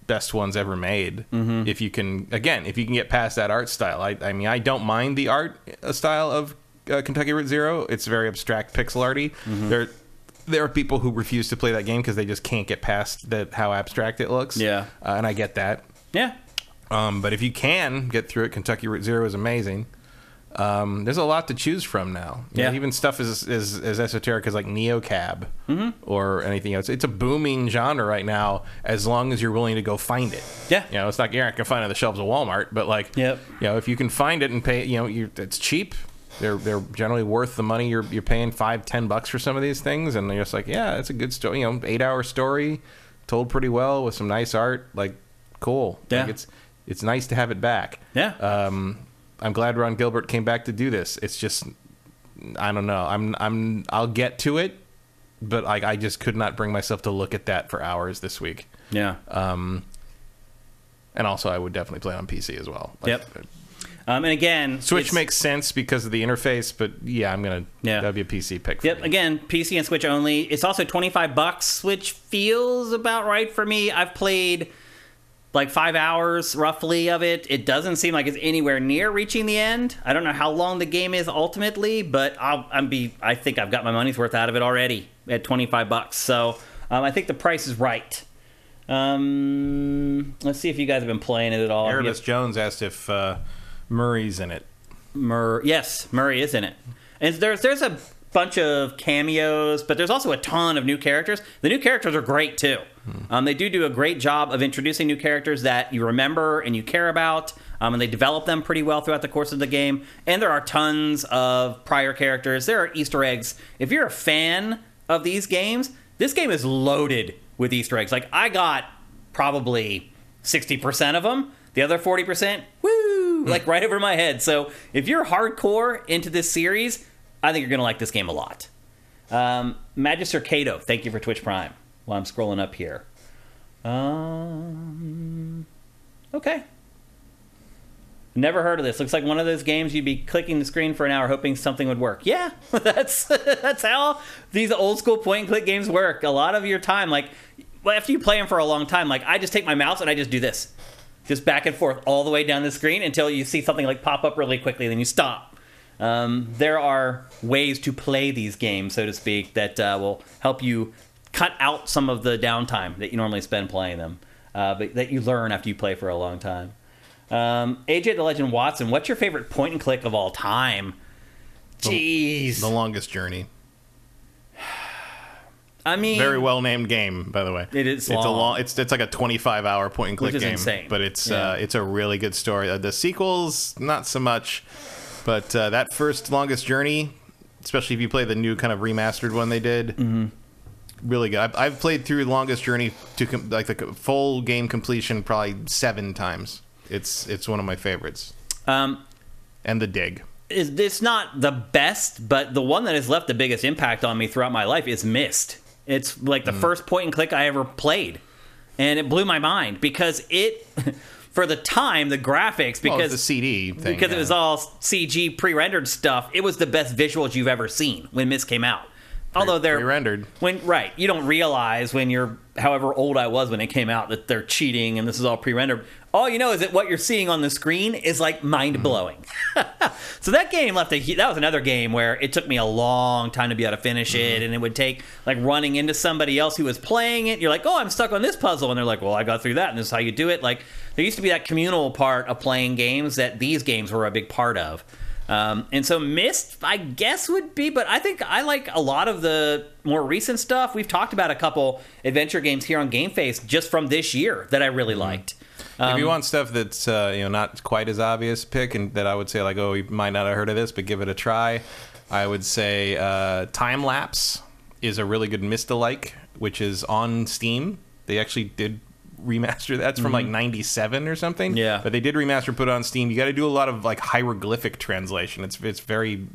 best ones ever made. Mm-hmm. If you can, again, if you can get past that art style, I, I mean, I don't mind the art uh, style of uh, Kentucky Route Zero. It's very abstract, pixel arty. Mm-hmm. There, there are people who refuse to play that game because they just can't get past that how abstract it looks. Yeah. uh, and I get that. Yeah, Um, but if you can get through it, Kentucky Route Zero is amazing. Um, there's a lot to choose from now. You know, Yeah. even stuff as, as, as esoteric as like Neocab Mm-hmm. or anything else. It's a booming genre right now as long as you're willing to go find it. Yeah. You know, it's not you're not gonna find it on the shelves of Walmart, but like, Yep. you know, if you can find it and pay, you know, you it's cheap. They're they're generally worth the money you're you're paying five ten bucks for some of these things, and you're just like, yeah, it's a good story. You know, eight hour story, told pretty well with some nice art. Like, cool. Yeah. Like it's it's nice to have it back. Yeah. Um, I'm glad Ron Gilbert came back to do this. It's just, I don't know. I'm I'm I'll get to it, but like I just could not bring myself to look at that for hours this week. Yeah. Um, and also I would definitely play on PC as well. Like, Yep. Um, and again, Switch makes sense because of the interface, but yeah, I'm gonna Yeah. that'd be a PC pick. For Yep. me. Again, PC and Switch only. It's also twenty five bucks, which feels about right for me. I've played like five hours roughly of it. It doesn't seem like it's anywhere near reaching the end. I don't know how long the game is ultimately, but I'll, I'm be. I think I've got my money's worth out of it already at twenty five bucks. So um, I think the price is right. Um, let's see if you guys have been playing it at all. Erebus Yep. Jones asked if uh, Murray's in it. Mur- yes, Murray is in it. And there's there's a bunch of cameos, but there's also a ton of new characters. The new characters are great too. Um, they do do a great job of introducing new characters that you remember and you care about, um, and they develop them pretty well throughout the course of the game. And there are tons of prior characters. There are Easter eggs. If you're a fan of these games, this game is loaded with Easter eggs. Like I got probably sixty percent of them. The other forty percent, woo, like right over my head. So if you're hardcore into this series, I think you're gonna like this game a lot. Um, Magister Cato, thank you for Twitch Prime. While I'm scrolling up here. Um, okay. Never heard of this. Looks like one of those games you'd be clicking the screen for an hour hoping something would work. Yeah, that's that's how these old school point and click games work. A lot of your time, like after you play them for a long time, like I just take my mouse and I just do this, just back and forth all the way down the screen until you see something like pop up really quickly, then you stop. Um, there are ways to play these games, so to speak, that uh, will help you cut out some of the downtime that you normally spend playing them, uh, but that you learn after you play for a long time. Um, AJ the Legend Watson, what's your favorite point and click of all time? Jeez, The longest journey. I mean, Very well named game, by the way. It is It's a long. long. It's it's like a 25 hour point and click game, insane. but it's Yeah. uh, it's a really good story. Uh, the sequels, not so much, but uh, that first longest journey, especially if you play the new kind of remastered one they did, Mm-hmm. really good. I've, I've played through longest journey to com- like the full game completion probably seven times. It's it's one of my favorites, um, and the dig. it's not the best, but the one that has left the biggest impact on me throughout my life is Myst. It's like the first point and click I ever played, and it blew my mind because it, for the time, the graphics because it's the CD thing because it was all CG pre-rendered stuff. It was the best visuals you've ever seen when Myst came out. Although they're pre-rendered. when right, you don't realize when you're however old I was when it came out that they're cheating and this is all pre-rendered. All you know is that what you're seeing on the screen is like mind blowing. Mm-hmm. so that game left a that was another game where it took me a long time to be able to finish it, mm-hmm. and it would take like running into somebody else who was playing it. You're like, oh, I'm stuck on this puzzle, and they're like, well, I got through that, and this is how you do it. Like there used to be that communal part of playing games that these games were a big part of. Um, and so Myst, I guess, would be, but I think I like a lot of the more recent stuff. We've talked about a couple adventure games here on Game Face just from this year that I really mm-hmm. liked. If you want stuff that's uh, you know not quite as obvious, pick and that I would say like, oh, you might not have heard of this, but give it a try. I would say uh, Time Lapse is a really good Mista-like, which is on Steam. They actually did remaster that's from like 97 or something Yeah. but they did remaster put it on steam you got to do a lot of like hieroglyphic translation it's it's very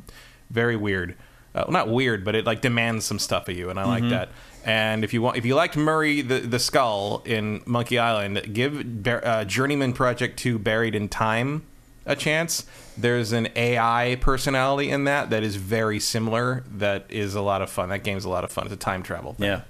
very weird uh, well, not weird but it like demands some stuff of you and i like that and if you want if you liked murray the, the skull in monkey island give uh, journeyman project 2 buried in time a chance there's an ai personality in that that is very similar that is a lot of fun that game's a lot of fun it's a time travel thing. Yeah,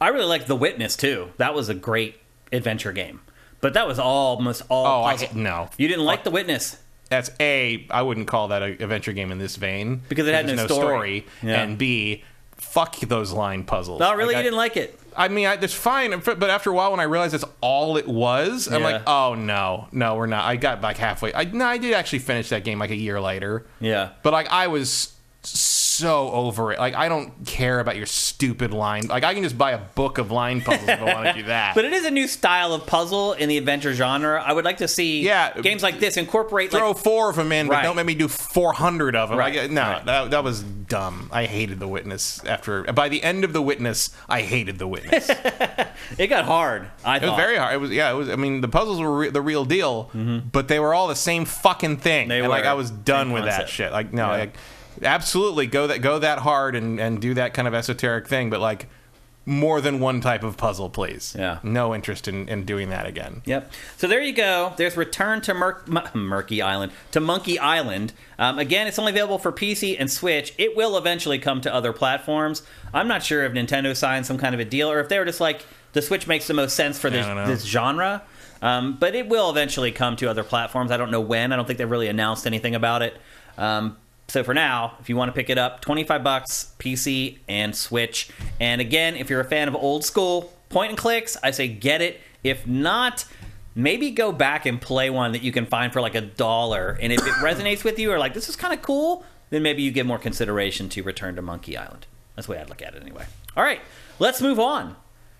I really liked The Witness too. That was a great adventure game, but that was almost all. Oh, I no. you didn't like The Witness. That's a I wouldn't call that an adventure game in this vein Because it had There's no story. Yeah. and B fuck those line puzzles. No, really, Like, you didn't like it. I, I mean, I, it's fine, but after a while, when I realized that's all it was, I'm Yeah. like, oh no, no, we're not. I got like halfway. I no, I did actually finish that game like a year later. Yeah. but like I was so over it. Like I don't care about your stupid line. Like I can just buy a book of line puzzles if I want to do that. But it is a new style of puzzle in the adventure genre. I would like to see Yeah. games like this incorporate Throw like four of them in, but Right. don't make me do 400 of them. Right, Like, no, right. that, that was dumb. I hated The Witness. After By the end of The Witness, I hated The Witness. it it got hard. I was thought very hard. It was, yeah, it was, I mean, the puzzles were re- the real deal, but they were all the same fucking thing. Mm-hmm. They and, like. I was done with that shit. Like, no, Yeah. like, absolutely go that, go that hard and, and do that kind of esoteric thing, but like, more than one type of puzzle, please. Yeah. No interest in, in doing that again. Yep. So there you go. There's Return to Mur- M- Murky Island to Monkey Island. Um, again, it's only available for PC and Switch. It will eventually come to other platforms. I'm not sure if Nintendo signed some kind of a deal or if they were just like the Switch makes the most sense for this, I don't know. this genre. Um, but it will eventually come to other platforms. I don't know when. I don't think they've really announced anything about it. Um, so for now, if you want to pick it up, 25 bucks, PC and Switch. And again, if you're a fan of old school point and clicks, I say get it. If not, maybe go back and play one that you can find for like a dollar. And if it resonates with you or like this is kind of cool, then maybe you give more consideration to Return to Monkey Island. That's the way I'd look at it anyway. All right, let's move on.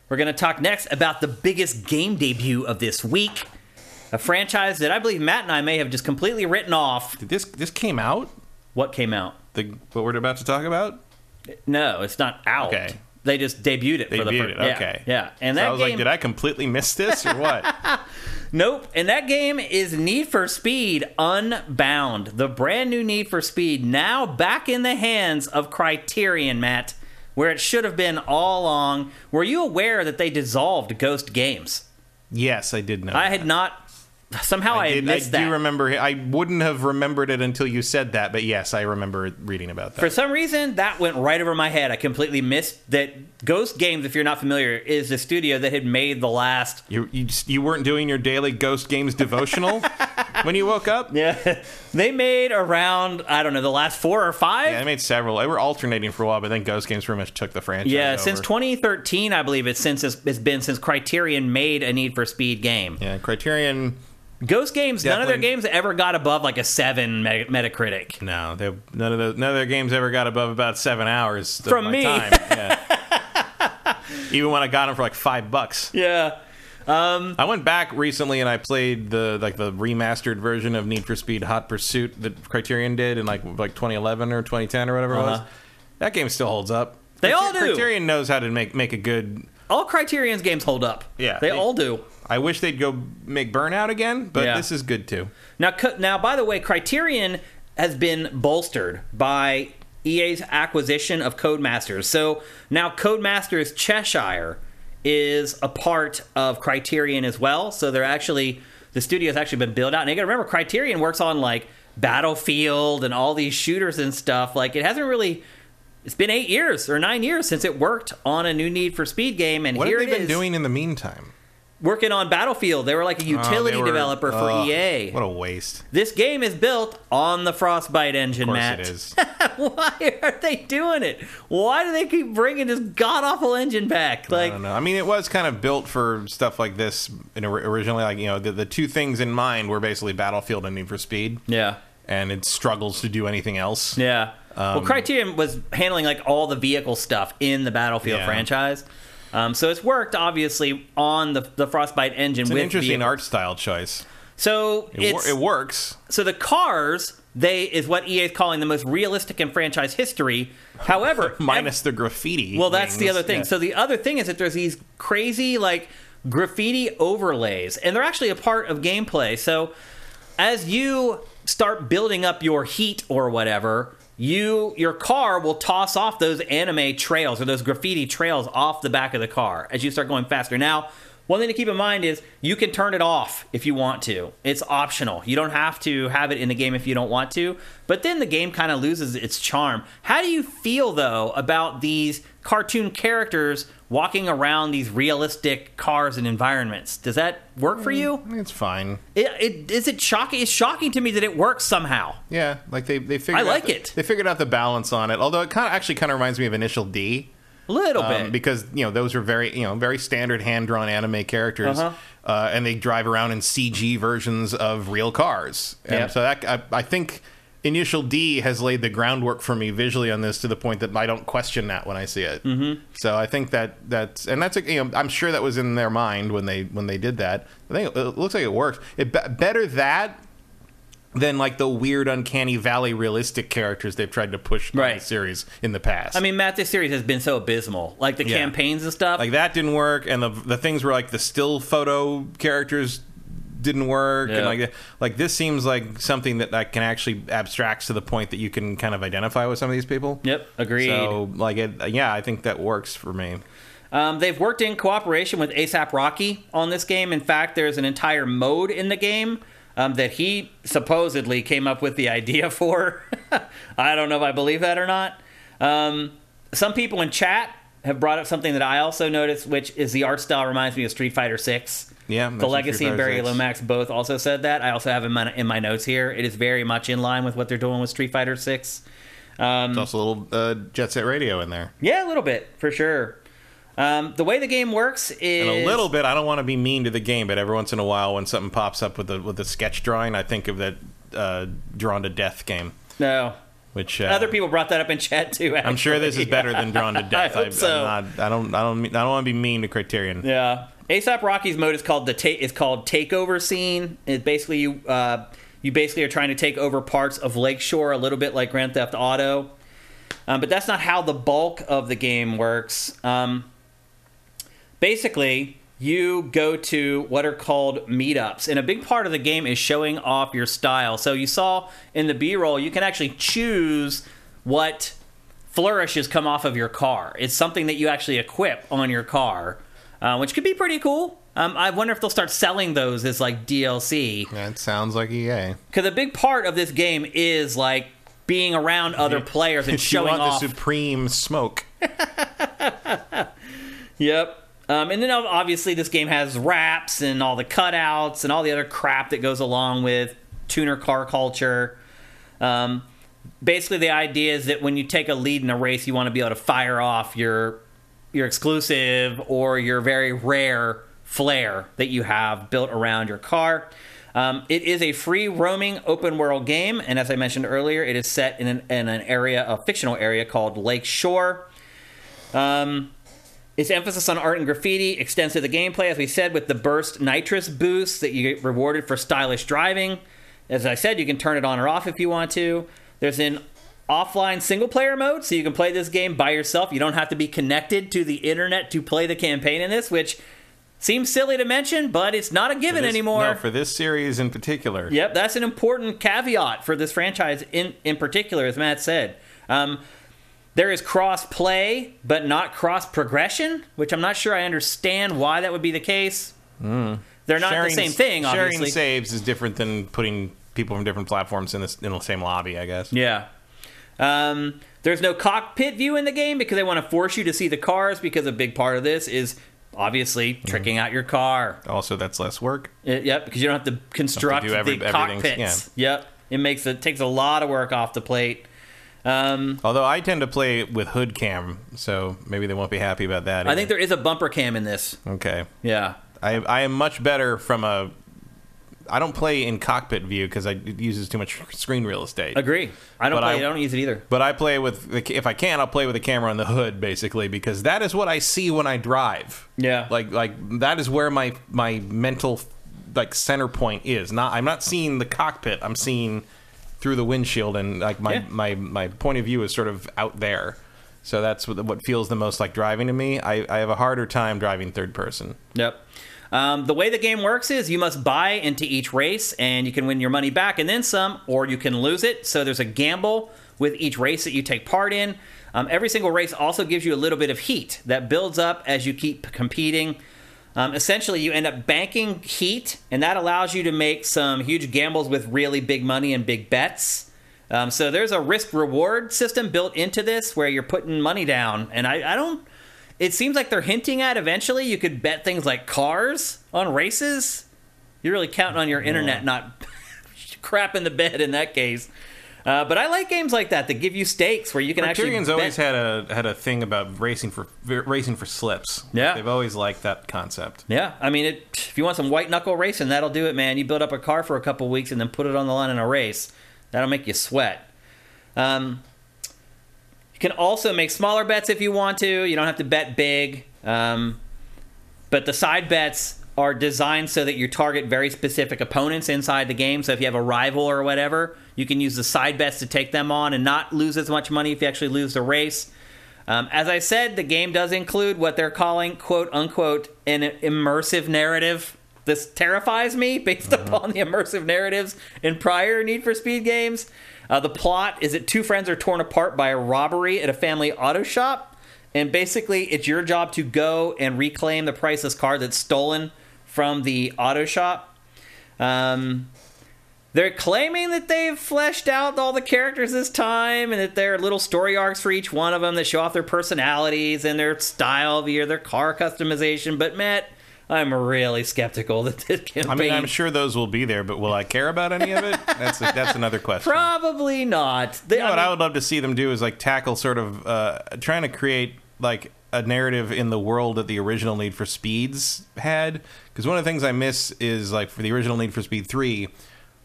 We're going to talk next about the biggest game debut of this week. A franchise that I believe Matt and I may have just completely written off. Did this this came out? What came out? The what we're about to talk about? No, it's not out. Okay. They just debuted it for the first. it. Yeah, Okay. Yeah, and So that I was game. like, did I completely miss this or what? Nope. And that game is Need for Speed Unbound, the brand new Need for Speed, now back in the hands of Criterion, Matt, where it should have been all along. Were you aware that they dissolved Ghost Games? yes, I did know. I that. had not. Somehow I, I, did, I missed do remember. I wouldn't have remembered it until you said that, but yes, I remember reading about that. For some reason, that went right over my head. I completely missed that Ghost Games, if you're not familiar, is the studio that had made the last you, you you weren't doing your daily Ghost Games devotional when you woke up. Yeah, they made around I don't know the last four or five. Yeah, I made several. They were alternating for a while, but then Ghost Games pretty much took the franchise. Yeah, over. since 2013, I believe it's since it's, it's been since Criterion made a Need for Speed game. yeah, Criterion. Ghost Games, none of their games ever got above like a seven Metacritic. No, they, none of those, none of their games ever got above about seven hours of From me. Time. Yeah. Even when I got them for like five bucks. Yeah, I went back recently and I played the like the remastered version of Need for Speed Hot Pursuit that Criterion did in like like 2011 or 2010 or whatever it was. Uh-huh. That game still holds up. They Criter- all do. Criterion knows how to make make a good. All Criterion's games hold up. Yeah, they they- all do. I wish they'd go make Burnout again, but Yeah. this is good too. Now, now, by the way, Criterion has been bolstered by EA's acquisition of Codemasters. So now Codemasters Cheshire is a part of Criterion as well. So they're actually the studio's actually been built out. And you got to remember, Criterion works on like Battlefield and all these shooters and stuff. Like it hasn't really. It's been eight years or nine years since it worked on a new Need for Speed game, and here. What here have it they been is, doing in the meantime? working on Battlefield. They were like a Oh, utility they were- developer for oh, EA. What a waste. This game is built on the Frostbite engine, Of course Matt. it is. Why are they doing it? Why do they keep bringing this god awful engine back? Like, I don't know. I mean, it was kind of built for stuff like this originally. Like you know, the, the two things in mind were basically Battlefield and Need for Speed, yeah, and it struggles to do anything else. yeah. Well, Um, Criterion was handling like all the vehicle stuff in the Battlefield Yeah. franchise, um, so it's worked obviously on the the Frostbite engine. It's an with interesting vehicle- art style choice. So It, wor- it works. so the cars they is what EA is calling the most realistic in franchise history. However, Minus the graffiti. Well, that's the other thing. Yeah. So the other thing is that there's these crazy like graffiti overlays, and they're actually a part of gameplay. So as you start building up your heat or whatever, you your car will toss off those anime trails or those graffiti trails off the back of the car as you start going faster. Now, one thing to keep in mind is you can turn it off if you want to. It's optional. You don't have to have it in the game if you don't want to. But then the game kind of loses its charm. How do you feel though about these cartoon characters walking around these realistic cars and environments? Does that work for you? it's fine. It, it, is it shocking? It's shocking to me that it works somehow. Yeah, like they they figured. I out like the- it. They figured out the balance on it. Although it kind of actually kind of reminds me of Initial D. A little um, bit. because you know those are very you know very standard hand drawn anime characters, Uh-huh. uh, and they drive around in CG versions of real cars. And Yep. so that I, I think Initial D has laid the groundwork for me visually on this to the point that I don't question that when I see it. Mm-hmm. So I think that that's and that's a, you know I'm sure that was in their mind when they when they did that. I think it looks like it works. It better that than like the weird uncanny valley realistic characters they've tried to push in Right. the series in the past. I mean, Matt, this series has been so abysmal. Like the Yeah. campaigns and stuff. like that didn't work and the the things were like the still photo characters didn't work Yeah. and like like this seems like something that like can actually abstracts to the point that you can kind of identify with some of these people yep, agreed. so like it yeah i think that works for me Um, they've worked in cooperation with ASAP Rocky on this game. In fact, there's an entire mode in the game um, that he supposedly came up with the idea for. I don't know if I believe that or not. Um, some people in chat have brought up something that I also noticed, which is the art style reminds me of Street Fighter Six. Yeah, the Legacy and Barry 6. Lomax both also said that. I also have in my in my notes here. It is very much in line with what they're doing with Street Fighter Six. there's also a little uh, jet set radio in there Yeah, a little bit for sure. Um, the way the game works is and a little bit i don't want to be mean to the game but every once in a while when something pops up with the with the sketch drawing i think of that uh, drawn to death game no. which uh, Other people brought that up in chat too. i'm sure this is better than drawn to death I hope so. not, i don't i don't i don't want to be mean to criterion Yeah. ASAP Rocky's mode is called the ta- is called takeover scene. It basically you uh, you basically are trying to take over parts of Lakeshore a little bit like Grand Theft Auto, um, but that's not how the bulk of the game works. Um, basically, you go to what are called meetups, and a big part of the game is showing off your style. So you saw in the B-roll, you can actually choose what flourishes come off of your car. It's something that you actually equip on your car, uh, which could be pretty cool. Um, I wonder if they'll start selling those as like DLC. that sounds like ea Because a big part of this game is like being around other players and showing want off. the supreme smoke Yep. Um, and then obviously this game has wraps and all the cutouts and all the other crap that goes along with tuner car culture. Um, basically, the idea is that when you take a lead in a race, you want to be able to fire off your your exclusive or your very rare flair that you have built around your car. Um, it is a free roaming open world game, and as I mentioned earlier, it is set in an, in an area, a fictional area called Lakeshore. Um, its emphasis on art and graffiti extends to the gameplay, as we said, with the burst nitrous boost that you get rewarded for stylish driving. As I said, you can turn it on or off if you want to. There's an offline single player mode, so you can play this game by yourself. You don't have to be connected to the internet to play the campaign in this, which seems silly to mention, but it's not a given This- anymore. No, for this series in particular. Yep, that's an important caveat for this franchise in in particular, as Matt said. Um, there is cross play, but not cross progression, which I'm not sure I understand why that would be the case. They're not Sharing- the same thing, Sharing obviously. saves is different than putting people from different platforms in, this, in the same lobby, I guess. Yeah. Um, there's no cockpit view in the game because they want to force you to see the cars because a big part of this is obviously Mm-hmm. tricking out your car. Also, that's less work. Uh, yep, because you don't have to construct do every- the everything, cockpits. Yep, it makes it takes a lot of work off the plate. Um, Although I tend to play with hood cam, so maybe they won't be happy about that. I think there is a bumper cam in this. Okay. Yeah. I I am much better from a. I don't play in cockpit view because it uses too much screen real estate. Agree. I don't But play. I- I, don't use it either. But I play with the, if I can, I'll play with the camera on the hood basically because that is what I see when I drive. Yeah. Like like that is where my my mental like center point is. Not I'm not seeing the cockpit. I'm seeing through the windshield and like my Yeah. my my point of view is sort of out there. So that's what, what feels the most like driving to me. I, I have a harder time driving third person. Yep. Um, the way the game works is you must buy into each race, and you can win your money back and then some, or you can lose it. So there's a gamble with each race that you take part in. Um, every single race also gives you a little bit of heat that builds up as you keep competing. Um, essentially, you end up banking heat, and that allows you to make some huge gambles with really big money and big bets. Um, so there's a risk reward system built into this where you're putting money down, and I, I don't. It seems like they're hinting at eventually you could bet things like cars on races. You're really counting on your internet not crap in the bed in that case. Uh, but I like games like that that give you stakes where you can Criterion's actually. always bet- had a had a thing about racing for racing for slips. Yeah. they've always liked that concept. Yeah, I mean, it, if you want some white knuckle racing, that'll do it, man. You build up a car for a couple weeks and then put it on the line in a race. That'll make you sweat. Um, you can also make smaller bets if you want to. You don't have to bet big. Um, but the side bets are designed so that you target very specific opponents inside the game. So if you have a rival or whatever, you can use the side bets to take them on and not lose as much money if you actually lose the race. Um, as I said, the game does include what they're calling "quote unquote" an immersive narrative. This terrifies me based upon the immersive narratives in prior Need for Speed games. Uh, the plot is that two friends are torn apart by a robbery at a family auto shop, and basically, it's your job to go and reclaim the priceless car that's stolen from the auto shop. Um, they're claiming that they've fleshed out all the characters this time and that there are little story arcs for each one of them that show off their personalities and their style via their car customization. But Matt, I'm really skeptical that this campaign. I mean, I'm sure those will be there, but will I care about any of it? That's that's another question. Probably not. They, You know what I I would love to see them do is like tackle sort of uh, trying to create like a narrative in the world that the original Need for Speeds had. Because one of the things I miss is like for the original Need for Speed Three,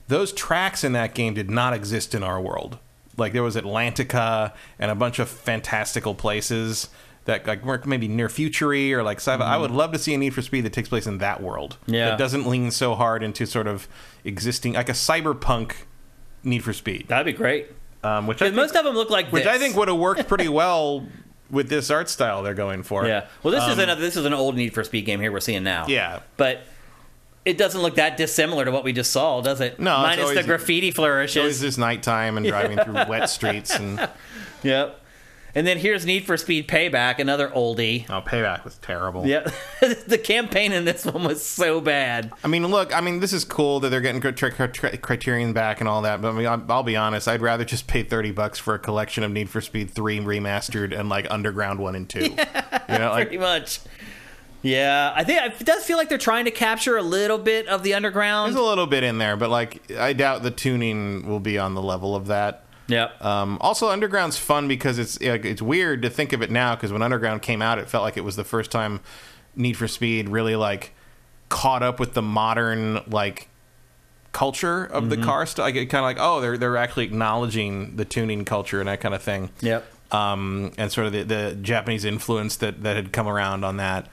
those tracks in that game did not exist in our world. Like there was Atlantica and a bunch of fantastical places that like work maybe near futury or like sci-fi. I would love to see a Need for Speed that takes place in that world. Yeah. that doesn't lean so hard into sort of existing like a cyberpunk Need for Speed. that'd be great. Um, which I Because most of them look like which this. I think would have worked pretty well with this art style they're going for. Yeah. Well, this is another. This is an old Need for Speed game here we're seeing now. Um, Yeah. But it doesn't look that dissimilar to what we just saw, does it? No, it's Minus the graffiti flourishes. It's always this nighttime and driving through wet streets and Yep. And then here's Need for Speed Payback, another oldie. oh, payback was terrible. Yeah, the campaign in this one was so bad. I mean, look, I mean, this is cool that they're getting cri- cri- cri- Criterion back and all that, but I mean, I'll, I'll be honest, I'd rather just pay thirty bucks for a collection of Need for Speed Three remastered and like Underground One and Two. you know, Pretty much. Yeah, I think it does feel like they're trying to capture a little bit of the underground. there's a little bit in there, but like, I doubt the tuning will be on the level of that. Yep. Um, also, Underground's fun because it's it's weird to think of it now because when Underground came out, it felt like it was the first time Need for Speed really like caught up with the modern like culture of the car stuff. Like, kind of like oh, they're they're actually acknowledging the tuning culture and that kind of thing. Yep. Um, and sort of the, the Japanese influence that that had come around on that.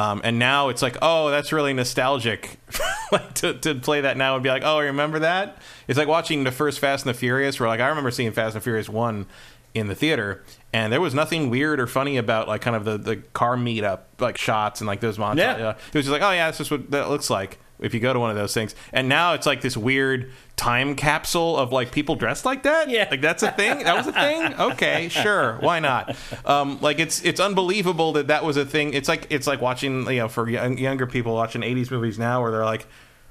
Um, and now it's like, oh, that's really nostalgic. like to, to play that now would be like, oh, I remember that? It's like watching the first Fast and the Furious, where like I remember seeing Fast and the Furious one in the theater, and there was nothing weird or funny about like kind of the, the car meetup like shots and like those montages. Yeah. It was just like, oh yeah, that's just what that looks like if you go to one of those things. And now it's like this weird time capsule of like people dressed like that. Yeah. like that's a thing. That was a thing. Okay, sure, why not? Um, like it's it's unbelievable that that was a thing. It's like it's like watching you know for young, younger people watching '80s movies now where they're like,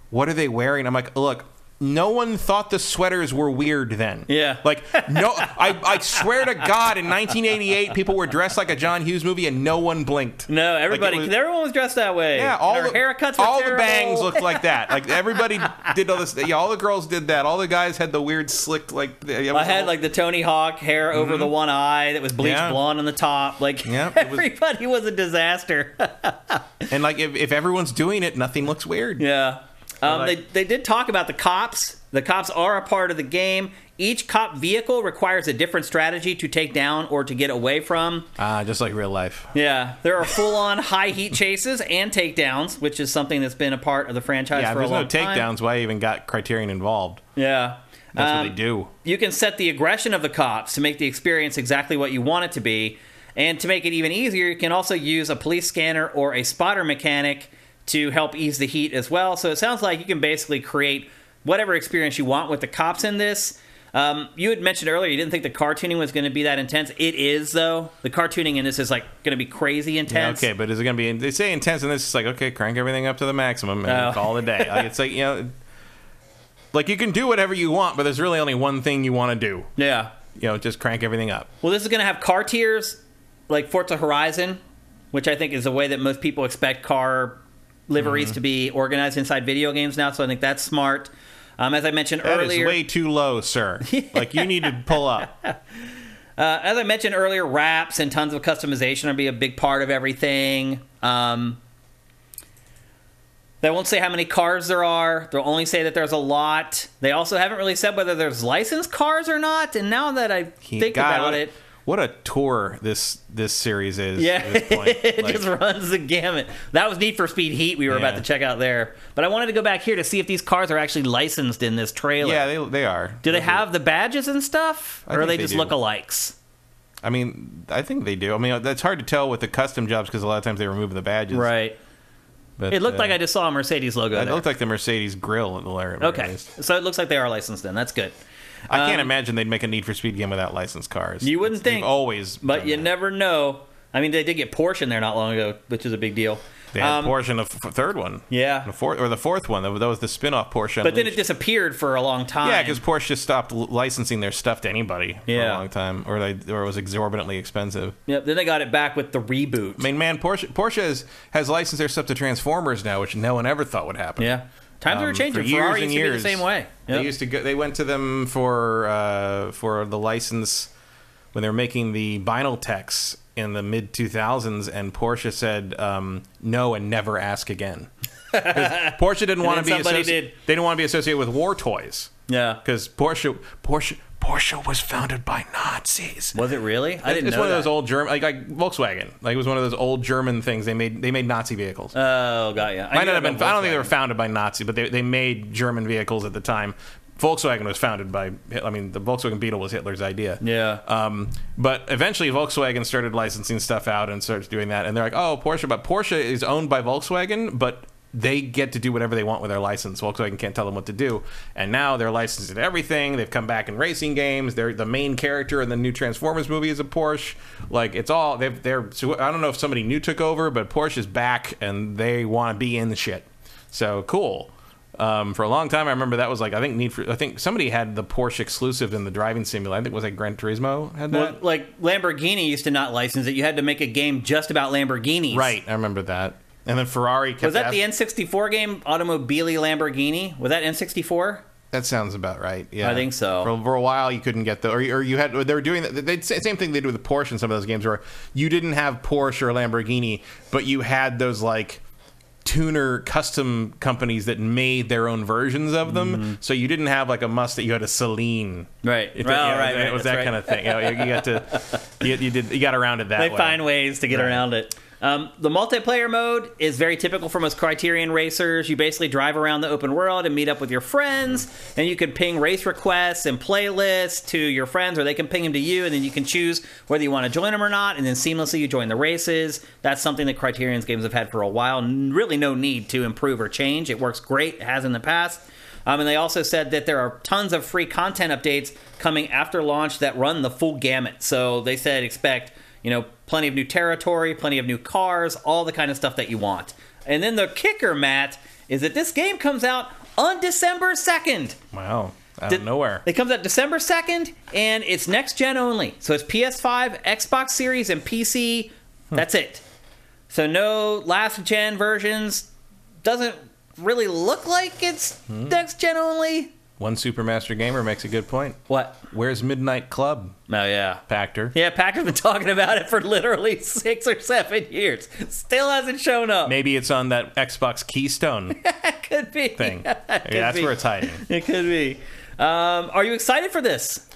what are they wearing? I'm like, look. No one thought the sweaters were weird then. Yeah. Like no, I, I swear to God, in 1988, people were dressed like a John Hughes movie, and no one blinked. No, Like, everybody, was- everyone was dressed that way. yeah, all the haircuts were all the bangs looked like that. Like everybody did all this. Yeah, all the girls did that. All the guys had the weird slicked like. it I had all- like the Tony Hawk hair over the one eye that was bleached Mm-hmm. Yeah. blonde on the top. Like Yeah, it was- everybody was a disaster. and like if, if everyone's doing it, nothing looks weird. yeah. Um, like- they, they did talk about the cops. The cops are a part of the game. Each cop vehicle requires a different strategy to take down or to get away from. Ah, just like real life. Yeah, there are full-on high heat chases and takedowns, which is something that's been a part of the franchise Yeah, for a there's long no time. takedowns. Why even got Criterion involved? Yeah, That's Um, what they do. you can set the aggression of the cops to make the experience exactly what you want it to be. And to make it even easier, you can also use a police scanner or a spotter mechanic to help ease the heat as well. So it sounds like you can basically create whatever experience you want with the cops in this. Um, you had mentioned earlier you didn't think the car tuning was going to be that intense. It is though. The car tuning in this is like going to be crazy Yeah, intense. okay, but is it going to be? They say intense, and this is like okay, crank everything up to the maximum and Oh. call it a day. Like it's like you know, like you can do whatever you want, but there's really only one thing you want to do. Yeah. You know, just crank everything up. Well, this is going to have car tiers like Forza Horizon, which I think is the way that most people expect car liveries Mm-hmm. to be organized inside video games now. So I think that's smart. Um, as I mentioned That is earlier, way too low, sir. Like you need to pull up. uh, as I mentioned earlier, wraps and tons of customization will be a big part of everything. Um, They won't say how many cars there are. They'll only say that there's a lot. They also haven't really said whether there's licensed cars or not. And now that I think about a- it, What a tour this this series is. yeah, at this point. it Like, just runs the gamut. That was Need for Speed Heat we were about to check out there. But I wanted to go back here to see if these cars are actually licensed in this trailer. yeah, they they are. do they have the badges and stuff? Or are they they just do. lookalikes? I mean, I think they do. I mean, that's hard to tell with the custom jobs because a lot of times they remove the badges. Right. But, It looked uh, like I just saw a Mercedes logo It there. looked like the Mercedes grill at the layer. okay. So it looks like they are licensed then. That's good. I can't Um, imagine they'd make a Need for Speed game without licensed cars. You wouldn't think, always, But you that. never know. I mean, they did get Porsche in there not long ago, which is a big deal. They had Um, Porsche in the f- third one. Yeah. the fourth or the fourth one. That was- the spin-off Porsche. But then it disappeared for a long time. yeah, because Porsche just stopped licensing their stuff to anybody for a long time, or they or it was exorbitantly expensive. Yep, then they got it back with the reboot. I mean, man, Porsche Porsche has, has licensed their stuff to Transformers now, which no one ever thought would happen. yeah. Times are Um, changing. for years Ferrari and used to be the same way. They used to go. They went to them for uh, for the license when they were making the vinyl techs in the mid 2000s, and Porsche said um, no and never ask again. Porsche didn't want to be somebody associ- did. they didn't want to be associated with war toys yeah. because Porsche Porsche Porsche was founded by Nazis. Was it really? I didn't it's know one that. of those old German, like, like Volkswagen. Like it was one of those old German things. They made they made Nazi vehicles. Oh, got ya. I Might knew not have been. about I don't think they were Volkswagen. founded by Nazi, but they, they made German vehicles at the time. Volkswagen was founded by. I mean, the Volkswagen Beetle was Hitler's idea. Yeah. Um, but eventually, Volkswagen started licensing stuff out and started doing that. And they're like, "Oh, Porsche!" But Porsche is owned by Volkswagen, but they get to do whatever they want with their license. Volkswagen can't tell them what to do. And now they're licensed in everything. They've come back in racing games. They're the main character in the new Transformers movie is a Porsche. Like it's all they've, they're. So I don't know if somebody new took over, but Porsche is back and they want to be in the shit. So cool. Um, for a long time, I remember that was like I think Need for I think somebody had the Porsche exclusive in the driving simulator. I think it was like Gran Turismo had that. Well, like Lamborghini used to not license it. You had to make a game just about Lamborghinis. Right, I remember that. And then Ferrari kept Was that the N64 game, Automobili Lamborghini? Was that N64? That sounds about right. Yeah, I think so. For, for a while, you couldn't get the, or, or you had. They were doing the They same thing they did with Porsche in some of those games, where you didn't have Porsche or Lamborghini, but you had those like tuner custom companies that made their own versions of them. So you didn't have like a Mustang; you had a Saleen. Mm-hmm. Right. It, yeah, right, it right, was that right. kind of thing. You, know, you got to, you, you did, you got around it that They way. find ways to get Right. around it. Um, the multiplayer mode is very typical for most Criterion racers. You basically drive around the open world and meet up with your friends, and you can ping race requests and playlists to your friends, or they can ping them to you, and then you can choose whether you want to join them or not, and then seamlessly you join the races. That's something that Criterion's games have had for a while. Really, no need to improve or change. It works great, it has in the past. Um, and they also said that there are tons of free content updates coming after launch that run the full gamut. So they said expect, you know, plenty of new territory, plenty of new cars, all the kind of stuff that you want. And then the kicker, Matt, is that this game comes out on December 2nd. Wow, out of nowhere. It comes out December 2nd, and it's next gen only. So it's PS5, Xbox Series, and PC. Hmm. That's it. So no last gen versions. Doesn't really look like it's hmm. next gen only. One Supermaster gamer makes a good point. What? Where's Midnight Club, Oh, yeah. Pachter? Yeah, Pachter's been talking about it for literally six or seven years. Still hasn't shown up. Maybe it's on that Xbox Keystone could be. thing. Could Yeah, that's be. where it's hiding. It could be. Um, are you excited for this?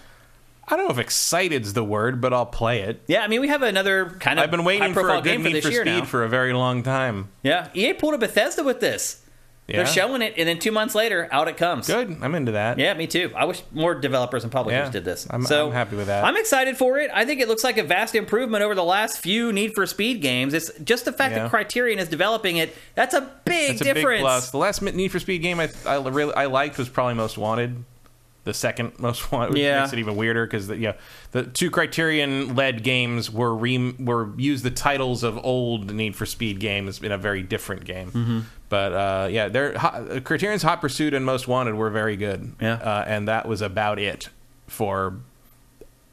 I don't know if excited's the word, but I'll play it. Yeah, I mean, we have another kind of I've been waiting for a good game for Need this for Speed now. for a very long time. Yeah, EA pulled a Bethesda with this. Yeah. They're showing it, and then two months later, out it comes. Good. I'm into that. Yeah, me too. I wish more developers and publishers Yeah, did this. I'm- so I'm happy with that. I'm excited for it. I think it looks like a vast improvement over the last few Need for Speed games. It's just the fact Yeah. that Criterion is developing it. That's a big It's a difference. big plus. The last Need for Speed game I, I really I liked was probably Most Wanted. The second most wanted, which Yeah. makes it even weirder because the, yeah, the two Criterion led games were re, were used the titles of old Need for Speed games in a very different game. Mm-hmm. But uh, yeah, their Criterion's Hot Pursuit and Most Wanted were very good. Yeah. uh, and that was about it for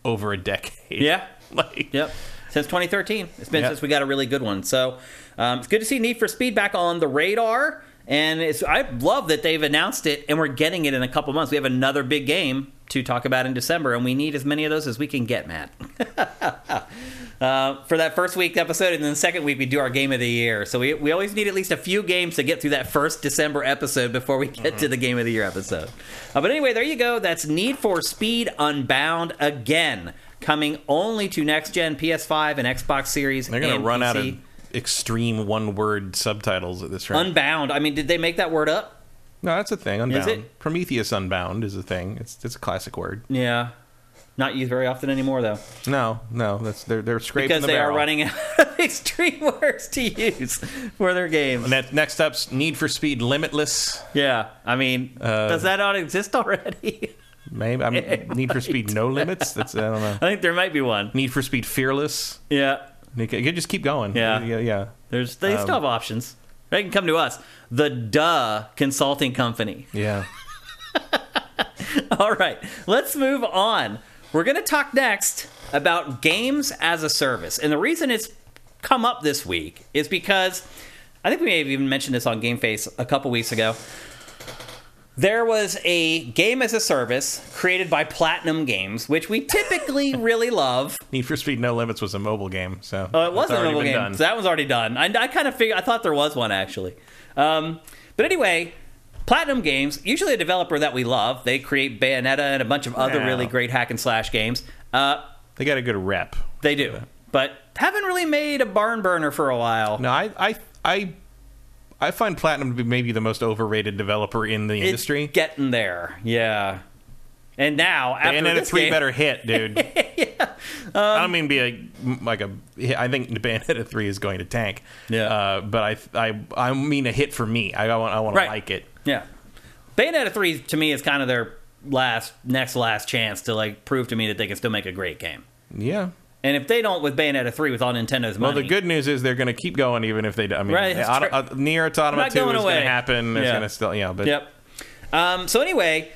over a decade. Yeah. like Yep. Since 2013. It's been Yep. since we got a really good one. So um, it's good to see Need for Speed back on the radar. And it's, I love that they've announced it and we're getting it in a couple months. We have another big game to talk about in December, and we need as many of those as we can get, Matt. uh, for that first week episode, and then the second week we do our game of the year. So we, we always need at least a few games to get through that first December episode before we get to the game of the year episode. Uh, but anyway, there you go. That's Need for Speed Unbound again, coming only to next gen PS5 and Xbox Series. They're going to run out of extreme one word subtitles at this rate. Unbound. I mean, did they make that word up? no, that's a thing. Unbound. it? Prometheus Unbound is a thing. It's it's a classic word. Yeah. Not used very often anymore, though. No, no, that's they're they're scraping Because the they barrel. are running out of extreme words to use for their games. Ne- next up's Need for Speed Limitless. Yeah. I mean, Uh, does that not exist already? Maybe I mean, Need for. Speed No Limits. That's I don't know. I think there might be one. Need for Speed Fearless. Yeah. You can just keep going. Yeah. yeah, yeah. There's they Um, still have options. They can come to us, the Duh Consulting Company. yeah. All right, let's move on. We're going to talk next about games as a service. And the reason it's come up this week is because I think we may have even mentioned this on Game Face a couple weeks ago. There was a game as a service created by Platinum Games, which we typically really love. Need for Speed No Limits was a mobile game, so Oh, it was a mobile game. done. So that was already done. I, I kind of figured. I thought there was one actually. Um, but anyway, Platinum Games, usually a developer that we love. They create Bayonetta and a bunch of other Yeah. really great hack and slash games. Uh, They got a good rep. they do, but haven't really made a barn burner for a while. No, I, I, I, I find Platinum to be maybe the most overrated developer in the It's industry. getting there, yeah. And now after Bayonetta three game, better hit, dude. Um, I don't mean be a like a. I think Bayonetta three is going to tank. Yeah. Uh, but I, I, I mean a hit for me. I, want, I want to like it. Yeah, Bayonetta three to me is kind of their last, next last chance to like prove to me that they can still make a great game. Yeah. And if they don't with Bayonetta 3 with all Nintendo's money, Well, the good news is they're going to keep going even if they. do- I mean, Right, Auto, uh, Nier Automata Not two is going going away. to happen. It's Yeah. going to still, yeah. But Yep. Um, so anyway,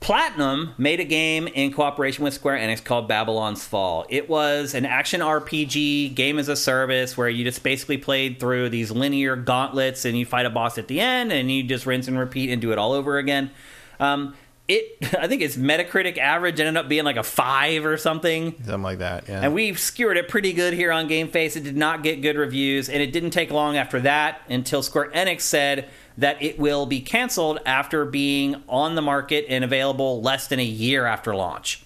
Platinum made a game in cooperation with Square Enix called Babylon's Fall. It was an action RPG game as a service where you just basically played through these linear gauntlets and you fight a boss at the end and you just rinse and repeat and do it all over again. Um, it, I think its Metacritic average ended up being like a five or something. something like that. Yeah. And we skewered it pretty good here on Game Face. It did not get good reviews, and it didn't take long after that until Square Enix said that it will be canceled after being on the market and available less than a year after launch.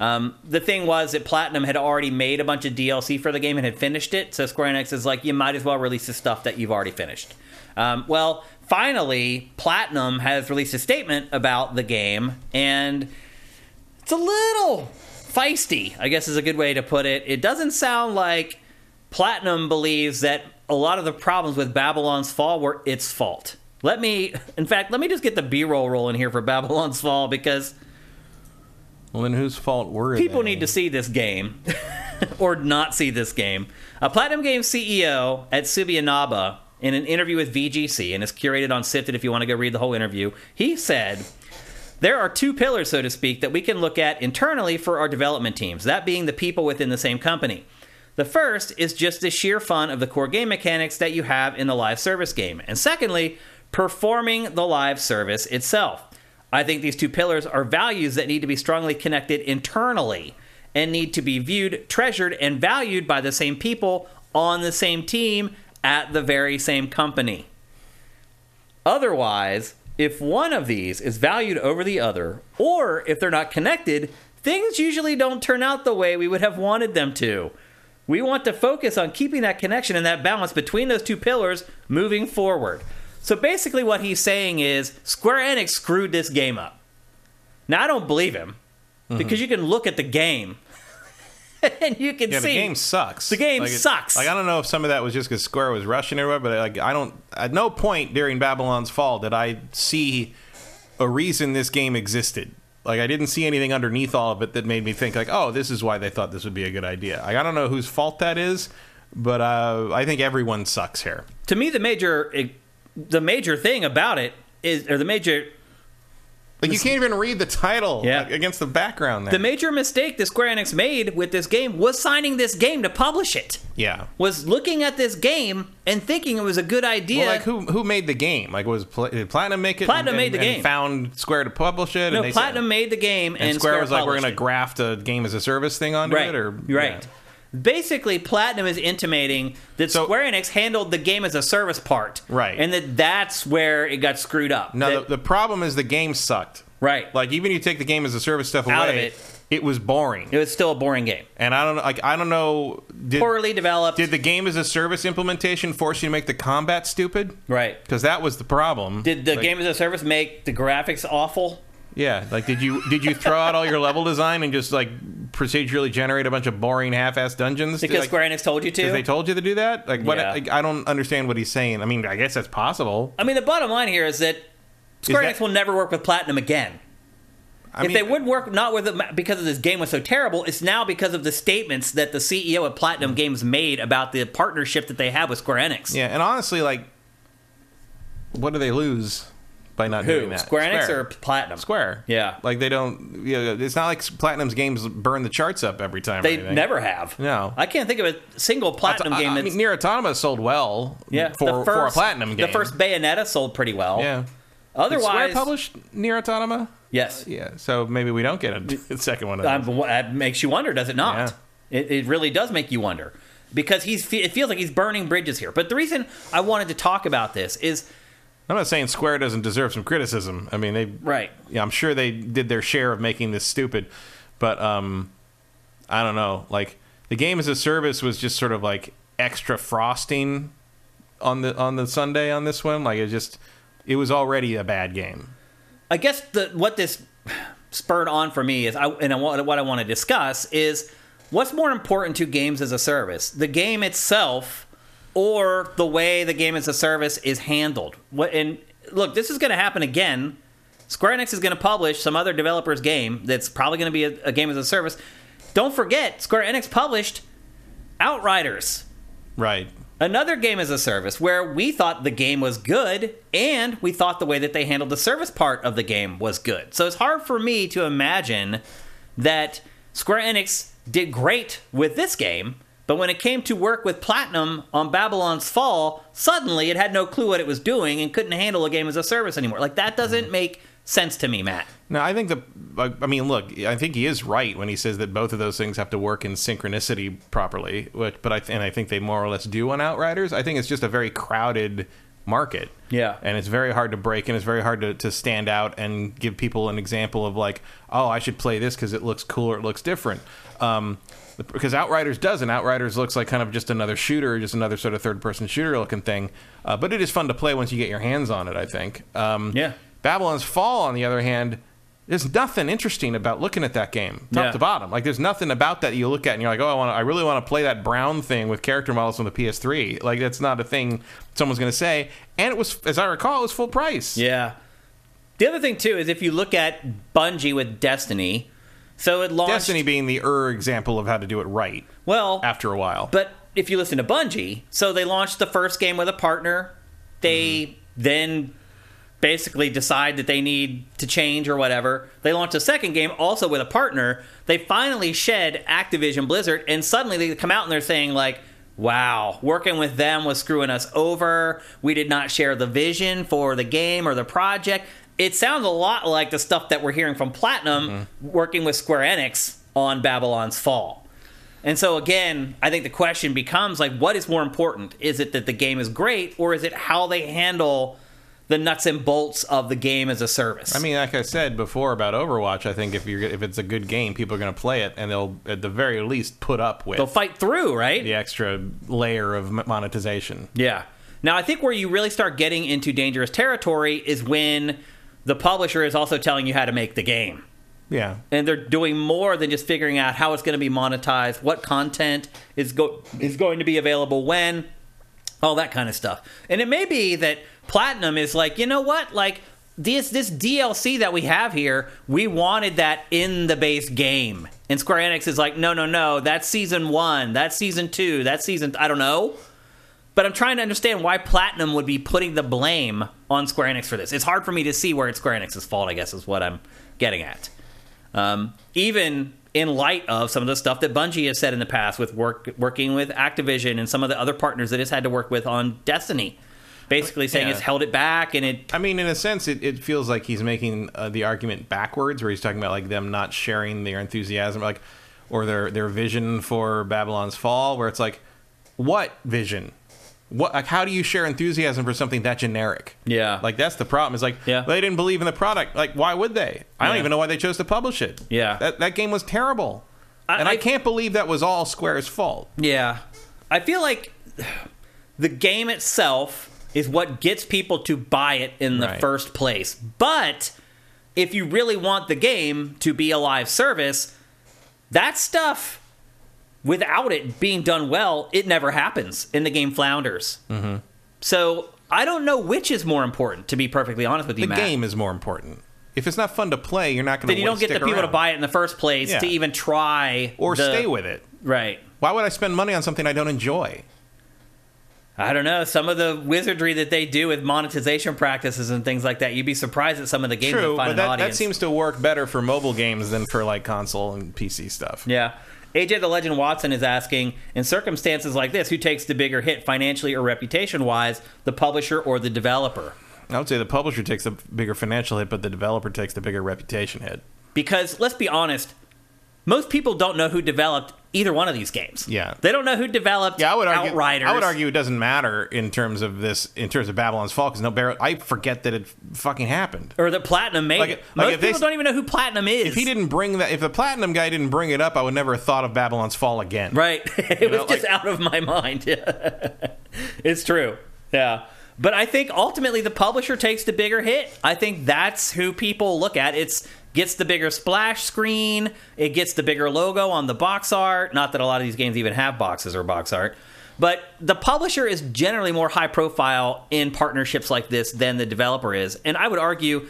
Um, the thing was that Platinum had already made a bunch of DLC for the game and had finished it, so Square Enix is like, you might as well release the stuff that you've already finished. Um, well, finally, Platinum has released a statement about the game, and it's a little feisty, I guess is a good way to put it. It doesn't sound like Platinum believes that a lot of the problems with Babylon's Fall were its fault. Let me, in fact, let me just get the B roll rolling here for Babylon's Fall because well, then whose fault were it? people they? need to see this game or not see this game. A Platinum Games CEO Atsushi Inaba, in an interview with VGC, and it's curated on Sifted if you want to go read the whole interview, he said, There are two pillars, so to speak, that we can look at internally for our development teams, that being the people within the same company. The first is just the sheer fun of the core game mechanics that you have in the live service game. And secondly, performing the live service itself. I think these two pillars are values that need to be strongly connected internally and need to be viewed, treasured, and valued by the same people on the same team at the very same company. Otherwise, if one of these is valued over the other, or if they're not connected, things usually don't turn out the way we would have wanted them to. We want to focus on keeping that connection and that balance between those two pillars moving forward. So basically, what he's saying is Square Enix screwed this game up. Now, I don't believe him mm-hmm. because you can look at the game and you can Yeah, see the game sucks. The game Like, it- sucks. Like I don't know if some of that was just because Square was rushing it or what, but like I don't. At no point during Babylon's Fall did I see a reason this game existed. Like I didn't see anything underneath all of it that made me think like, oh, this is why they thought this would be a good idea. Like I don't know whose fault that is, but uh, I think everyone sucks here. to me the major the major thing about it is or the major Like you can't even read the title Yeah. like, against the background. There. the major mistake that Square Enix made with this game was signing this game to publish it. yeah. Was looking at this game and thinking it was a good idea. Well, like who who made the game? Like was Pla- did Platinum make it? Platinum and, made the and game. Found Square to publish it. no, and they said- Platinum made the game and, And Square, was like, we're going to graft a game as a service thing onto right, it, or right. Basically, Platinum is intimating that So- Square Enix handled the game as a service part, Right. and that that's where it got screwed up. Now That- the, the problem is the game sucked. right, Like even you take the game as a service stuff away, Out of it. it was boring. it was still a boring game, and I don't know. Like I don't know. Did, poorly developed. did the game as a service implementation force you to make the combat stupid? right? Because that was the problem. Did the Like, game as a service make the graphics awful? Yeah. Like did you did you throw out all your level design and just like procedurally generate a bunch of boring half-ass dungeons? Because like, Square Enix told you to. Because they told you to do that? Like what? Yeah. Like, I don't understand what he's saying. I mean, I guess that's possible. I mean, the bottom line here is that Square that- Enix will never work with Platinum again. I if mean, they would work not with it because of this game was so terrible, it's now because of the statements that the CEO of Platinum Games made about the partnership that they have with Square Enix. Yeah, and honestly, like, what do they lose by not doing Who? that? Square Enix or Platinum? Square? Yeah. Like they don't. You know, it's not like Platinum's games burn the charts up every time. They never have. No. I can't think of a single Platinum I, game I that's mean, Nier Automata sold well. yeah. for first, for a Platinum game. The first Bayonetta sold pretty well. Yeah. Did Otherwise, Square published Nier Automata? yes. Uh, yeah. So maybe we don't get a, a second one. Of those. that makes you wonder, does it not? Yeah. It, it really does make you wonder because he's it feels like he's burning bridges here. But the reason I wanted to talk about this is I'm not saying Square doesn't deserve some criticism. I mean, they right. yeah, I'm sure they did their share of making this stupid, but um, I don't know. Like the game as a service was just sort of like extra frosting on the on the sundae on this one. Like it just it was already a bad game. I guess the what this spurred on for me is, I, and I, what I want to discuss is what's more important to games as a service, the game itself, or the way the game as a service is handled. What and look, this is going to happen again. Square Enix is going to publish some other developer's game that's probably going to be a, a game as a service. Don't forget, Square Enix published Outriders Right. another game as a service where we thought the game was good and we thought the way that they handled the service part of the game was good. So it's hard for me to imagine that Square Enix did great with this game, but when it came to work with Platinum on Babylon's Fall, suddenly it had no clue what it was doing and couldn't handle a game as a service anymore. Like that doesn't make sense to me, Matt. No, I think the. I I mean, look, I think he is right when he says that both of those things have to work in synchronicity properly. Which, but I th- and I think they more or less do on Outriders. I think it's just a very crowded market. Yeah. and it's very hard to break, and it's very hard to, to stand out and give people an example of like, oh, I should play this because it looks cool or it looks different. Um, because Outriders doesn't. Outriders looks like kind of just another shooter, just another sort of third person shooter looking thing. Uh, but it is fun to play once you get your hands on it. I think. Um, Yeah. Babylon's Fall, on the other hand, there's nothing interesting about looking at that game, top Yeah. to bottom. Like, there's nothing about that you look at and you're like, oh, I want, I really want to play that brown thing with character models on the PS3. Like, that's not a thing someone's going to say. And it was, as I recall, it was full price. Yeah. The other thing too is if you look at Bungie with Destiny, so it launched Destiny being the er example of how to do it right well after a while. But if you listen to Bungie, so they launched the first game with a partner. They then basically decide that they need to change or whatever. They launched a second game also with a partner. They finally shed Activision Blizzard, and suddenly they come out and they're saying like. Wow, working with them was screwing us over. We did not share the vision for the game or the project. It sounds a lot like the stuff that we're hearing from Platinum mm-hmm. working with Square Enix on Babylon's Fall. And so again, I think the question becomes like what is more important? Is it that the game is great or is it how they handle the nuts and bolts of the game as a service? I mean, like I said before about Overwatch, I think if you're if it's a good game, people are going to play it, and they'll at the very least put up with they'll fight through, right? the extra layer of monetization. Yeah. Now, I think where you really start getting into dangerous territory is when the publisher is also telling you how to make the game. Yeah, and they're doing more than just figuring out how it's going to be monetized, what content is go- is going to be available when, all that kind of stuff. And it may be that Platinum is like, you know what, like this this DLC that we have here, we wanted that in the base game. And Square Enix is like, no, no, no, that's season one, that's season two, that's season I don't know. But I'm trying to understand why Platinum would be putting the blame on Square Enix for this. It's hard for me to see where it's Square Enix's fault, I guess, is what I'm getting at. Um, even in light of some of the stuff that Bungie has said in the past with work, working with Activision and some of the other partners that it's had to work with on Destiny. Basically saying Yeah. it's held it back and it. I mean, in a sense, it, it feels like he's making uh, the argument backwards, where he's talking about like them not sharing their enthusiasm. Like, or their their vision for Babylon's Fall, where it's like, what vision? What like how do you share enthusiasm for something that generic? Yeah. like that's the problem. Is like Yeah. they didn't believe in the product. Like why would they? I don't even know why they chose to publish it. Yeah. that that game was terrible, I- and I, I- can't believe that was all Square's fault. Yeah. I feel like the game itself is what gets people to buy it in the Right. first place. But if you really want the game to be a live service, that stuff, without it being done well, it never happens and the game flounders. Mm-hmm. So I don't know which is more important, to be perfectly honest with you, The Matt. game is more important. If it's not fun to play, you're not going to. Then you don't get the people to buy it in the first place Yeah. to even try or the- stay with it. Right. Why would I spend money on something I don't enjoy? I don't know. Some of the wizardry that they do with monetization practices and things like that, you'd be surprised at some of the games True, that find but that, that seems to work better for mobile games than for like console and PC stuff. yeah. AJ the Legend Watson is asking, in circumstances like this, who takes the bigger hit financially or reputation wise, the publisher or the developer? I would say the publisher takes a bigger financial hit, but the developer takes the bigger reputation hit. Because let's be honest, most people don't know who developed either one of these games. Yeah. They don't know who developed Yeah, I would argue. Outriders. I would argue it doesn't matter in terms of this, in terms of Babylon's Fall, because no, Bar- I forget that it fucking happened. Or that Platinum made Like- it. like Most if they people don't even know who Platinum is. If he didn't bring that, if the platinum guy didn't bring it up, I would never have thought of Babylon's Fall again. Right. it was know, just like- out of my mind. it's true. Yeah. But I think ultimately the publisher takes the bigger hit. I think that's who people look at. It's gets the bigger splash screen, it gets the bigger logo on the box art. Not that a lot of these games even have boxes or box art. But the publisher is generally more high profile in partnerships like this than the developer is. And I would argue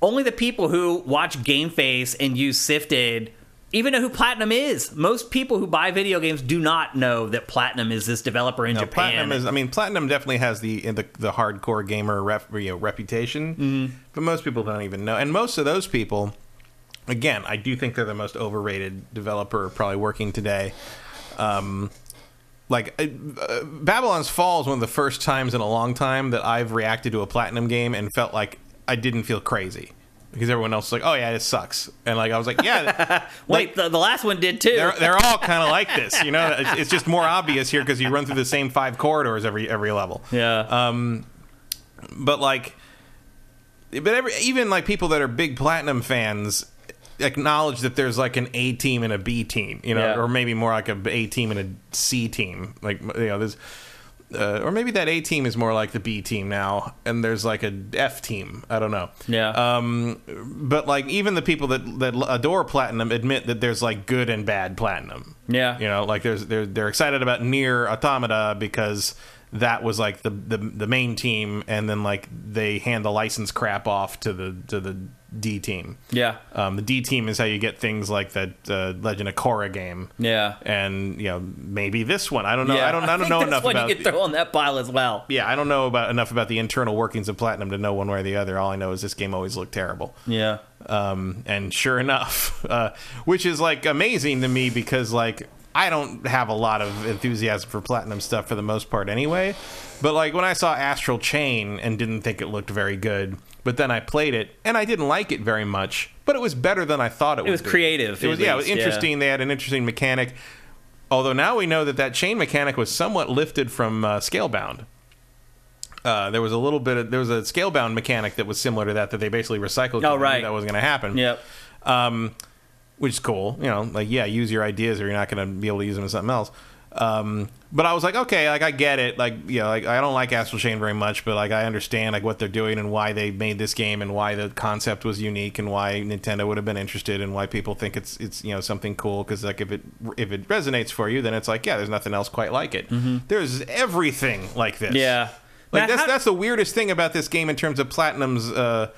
only the people who watch Game Face and use Sifted even know who Platinum is. Most people who buy video games do not know that Platinum is this developer in No, Japan. Platinum is. I mean, Platinum definitely has the the, the hardcore gamer rep, you know, reputation, Mm-hmm. but most people don't even know. And most of those people, again, I do think they're the most overrated developer probably working today. Um, like uh, uh, Babylon's Fall is one of the first times in a long time that I've reacted to a Platinum game and felt like I didn't feel crazy. Because everyone else was like, "Oh yeah, it sucks," and like I was like, "Yeah, Wait, the, the last one did too. they're they're all kind of like this, you know. It's, it's just more obvious here because you run through the same five corridors every every level. yeah. Um, but like, but every, even like people that are big platinum fans acknowledge that there's like an A team and a B team, you know, Yeah. or maybe more like a A team and a C team. Like you know, there's. Uh, or maybe that A team is more like the B team now, and there's like a F team. I don't know. Yeah. Um, but like even the people that that adore platinum admit that there's like good and bad platinum. Yeah. You know, like there's they're they're excited about Nier Automata because that was like the, the the main team, and then like they hand the license crap off to the to the D team. yeah. Um, the D team is how you get things like that uh, Legend of Korra game. Yeah. And you know maybe this one. I don't know. yeah. I don't. I don't think know enough about. you could throw on that pile as well. yeah, I don't know about enough about the internal workings of Platinum to know one way or the other. All I know is this game always looked terrible. Yeah. Um, and sure enough, uh, which is like amazing to me because like I don't have a lot of enthusiasm for platinum stuff for the most part anyway. But like when I saw Astral Chain and didn't think it looked very good, but then I played it and I didn't like it very much, but it was better than I thought it, it was be. creative, It was at yeah, it was least, yeah. interesting. They had an interesting mechanic. Although now we know that that chain mechanic was somewhat lifted from uh, Scalebound. Uh, there was a little bit of there was a scalebound mechanic that was similar to that that they basically recycled. Oh, right. that wasn't going to happen. Yep. Um, which is cool. You know, like yeah, use your ideas or you're not going to be able to use them in something else. Um, but I was like, okay, like I get it. Like you know, like I don't like Astral Chain very much, but like I understand like what they're doing and why they made this game and why the concept was unique and why Nintendo would have been interested and why people think it's it's you know something cool because like if it if it resonates for you, then it's like yeah, there's nothing else quite like it. There's everything like this. Yeah. Like Now, that's how- that's the weirdest thing about this game in terms of Platinum's uh,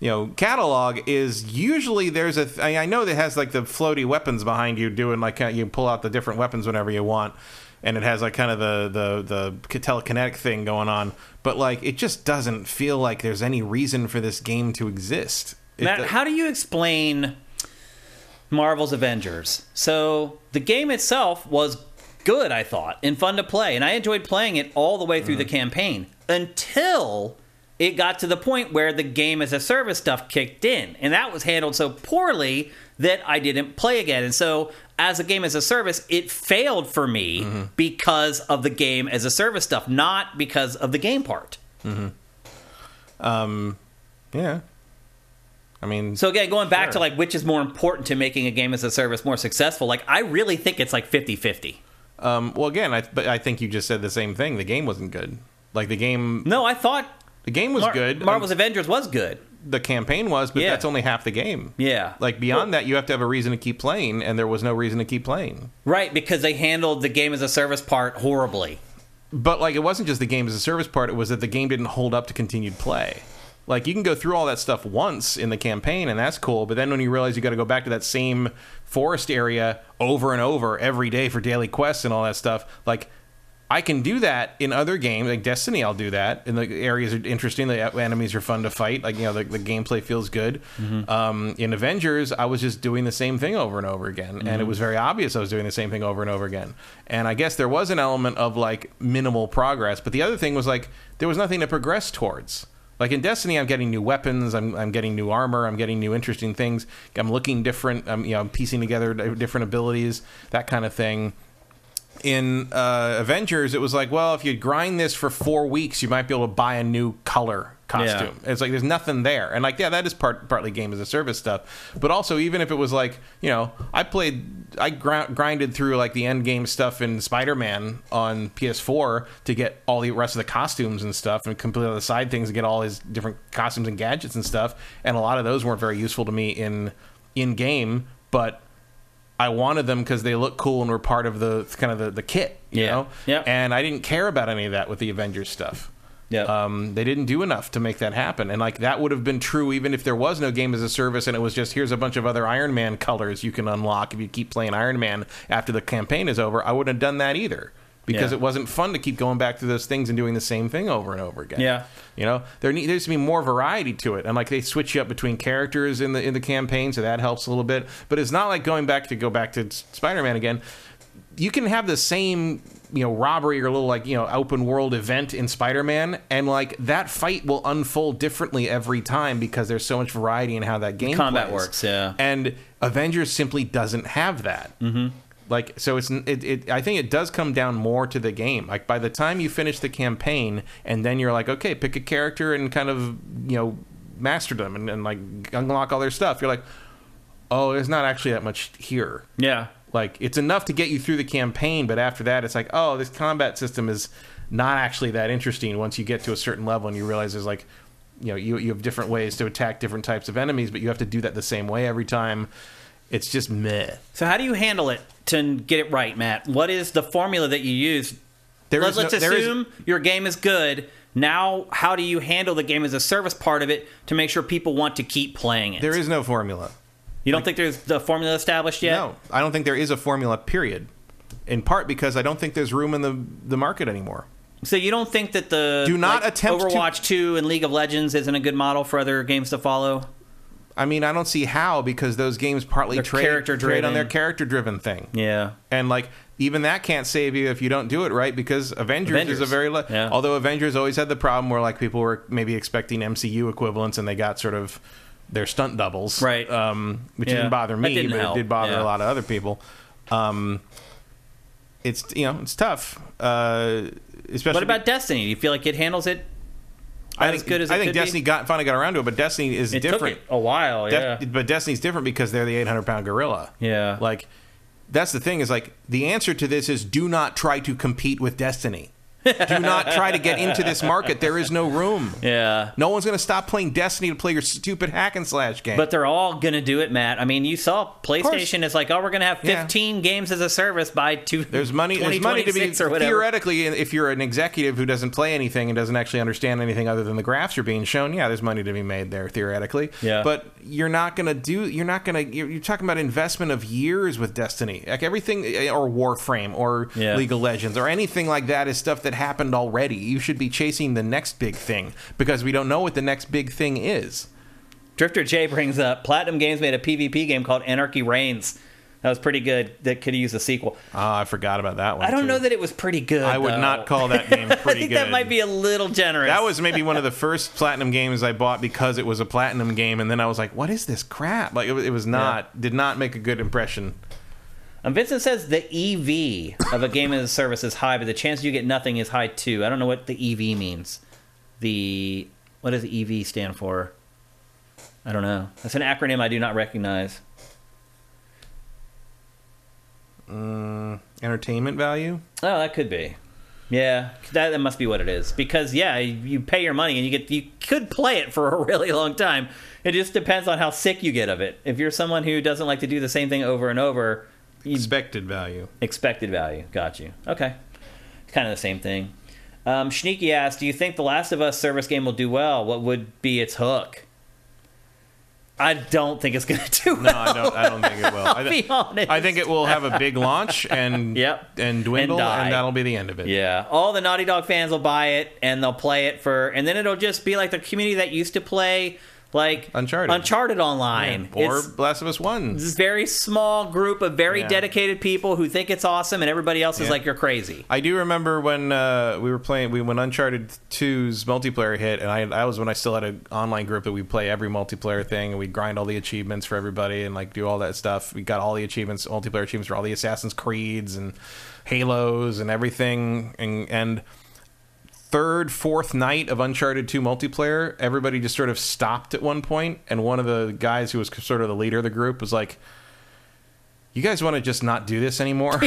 you know catalog is usually there's a th- I, I know that has like the floaty weapons behind you doing like you pull out the different weapons whenever you want and it has like kind of the the the telekinetic thing going on but like it just doesn't feel like there's any reason for this game to exist. It Matt, do- how do you explain Marvel's Avengers? So the game itself was good, I thought, and fun to play, and I enjoyed playing it all the way through mm-hmm. the campaign until it got to the point where the game as a service stuff kicked in, and that was handled so poorly that I didn't play again. And so as a game as a service, it failed for me Mm-hmm. because of the game as a service stuff, not because of the game part. Yeah. I mean, So again, going back Sure. to like which is more important to making a game as a service more successful, like I really think it's like 50-50. um, well, again, I, but I think you just said the same thing. The game wasn't good. Like the game, No, I thought the game was Mar- good. Marvel's Um, Avengers was good. the campaign was, but Yeah. that's only half the game. Yeah. Like beyond that, you have to have a reason to keep playing, and there was no reason to keep playing. Right, because they handled the game as a service part horribly. But like, it wasn't just the game as a service part; it was that the game didn't hold up to continued play. Like you can go through all that stuff once in the campaign, and that's cool. But then when you realize you got to go back to that same forest area over and over every day for daily quests and all that stuff, like I can do that in other games, like Destiny. I'll do that, and the areas are interesting. The enemies are fun to fight. Like you know, the, the gameplay feels good. Um, in Avengers, I was just doing the same thing over and over again, and it was very obvious I was doing the same thing over and over again. And I guess there was an element of like minimal progress, but the other thing was like there was nothing to progress towards. Like in Destiny, I'm getting new weapons, I'm, I'm getting new armor, I'm getting new interesting things. I'm looking different. I'm you know I'm piecing together different abilities, that kind of thing in uh, Avengers, it was like, well, if you grind this for four weeks, you might be able to buy a new color costume. It's like there's nothing there, and like, yeah, that is part partly game as a service stuff, but also even if it was like, you know, I played, I gr- grinded through like the end game stuff in Spider Man on PS4 to get all the rest of the costumes and stuff, and complete all the side things to get all his different costumes and gadgets and stuff, and a lot of those weren't very useful to me in in game, but I wanted them because they look cool and were part of the kind of the, the kit, you Yeah. know. Yep. And I didn't care about any of that with the Avengers stuff. Yeah. Um, they didn't do enough to make that happen, and like that would have been true even if there was no game as a service and it was just here's a bunch of other Iron Man colors you can unlock if you keep playing Iron Man after the campaign is over. I wouldn't have done that either because Yeah. it wasn't fun to keep going back to those things and doing the same thing over and over again. Yeah. You know, there need, there's to be more variety to it, and like they switch you up between characters in the in the campaign, so that helps a little bit. But it's not like going back to go back to Spider Man again. You can have the same you know robbery or little like you know open world event in Spider Man, and like that fight will unfold differently every time because there's so much variety in how that game Combat plays. works, yeah. And Avengers simply doesn't have that. Mm-hmm. Like so, it's it, it. I think it does come down more to the game. Like by the time you finish the campaign, and then you're like, okay, pick a character and kind of you know master them and, and like unlock all their stuff. You're like, oh, there's not actually that much here. yeah. Like it's enough to get you through the campaign, but after that, it's like, oh, this combat system is not actually that interesting. Once you get to a certain level and you realize there's like, you know, you you have different ways to attack different types of enemies, but you have to do that the same way every time. It's just meh. So how do you handle it to get it right, Matt? What is the formula that you use? There Let, is no- us there is- assume your game is good. Now, how do you handle the game as a service part of it to make sure people want to keep playing it? there is no formula. you don't think there's the formula established yet? No, I don't think there is a formula. Period. In part because I don't think there's room in the the market anymore. So you don't think that the Do not like, attempt to- Overwatch 2 and League of Legends isn't a good model for other games to follow? I mean, I don't see how because those games partly trade, trade on their character driven thing. Yeah. And like even that can't save you if you don't do it right because Avengers, Avengers. is a very le- Yeah. although Avengers always had the problem where like people were maybe expecting MCU equivalents and they got sort of their stunt doubles, Right. Um, which Yeah. didn't bother me, didn't but help. it did bother Yeah. a lot of other people. Um, it's you know it's tough, uh, especially. What about Destiny? Do you feel like it handles it I as think, good as I think could be? Destiny got finally got around to it, but Destiny is It different. a while, De- yeah. but Destiny's different because they're the 800 pound gorilla. Yeah. Like, that's the thing is like, the answer to this is do not try to compete with Destiny. Do not try to get into this market. There is no room. yeah. No one's going to stop playing Destiny to play your stupid hack and slash game. But they're all going to do it, Matt. I mean, you saw PlayStation is like, oh, we're going to have Yeah. 15 games as a service by two. there's money. There's money to be 2026 theoretically. If you're an executive who doesn't play anything and doesn't actually understand anything other than the graphs you're being shown, yeah, there's money to be made there theoretically. Yeah. But you're not going to do. You're not going to. You're, you're talking about investment of years with Destiny, like everything, eh, or Warframe, or Yeah. League of Legends, or anything like that is stuff that happened already. You should be chasing the next big thing because we don't know what the next big thing is. Drifter J brings up Platinum Games made a PvP game called Anarchy Reigns. That was pretty good. That could use a sequel. Ah, I forgot about that one. I don't too. know that it was pretty good. I would though. not call that game I pretty think good. that might be a little generous. That was maybe one of the first platinum games I bought because it was a platinum game, and then I was like, "What is this crap?" Like it was, it was not, did not make a good impression. Um, Vincent says the EV of a game as a service is high, but the chance you get nothing is high too. I don't know what the EV means. The what does EV stand for? I don't know. That's an acronym I do not recognize. Entertainment value. Oh, that could be. Yeah, that, that must be what it is. Because yeah, you pay your money and you get you could play it for a really long time. It just depends on how sick you get of it. If you're someone who doesn't like to do the same thing over and over, Expected value. expected value. Got you. Okay, It's kind of the same thing. Um, Sneaky asked, "Do you think the Last of Us service game will do well? What would be its hook?" I don't think it's going to do well. No, I don't. I don't think it will. I, I'll th- be honest. I think it will have a big launch and Yep. and dwindle, And and, that'll be the end of it. Yeah, all the Naughty Dog fans will buy it and they'll play it for, and then it'll just be like the community that used to play like Uncharted. Uncharted online. Or it's Last of Us One. this is a very small group of very Yeah. dedicated people who think it's awesome, and everybody else is Yeah. like you're crazy. I do remember when uh, we were playing we when Uncharted 2's multiplayer hit, and I I was when I still had an online group that we play every multiplayer thing, and we grind all the achievements for everybody, and like do all that stuff. We got all the achievements, multiplayer achievements for all the Assassin's Creeds and Halos and everything, and and third, fourth night of Uncharted 2 multiplayer, everybody just sort of stopped at one point, and one of the guys who was sort of the leader of the group was like. You guys want to just not do this anymore?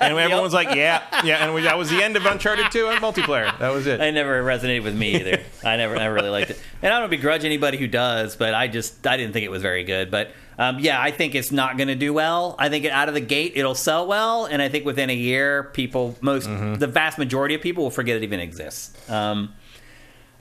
And everyone was like, "Yeah, yeah." And we, that was the end of Uncharted 2 on multiplayer. That was it. It never resonated with me either. I never, never really liked it, and I don't begrudge anybody who does, but I just, I didn't think it was very good. But um, yeah, I think it's not going to do well. I think out of the gate it'll sell well, and I think within a year, people, most, the vast majority of people will forget it even exists. Um,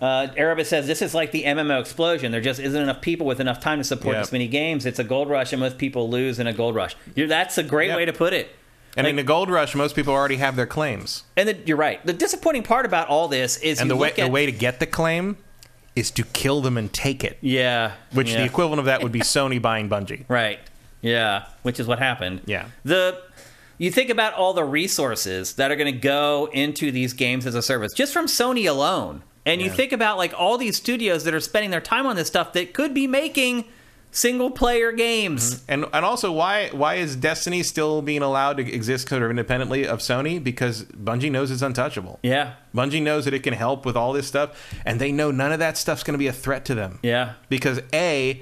uh, Erebus says this is like the MMO explosion. There just isn't enough people with enough time to support Yep. this many games. It's a gold rush, and most people lose in a gold rush. You're, that's a great Yep. way to put it. and like- in the gold rush, most people already have their claims. And the, you're right. The disappointing part about all this is And you the way at, the way to get the claim is to kill them and take it. yeah, Which yeah. the equivalent of that would be Sony buying Bungie. Right. Yeah, which is what happened. Yeah. The you think about all the resources that are going to go into these games as a service just from Sony alone. And you think about like all these studios that are spending their time on this stuff that could be making single player games. Mm-hmm. And and also why why is Destiny still being allowed to exist sort of independently of Sony? Because Bungie knows it's untouchable. Yeah. Bungie knows that it can help with all this stuff, and they know none of that stuff's going to be a threat to them. Yeah. Because a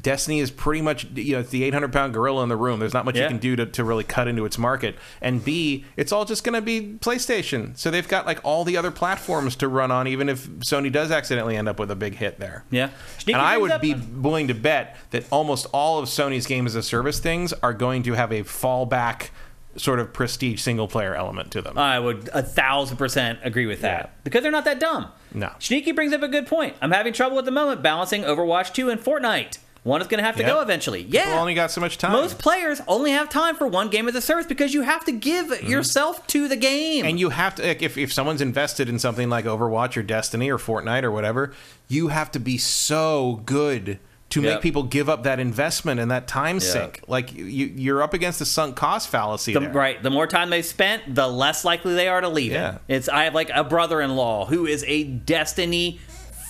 Destiny is pretty much you know it's the 800 pound gorilla in the room. There's not much Yeah. you can do to, to really cut into its market. And B, it's all just going to be PlayStation. So they've got like all the other platforms to run on, even if Sony does accidentally end up with a big hit there. Yeah. Sneaky And I would be willing to bet that almost all of Sony's game as a service things are going to have a fallback sort of prestige single player element to them. I would a thousand percent agree with that Yeah. because they're not that dumb. No. Sneaky brings up a good point. I'm having trouble at the moment balancing Overwatch 2 and Fortnite. One is going to have to Yeah. go eventually. Yeah. People only got so much time. Most players only have time for one game as a service because you have to give mm-hmm. yourself to the game. and you have to like, if, if someone's invested in something like overwatch or destiny or fortnite or whatever you have to be so good to Yep. make people give up that investment and that time sink like you, you're up against the sunk cost fallacy the, there. right, the more time they've spent, the less likely they are to leave Yeah. it. It's I have like a brother-in-law who is a Destiny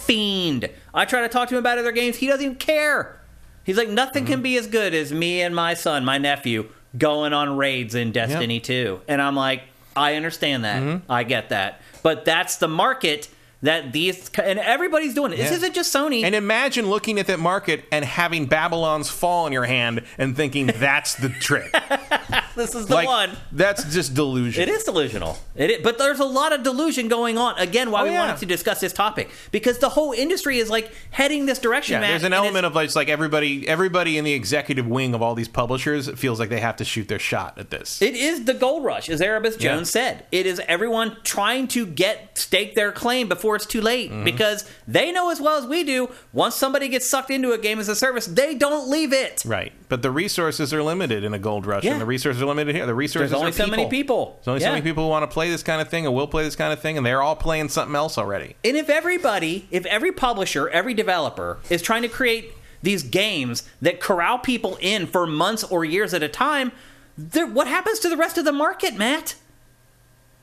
fiend. I try to talk to him about other games, he doesn't even care. He's like nothing Mm-hmm. can be as good as me and my son, my nephew, going on raids in Destiny 2. And I'm like, I understand that. Mm-hmm. I get that. But that's the market that these and everybody's doing it this isn't just Sony. and imagine looking at that market and having babylon's fall in your hand and thinking that's the trick this is the like one. that's just delusion It is delusional. It is, but there's a lot of delusion going on. Again, why Oh, we yeah. wanted to discuss this topic because the whole industry is like heading this direction. yeah, Matt, there's an element of like, like everybody everybody in the executive wing of all these publishers feels like they have to shoot their shot at this It is the gold rush, as Erebus Jones said. It is everyone trying to get stake their claim before it's too late Mm-hmm. because they know as well as we do. Once somebody gets sucked into a game as a service, they don't leave it. Right, but the resources are limited in a gold rush, Yeah. and the resources are limited here. The resources There's only so many people. There's only so many people who want to play this kind of thing and will play this kind of thing, and they're all playing something else already. And if everybody, if every publisher, every developer is trying to create these games that corral people in for months or years at a time, what happens to the rest of the market, Matt?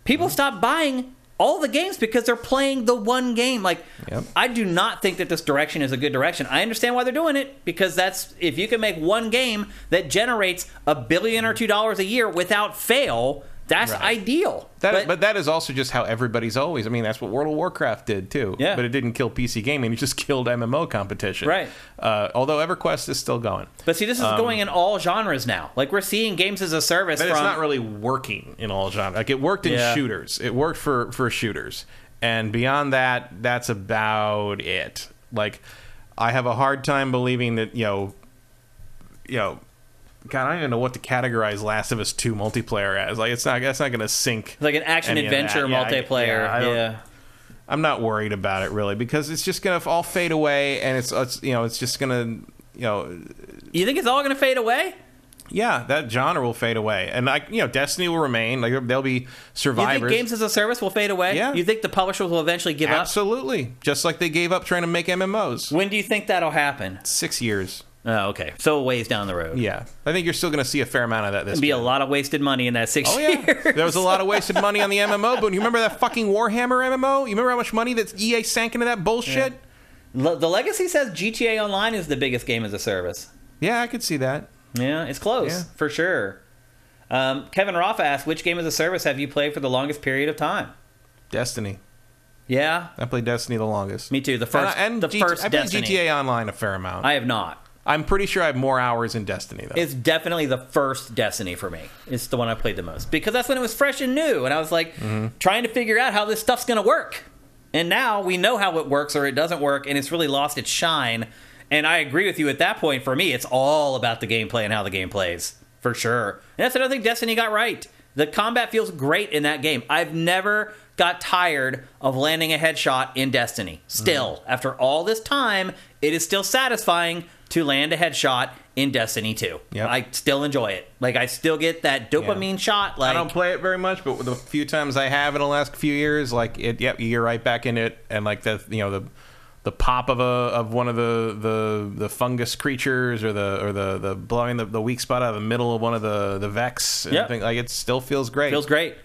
People mm-hmm. stop buying all the games because they're playing the one game. Like, Yep. I do not think that this direction is a good direction. I understand why they're doing it because that's if you can make one game that generates a billion or two dollars a year without fail, that's Right. ideal. That, but, that is also just how everybody's always. I mean, that's what World of Warcraft did too. Yeah. But it didn't kill PC gaming; it just killed MMO competition. Right. Uh, although EverQuest is still going. But see, this is going in all genres now. Like we're seeing games as a service But from it's not really working in all genres. Like it worked in Yeah. shooters. It worked for for shooters, and beyond that, that's about it. Like I have a hard time believing that you know, you know. God, I don't even know what to categorize Last of Us Two multiplayer as. Like, it's not. That's not going to sink. like an action any of that. adventure multiplayer. yeah, I Yeah, I'm not worried about it really because it's just going to all fade away, and it's, it's you know, it's just going to you know, You think it's all going to fade away? yeah, that genre will fade away, and like you know, Destiny will remain. Like there'll be You survivors. think games as a service will fade away? Yeah. You think the publishers will eventually give up? Absolutely. Just like they gave up trying to make MMOs. When do you think that'll happen? Six years. Oh, okay. So a ways down the road. Yeah. I think you're still going to see a fair amount of that this It'd be a lot of wasted money in that six Oh, yeah. years. there was a lot of wasted money on the MMO, but you remember that fucking Warhammer MMO? You remember how much money that EA sank into that bullshit? Le- the legacy says GTA Online is the biggest game as a service. Yeah, I could see that. Yeah, it's close Yeah. for sure. Um, Kevin Roth asked, "Which game as a service have you played for the longest period of time?" Destiny. Yeah, I played Destiny the longest. me too. The first, and, and the G- first I played Destiny. GTA Online a fair amount. I have not. I'm pretty sure I have more hours in Destiny though. It's definitely the first Destiny for me. It's the one I played the most because that's when it was fresh and new, and I was like Mm-hmm. trying to figure out how this stuff's going to work. And now we know how it works or it doesn't work, and it's really lost its shine. And I agree with you at that point. For me, it's all about the gameplay and how the game plays for sure. And that's another thing Destiny got right. The combat feels great in that game. I've never got tired of landing a headshot in Destiny. Still, Mm-hmm. after all this time, it is still satisfying to land a headshot in Destiny 2. Yep. I still enjoy it. Like I still get that dopamine shot. Like I don't play it very much, but the few times I have in the last few years, like it, yep, you get right back in it, and like the you know the the pop of a of one of the the the fungus creatures or the or the the blowing the, the weak spot out of the middle of one of the the vex, and Yep. thing- like it still feels great. feels great.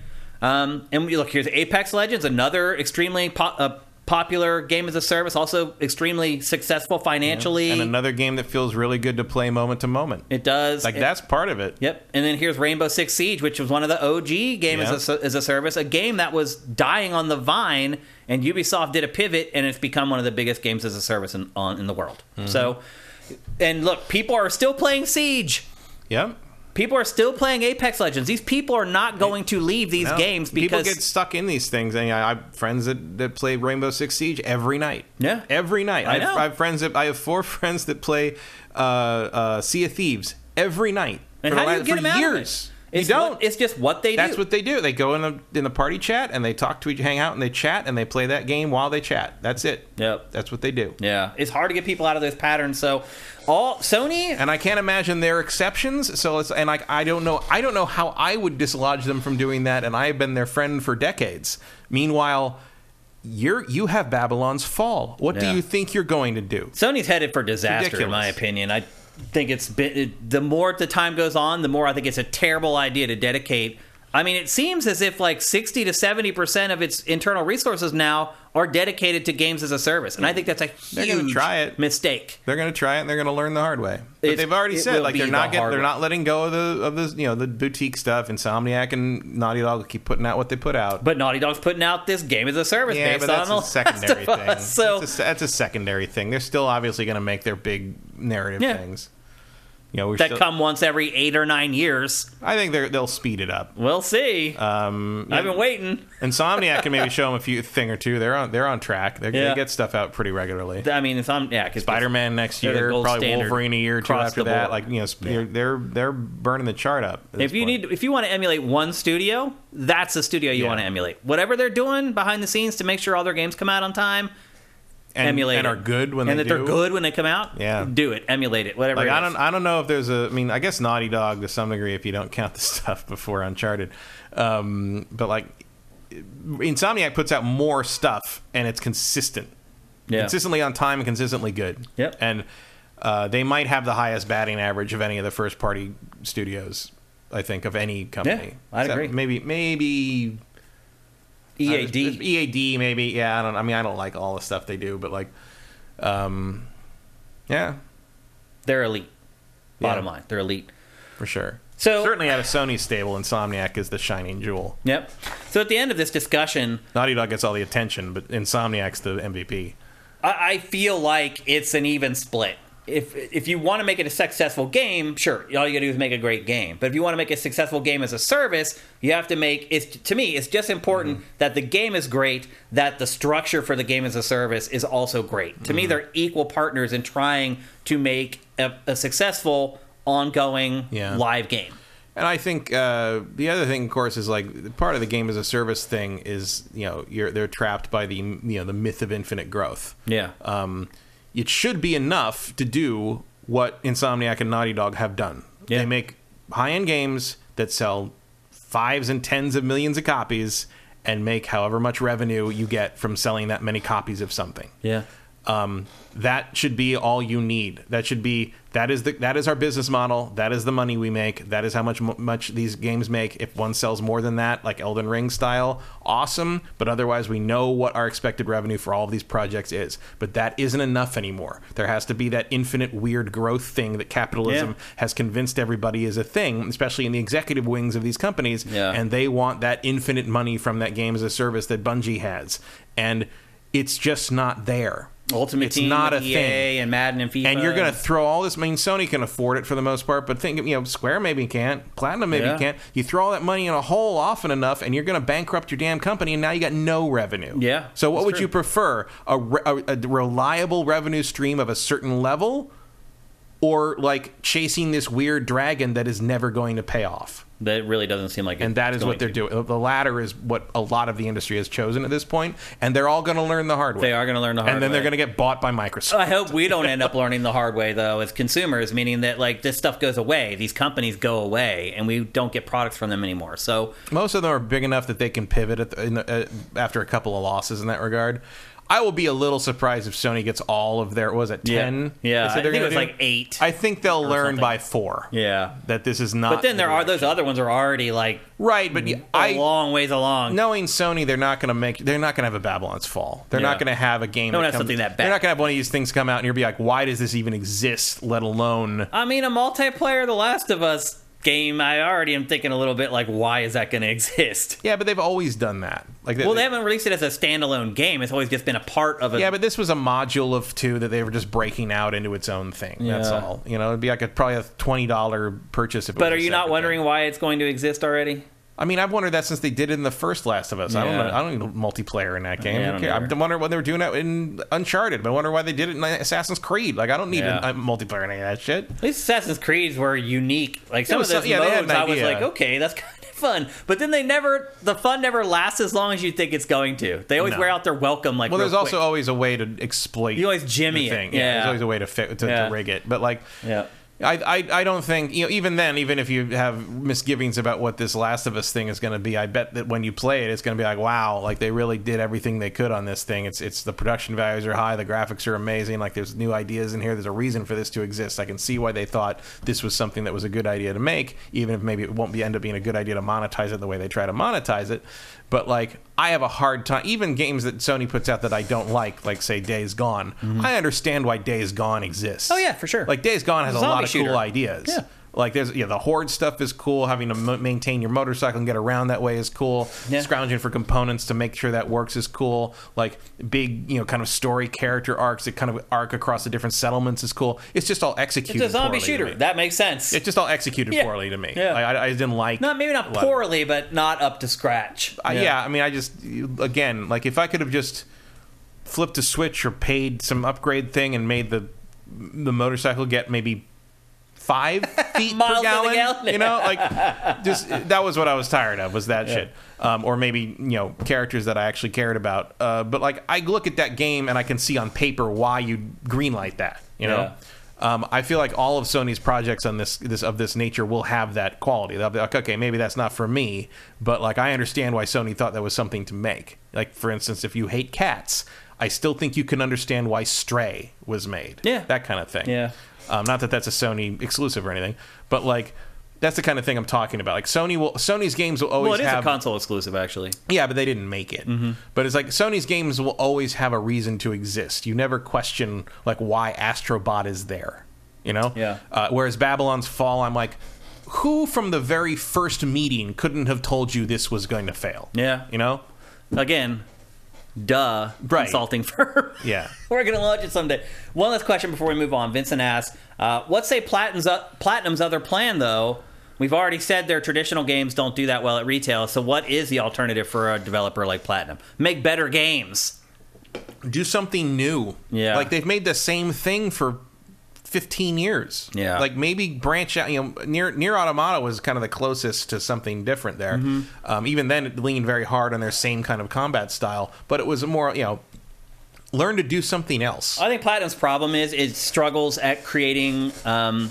Um, and we look here's Apex Legends, another extremely po- uh, popular game as a service, also extremely successful financially. and another game that feels really good to play moment to moment. it does Like It- that's part of it. Yep. And then here's Rainbow Six Siege, which was one of the OG game Yeah. as, a, as a service, a game that was dying on the vine, and Ubisoft did a pivot, and it's become one of the biggest games as a service in, on, in the world. Mm-hmm. So, and look, people are still playing Siege. Yep. People are still playing Apex Legends. These people are not going to leave these No, games because people get stuck in these things. And I I have friends that, that play Rainbow Six Siege every night. Yeah. every night. I have. I have friends that I have four friends that play uh, uh, Sea of Thieves every night. and for how do you get them out years. of it? You don't. What, it's just what they do. That's do. what they do. They go in the in the party chat and they talk to each, hang out and they chat and they play that game while they chat. That's it. Yep. That's what they do. yeah, it's hard to get people out of those patterns. So, all Sony And I can't imagine their exceptions. So it's and like I don't know I don't know how I would dislodge them from doing that. And I have been their friend for decades. Meanwhile, you're you have Babylon's Fall. What Yeah. do you think you're going to do? Sony's headed for disaster, in my opinion. I think it's been the more the time goes on, the more I think it's a terrible idea to dedicate. I mean, it seems as if like sixty to seventy percent of its internal resources now are dedicated to games as a service, and I think that's a They're gonna try it. mistake. They're going to try it and they're going to learn the hard way. But It's- they've already said like they're the not getting, they're not letting go of the of the you know the boutique stuff. Insomniac and Naughty Dog will keep putting out what they put out. But Naughty Dog's putting out this game as a service yeah, based but that's on a secondary thing. So that's, a, that's a secondary thing. They're still obviously going to make their big narrative Yeah. things. You know, that still, come once every eight or nine years. I think they're, they'll speed it up. We'll see. Um, I've been waiting. Insomniac can maybe show them a few thing or two. They're on they're on track. They're, Yeah. They get stuff out pretty regularly. I mean, on yeah, because Spider Man next year, probably Wolverine a year or two after that. Like you know, they're, they're they're burning the chart up. If you point. need, if you want to emulate one studio, that's the studio you want to emulate. Whatever they're doing behind the scenes to make sure all their games come out on time, and, emulate and it. are good when and they that do. they're good when they come out. Yeah. do it, emulate it, whatever. Like it I don't I don't know if there's a I mean I guess Naughty Dog to some degree if you don't count the stuff before Uncharted, um, but like Insomniac puts out more stuff and it's consistent, yeah. consistently on time and consistently good. Yep. and uh, they might have the highest batting average of any of the first party studios. I think of any company. Yeah, I'd agree. Maybe maybe EAD. EAD E maybe. Yeah, I don't. I mean, I don't like all the stuff they do, but like, um, yeah, They're elite. Bottom Yeah. line, they're elite. for sure. So- certainly out of Sony's stable, Insomniac is the shining jewel. Yep. So at the end of this discussion, Naughty Dog gets all the attention, but Insomniac's the MVP. I, I feel like it's an even split. If if you want to make it a successful game, sure, all you gotta do is make a great game. But if you want to make a successful game as a service, you have to make it's to me, it's just important that the game is great, that the structure for the game as a service is also great. To me, they're equal partners in trying to make a, a successful, ongoing Yeah. live game. And I think uh, the other thing, of course, is like part of the game as a service thing is you know you're they're trapped by the you know the myth of infinite growth. Yeah. Um, it should be enough to do what Insomniac and Naughty Dog have done. Yeah. They make high end games that sell fives and tens of millions of copies and make however much revenue you get from selling that many copies of something yeah. Um, that should be all you need. That should be that is the that is our business model. That is the money we make. That is how much much these games make. If one sells more than that, like Elden Ring style, awesome. But otherwise, we know what our expected revenue for all of these projects is. But that isn't enough anymore. There has to be that infinite weird growth thing that capitalism Yeah. has convinced everybody is a thing, especially in the executive wings of these companies. Yeah. And they want that infinite money from that game as a service that Bungie has, and it's just not there. Ultimate It's Team, not a EA, thing. and Madden and FIFA. And you're going to throw all this. I mean, Sony can afford it for the most part, but think, you know, Square maybe can't. Platinum maybe Yeah. can't. You throw all that money in a hole often enough, and you're going to bankrupt your damn company, and now you got no revenue. Yeah, So what would true. you prefer? A, re- a, a reliable revenue stream of a certain level, or like chasing this weird dragon that is never going to pay off? That really doesn't seem like. And that is what they're to. doing. The latter is what a lot of the industry has chosen at this point, and they're all going to learn the hard way. They are going to learn the hard way. and then way. they're going to get bought by Microsoft. I hope we don't end up learning the hard way though as consumers, meaning that like this stuff goes away, these companies go away, and we don't get products from them anymore. So Most of them are big enough that they can pivot at the, in the, uh, after a couple of losses in that regard. I will be a little surprised if Sony gets all of their was it ten? Yeah, said I think it was do? like eight I think they'll learn something. by four. yeah, that this is not. but then there the are those other ones are already like right, but a I long ways along. knowing Sony, they're not going to make. They're not going to have a Babylon's Fall. They're Yeah. not going to have a game. No that comes- something that They're not going to have one of these things come out and you'll be like, why does this even exist? Let alone. I mean, a multiplayer The Last of Us game. I already am thinking a little bit like, why is that going to exist? Yeah, but they've always done that. Like, Well, they haven't released it as a standalone game. It's always just been a part of a. Yeah, but this was a module of two that they were just breaking out into its own thing. That's all. You know, it'd be like a probably a twenty dollar purchase. If it but are you not wondering thing. why it's going to exist already? I mean, I've wondered that since they did it in the first Last of Us. I don't know. I don't need multiplayer in that game. Yeah, I don't I'm wondering when they were doing it in Uncharted. But I wonder why they did it in Assassin's Creed. Like, I don't need Yeah. a, a multiplayer in any of that shit. At least Assassin's Creeds were unique. Like some was of those some- yeah, modes, I was like, okay, that's kind of fun. But then they never, the fun never lasts as long as you think it's going to. They always No. wear out their welcome. Like, Well, real there's also always a way to exploit. You always jimmy the it. thing. Yeah. there's always a way to fit to, Yeah. to rig it. But like, yeah. I, I I don't think you know even then even if you have misgivings about what this Last of Us thing is going to be I bet that when you play it it's going to be like wow like they really did everything they could on this thing. It's it's the production values are high the graphics are amazing like there's new ideas in here there's a reason for this to exist. I can see why they thought this was something that was a good idea to make even if maybe it won't be end up being a good idea to monetize it the way they try to monetize it. But like I have a hard time even games that Sony puts out that I don't like like say Days Gone mm-hmm. I understand why Days Gone exists Oh, yeah, for sure. like Days Gone has a Zombie lot of shooter. cool ideas. Yeah. Like there's yeah the horde stuff is cool. Having to mo- maintain your motorcycle and get around that way is cool. Yeah. Scrounging for components to make sure that works is cool. Like big you know kind of story character arcs that kind of arc across the different settlements is cool. It's just all executed. It's a zombie shooter. That makes sense. it's just all executed Yeah. poorly to me. Yeah. Like, I, I didn't like. not maybe not a lot of- poorly, but not up to scratch. uh, yeah. I mean, I just again, like if I could have just flipped a switch or paid some upgrade thing and made the the motorcycle get maybe five feet per gallon, gallon. you know, like just that was what I was tired of was that shit. Um, or maybe you know characters that I actually cared about. Uh, but like I look at that game and I can see on paper why you greenlight that. You know. Yeah. Um, I feel like all of Sony's projects on this this of this nature will have that quality. They'll be like, okay, maybe that's not for me, but like I understand why Sony thought that was something to make. Like for instance, if you hate cats, I still think you can understand why Stray was made. Yeah. that kind of thing. Yeah. Um, not that that's a Sony exclusive or anything, but like That's the kind of thing I'm talking about. Like Sony will Sony's games will always Well, it is have a console exclusive, actually. yeah, but they didn't make it. But it's like Sony's games will always have a reason to exist. You never question like why Astrobot is there. You know? Yeah. Uh, whereas Babylon's Fall, I'm like, who from the very first meeting couldn't have told you this was going to fail? Yeah. You know? Again, duh. Right. Consulting firm. Yeah. We're going to launch it someday. One last question before we move on. Vincent asks, uh, what's say Platinum's, uh, Platinum's other plan, though? We've already said their traditional games don't do that well at retail. So, what is the alternative for a developer like Platinum? Make better games. Do something new. Yeah. Like they've made the same thing for 15 years. Yeah. Like maybe branch out, you know, Nier Nier Automata was kind of the closest to something different there. Mm-hmm. Um, even then it leaned very hard on their same kind of combat style, but it was a more, you know, learn to do something else. I think Platinum's problem is it struggles at creating um,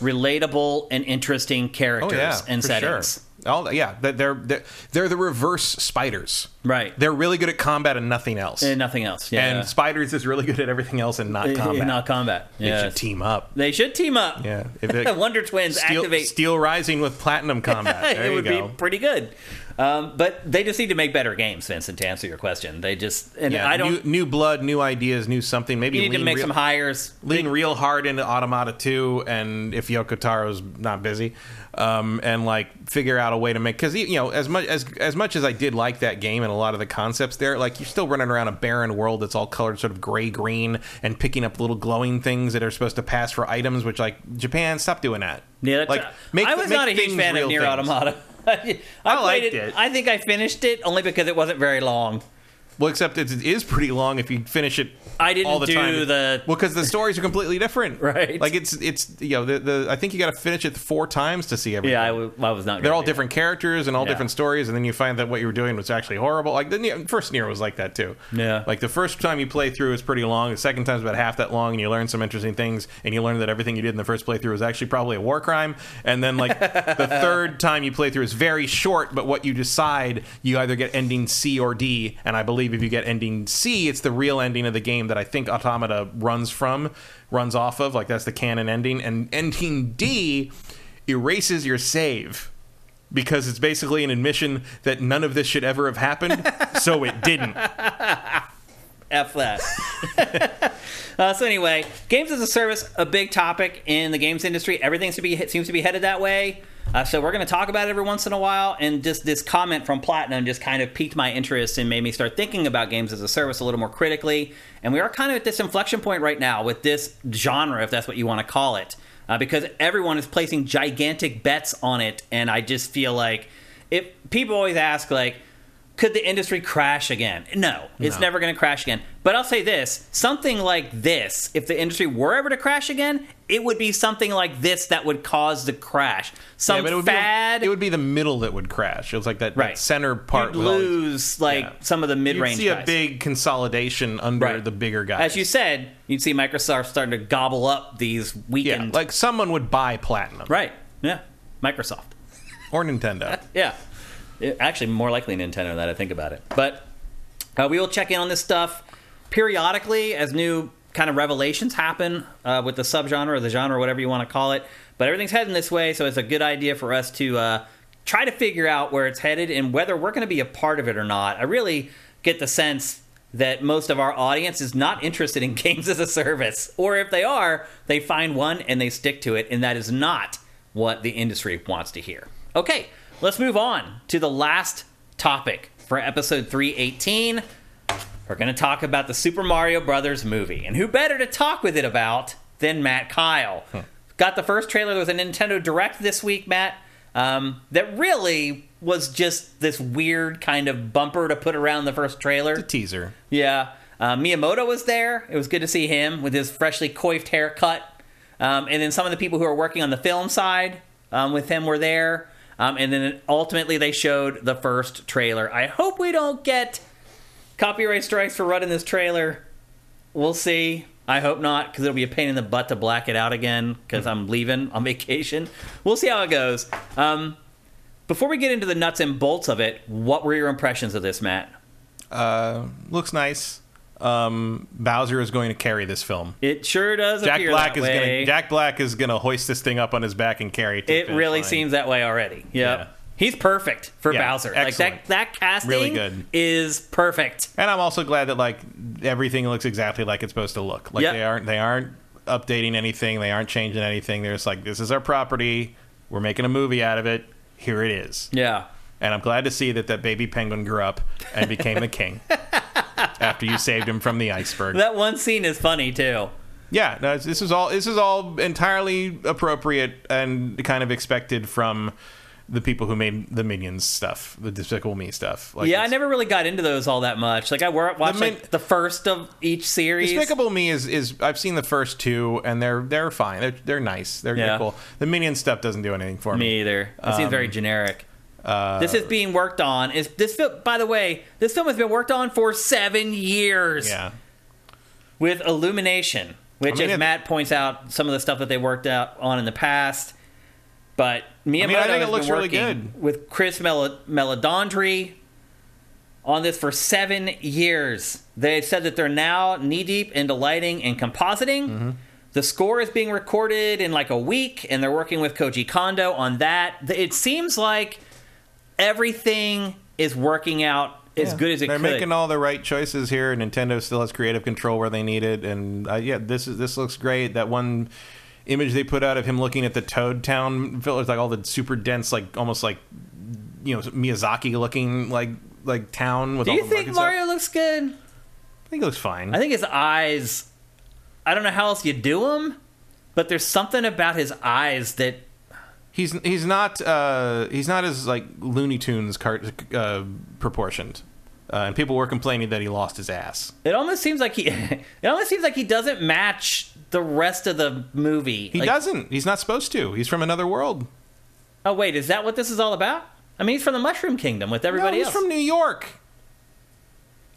relatable and interesting characters Oh yeah, and for settings. Sure. All yeah, they're, they're they're the reverse spiders. Right. They're really good at combat and nothing else. And nothing else. Yeah. And spiders is really good at everything else and not combat. Not combat. They Yeah. should team up. They should team up. Yeah, if it- Wonder Twins Steel, activate. Steel Rising with platinum combat. There it would go. be pretty good. Um, but they just need to make better games, Vincent. To answer your question, they just and Yeah, I don't. new, new blood, new ideas, new something. Maybe you need to make real, some hires. lean real hard into Automata 2, and if Yoko Taro's not busy, um, and like figure out a way to make because you know as much as as much as I did like that game and a lot of the concepts there, like you're still running around a barren world that's all colored sort of gray green and picking up little glowing things that are supposed to pass for items. Which like Japan, stop doing that. Yeah, that's, like make I was make not a huge fan of things. Automata. I, played liked it. it. I think I finished it only because it wasn't very long. Well, except it is pretty long if you finish it. I didn't all the do time. the- well because the stories are completely different, Right. Like it's it's you know the, the I think you got to finish it four times to see everything. Yeah, I, w- I was not. They're all different characters and all Yeah. different stories, and then you find that what you were doing was actually horrible. Like the first Nier was like that too. Yeah. Like the first time you play through is pretty long. The second time's about half that long, and you learn some interesting things, and you learn that everything you did in the first playthrough was actually probably a war crime. And then like the third time you play through is very short, but what you decide you either get ending C or D, and I believe if you get ending C, it's the real ending of the game that I think Automata runs from, runs off of. Like that's the canon ending, and ending D erases your save because it's basically an admission that none of this should ever have happened, so it didn't. F that. uh, so anyway, games as a service, a big topic in the games industry. Everything to be seems to be headed that way. Uh, so we're going to talk about it every once in a while. And just this comment from Platinum just kind of piqued my interest and made me start thinking about games as a service a little more critically. And we are kind of at this inflection point right now with this genre, if that's what you want to call it, uh, because everyone is placing gigantic bets on it. And I just feel like if people always ask like could the industry crash again? No, it's No. never going to crash again. But I'll say this something like this, if the industry were ever to crash again, it would be something like this that would cause the crash. Some Yeah, it would fad. Be, it would be the middle that would crash. It was like that, that Right. center part. You'd would always- lose like yeah. some of the mid You'd range see guys. a big consolidation under Right. the bigger guys. As you said, you'd see Microsoft starting to gobble up these yeah, weakened. like someone would buy Platinum right. Yeah. Microsoft. or Nintendo. Yeah. Actually, more likely Nintendo that I think about it. But uh, we will check in on this stuff periodically as new kind of revelations happen uh, with the subgenre or the genre, whatever you want to call it. But everything's heading this way, so it's a good idea for us to uh, try to figure out where it's headed and whether we're going to be a part of it or not. I really get the sense that most of our audience is not interested in games as a service, or if they are, they find one and they stick to it, and that is not what the industry wants to hear. Okay, let's move on to the last topic for episode 318. We're going to talk about the Super Mario Brothers movie. And who better to talk with it about than Matt Kyle? Got the first trailer. Was a Nintendo Direct this week, Matt, um, that really was just this weird kind of bumper to put around the first trailer. A teaser. Yeah. Uh, Miyamoto was there. It was good to see him with his freshly coiffed haircut. Um, and then some of the people who are working on the film side um, with him were there. Um, and then ultimately they showed the first trailer. I hope we don't get copyright strikes for running this trailer. We'll see. I hope not, because it'll be a pain in the butt to black it out again, because I'm leaving on vacation. We'll see how it goes. Um, before we get into the nuts and bolts of it, what were your impressions of this, Matt? Uh, looks nice. Um, Bowser is going to carry this film. It sure does Jack Black is way. going to Jack Black is to hoist this thing up on his back and carry it. It really line. seems that way already. Yep. Yeah. He's perfect for Yeah, Bowser. excellent. Like that that casting Really good. is perfect. And I'm also glad that like everything looks exactly like it's supposed to look. Like Yep. they aren't they aren't updating anything. They aren't changing anything. They're just like this is our property. We're making a movie out of it. Here it is. Yeah. And I'm glad to see that that baby penguin grew up and became the king after you saved him from the iceberg. That one scene is funny too. Yeah, no, this is all this is all entirely appropriate and kind of expected from the people who made the Minions stuff, the Despicable Me stuff. Like yeah, I never really got into those all that much. Like I watched min- like the first of each series. Despicable Me is is I've seen the first two and they're they're fine. They're they're nice. They're, they're Yeah. cool. The Minion stuff doesn't do anything for me. Me either. It seems Um, very generic. Uh, This is being worked on. Is this film? By the way, this film has been worked on for seven years yeah. with Illumination, which, I mean, as it- Matt points out, some of the stuff that they worked out on in the past. But Miyamoto mean, I think it has looks really working good. with Chris Mel- Meledandri on this for seven years. They said that they're now knee deep into lighting and compositing. Mm-hmm. The score is being recorded in like a week, and they're working with Koji Kondo on that. It seems like everything is working out as Yeah. good as it They're could. making all the right choices here. Nintendo still has creative control where they need it, and uh, yeah, this is this looks great. That one image they put out of him looking at the Toad Town village, like all the super dense, like almost like you know Miyazaki looking like like town with Do all you the think markets up. Mario looks good? I think it looks fine. I think his eyes. I don't know how else you do them, but there's something about his eyes that He's he's not uh, he's not as like Looney Tunes cart, uh, proportioned, uh, and people were complaining that he lost his ass. it almost seems like he. it almost seems like he doesn't match the rest of the movie. He Like- doesn't. He's not supposed to. He's from another world. Oh wait, is that what this is all about? I mean, he's from the Mushroom Kingdom with everybody no, he's else. from New York.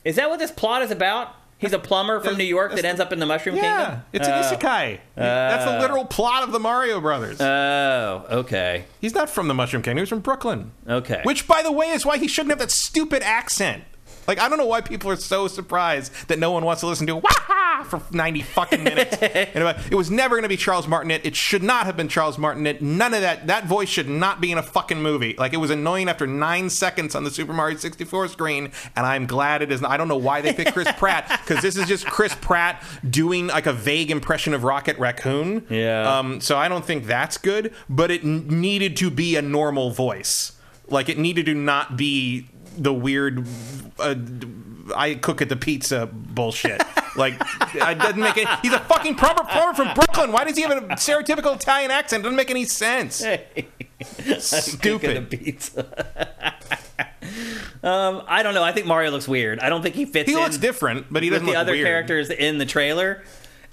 Is that what this plot is about? He's a plumber from New York that ends up in the Mushroom Yeah, Kingdom. it's Oh. an isekai. That's the oh. literal plot of the Mario Brothers. Oh, okay, he's not from the Mushroom Kingdom. He's from Brooklyn. okay. Which, by the way, is why he shouldn't have that stupid accent. Like, I don't know why people are so surprised that no one wants to listen to Waha for 90 fucking minutes. It was never going to be Charles Martinet. It should not have been Charles Martinet. None of that. That voice should not be in a fucking movie. Like, it was annoying after nine seconds on the Super Mario 64 screen, and I'm glad it is. I don't know why they picked Chris Pratt, because this is just Chris Pratt doing like a vague impression of Rocket Raccoon. Yeah. Um, so I don't think that's good, but it n- needed to be a normal voice. Like it needed to not be the weird uh, I cook at the pizza bullshit. like it doesn't make any He's a fucking proper plumber from Brooklyn. Why does he have a stereotypical Italian accent? It doesn't make any sense. Cooking Stupid. pizza. um, I don't know. I think Mario looks weird. I don't think he fits He looks different, but he doesn't the look other weird. characters in the trailer.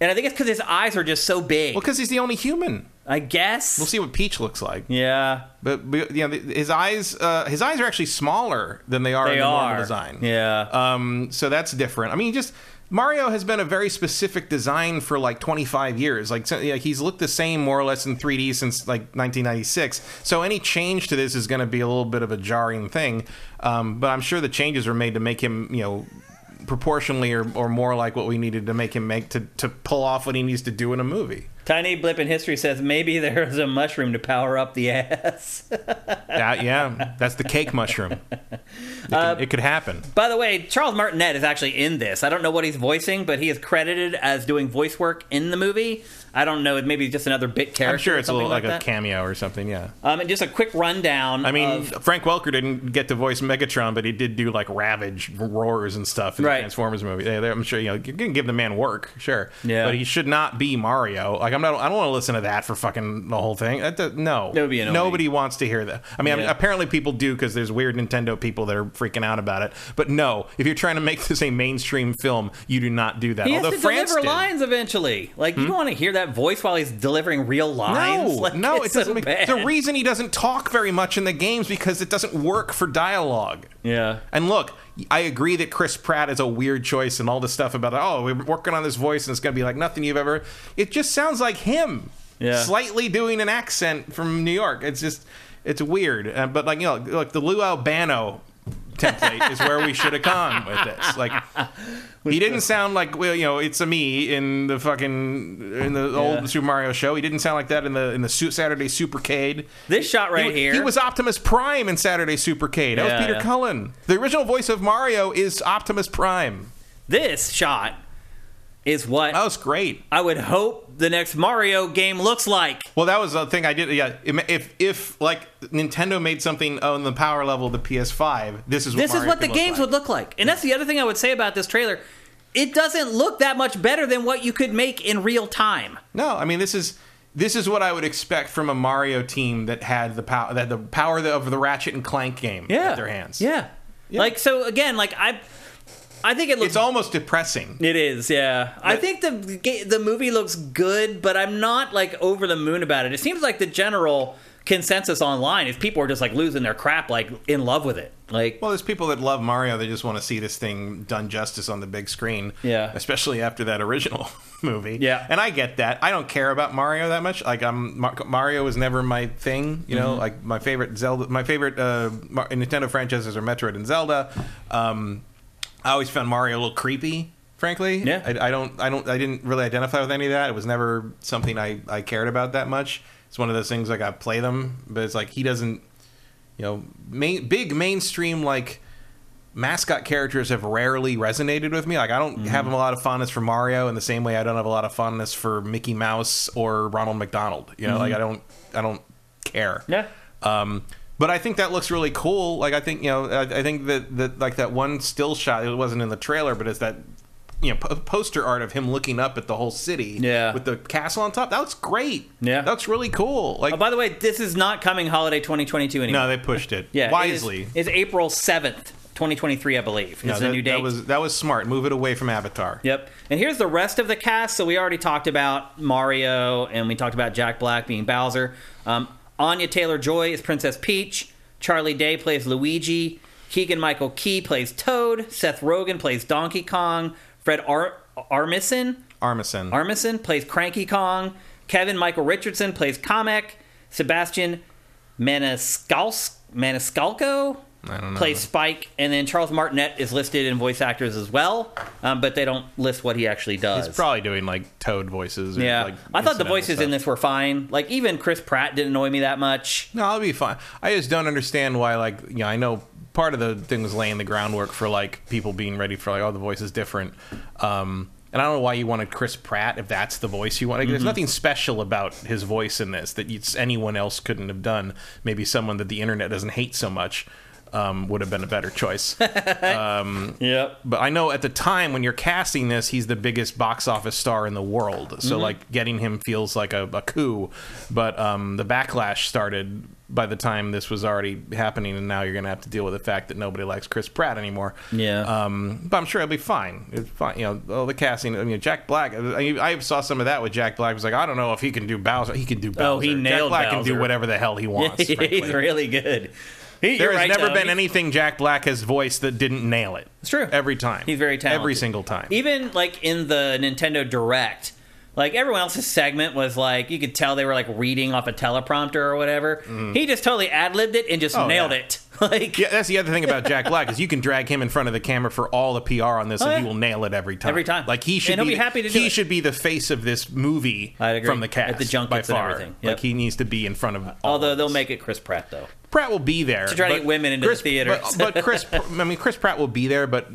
And I think it's because his eyes are just so big. Well, because he's the only human. I guess. We'll see what Peach looks like. Yeah, But, but you know, his eyes, uh, his eyes are actually smaller than they are they in the normal design. Yeah. Um, so that's different. I mean, just Mario has been a very specific design for like 25 years. Like, so, yeah, he's looked the same more or less in 3D since like 1996. So any change to this is going to be a little bit of a jarring thing. Um, but I'm sure the changes were made to make him, you know, proportionally or, or more like what we needed to make him make to, to pull off what he needs to do in a movie. Tiny blip in history says maybe there is a mushroom to power up the ass. Yeah, yeah, that's the cake mushroom. It, can- uh, it could happen. By the way, Charles Martinet is actually in this. I don't know what he's voicing, but he is credited as doing voice work in the movie. I don't know. Maybe just another bit character. I'm sure it's a little like, a cameo or something. Yeah. Um, and just a quick rundown. I mean, of- Frank Welker didn't get to voice Megatron, but he did do like Ravage roars and stuff in Right. the Transformers movie. They- I'm sure you know you can give the man work, sure. Yeah. But he should not be Mario. Like I'm not. I don't want to listen to that for fucking the whole thing. That, does- no, That would be annoying. nobody wants to hear that. I mean, I mean, apparently people do because there's weird Nintendo people that are freaking out about it. But no, if you're trying to make this a mainstream film, you do not do that. he has Although to France deliver did. Hmm? lines eventually. Like you don't want to hear that voice while he's delivering real lines. No, Like, no, it's it doesn't so make bad. the reason he doesn't talk very much in the games because it doesn't work for dialogue. Yeah. And look, I agree that Chris Pratt is a weird choice and all this stuff about oh we're working on this voice and it's going to be like nothing you've ever. It just sounds like him, Yeah. slightly doing an accent from New York. It's just it's weird. Uh, but like you know, like the Lou Albano template is where we should have gone with this. Like, he didn't sound like well, you know, it's a me in the fucking in the Yeah. old Super Mario show. He didn't sound like that in the in the Saturday Supercade. This shot right he, here. he was Optimus Prime in Saturday Supercade. That Yeah, was Peter yeah. Cullen. The original voice of Mario is Optimus Prime. this shot is what That was great. I would hope the next Mario game looks like. Well, that was the thing I did. Yeah, if if like Nintendo made something on the power level of the PS5, this is what This is what the games like. would look like. And that's the other thing I would say about this trailer. It doesn't look that much better than what you could make in real time. No, I mean this is this is what I would expect from a Mario team that had the power that the power of the Ratchet and Clank game Yeah. at their hands. Yeah. Like so again, like I I think it looks It's almost depressing. It is, yeah. I think the the movie looks good, but I'm not like over the moon about it. It seems like the general consensus online is people are just like losing their crap, like in love with it. Like, Well, there's people that love Mario. They just want to see this thing done justice on the big screen. Yeah. Especially after that original movie. Yeah. And I get that. I don't care about Mario that much. Like, I'm Mar- Mario was never my thing. You Mm-hmm. know, like my favorite Zelda, my favorite uh, Mar- Nintendo franchises are Metroid and Zelda. Um, I always found Mario a little creepy. Frankly, Yeah. I, I don't, I don't, I didn't really identify with any of that. It was never something I, I cared about that much. It's one of those things like I play them, but it's like he doesn't you know, main, big mainstream like mascot characters have rarely resonated with me. Like I don't have a lot of fondness for Mario in the same way I don't have a lot of fondness for Mickey Mouse or Ronald McDonald. You know, like I don't I don't care. yeah. Um, but I think that looks really cool. Like I think you know, I, I think that that like that one still shot. It wasn't in the trailer, but it's that you know po- poster art of him looking up at the whole city. Yeah. with the castle on top. That looks great. Yeah. that's really cool. Like Oh, by the way, this is not coming holiday 2022 anymore. no, they pushed it. yeah, wisely. It is, it's April 7th, 2023, I believe. No, Is that, new date. that was that was smart. Move it away from Avatar. Yep. And here's the rest of the cast. So we already talked about Mario, and we talked about Jack Black being Bowser. Um, Anya Taylor Joy is Princess Peach. Charlie Day plays Luigi. Keegan Michael Key plays Toad. Seth Rogen plays Donkey Kong. Fred Ar- Armisen Armisen. Armisen plays Cranky Kong. Kevin Michael Richardson plays Kamek. Sebastian Maniscalco Maniscalco I don't know. plays Spike, and then Charles Martinet is listed in voice actors as well, um, but they don't list what he actually does. He's probably doing like Toad voices. Or, yeah, like, I thought the voices stuff. in this were fine. Like even Chris Pratt didn't annoy me that much. No, I'll be fine. I just don't understand why. Like, you know, I know part of the thing was laying the groundwork for like people being ready for like, oh, the voice is different. Um, and I don't know why you wanted Chris Pratt if that's the voice you want. There's nothing special about his voice in this that anyone else couldn't have done. Maybe someone that the internet doesn't hate so much um, would have been a better choice. Um, Yep. but I know at the time when you're casting this, he's the biggest box office star in the world. So like getting him feels like a, a coup. But um, the backlash started by the time this was already happening, and now you're going to have to deal with the fact that nobody likes Chris Pratt anymore. Yeah. Um, but I'm sure it'll be fine. It's fine. You know, all the casting. I mean, Jack Black. I, I saw some of that with Jack Black. Was like, I don't know if he can do Bowser. He can do Bowser. Oh, he Jack nailed Black can do whatever the hell he wants. He's really good. He, There has right, never though. been anything Jack Black has voiced that didn't nail it. It's true. Every time. He's very talented. Every single time. Even like in the Nintendo Direct, like everyone else's segment was like you could tell they were like reading off a teleprompter or whatever. He just totally ad libbed it and just Mm. Oh, nailed yeah. it. Like yeah, that's the other thing about Jack Black is you can drag him in front of the camera for all the PR on this, Oh, and yeah. he will nail it every time. Every time. like he should And be, be happy to he it. should be the face of this movie from the cast At the junkets by and everything. Yep. Like he needs to be in front of. all although they'll make it Chris Pratt though. Pratt will be there to try to get women into the Chris, theaters. But, but Chris, I mean, Chris Pratt will be there, but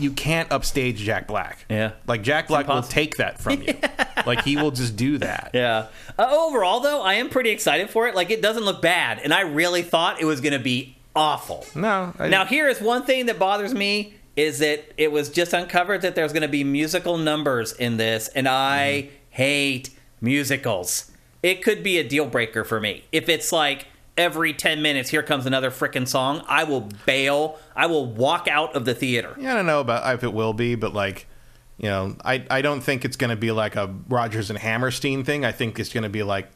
you can't upstage Jack Black. Yeah. like Jack Black will take that from you. like he will just do that. Yeah. Uh, overall though, I am pretty excited for it. Like it doesn't look bad, and I really thought it was going to be awful. No, I, Now here is one thing that bothers me is that it was just uncovered that there's going to be musical numbers in this, and I Mm-hmm. hate musicals. It could be a deal breaker for me if it's like every 10 minutes here comes another frickin' song i will bail i will walk out of the theater Yeah, I don't know about if it will be, but like, you know, I I don't think it's going to be like a Rodgers and Hammerstein thing. I think it's going to be like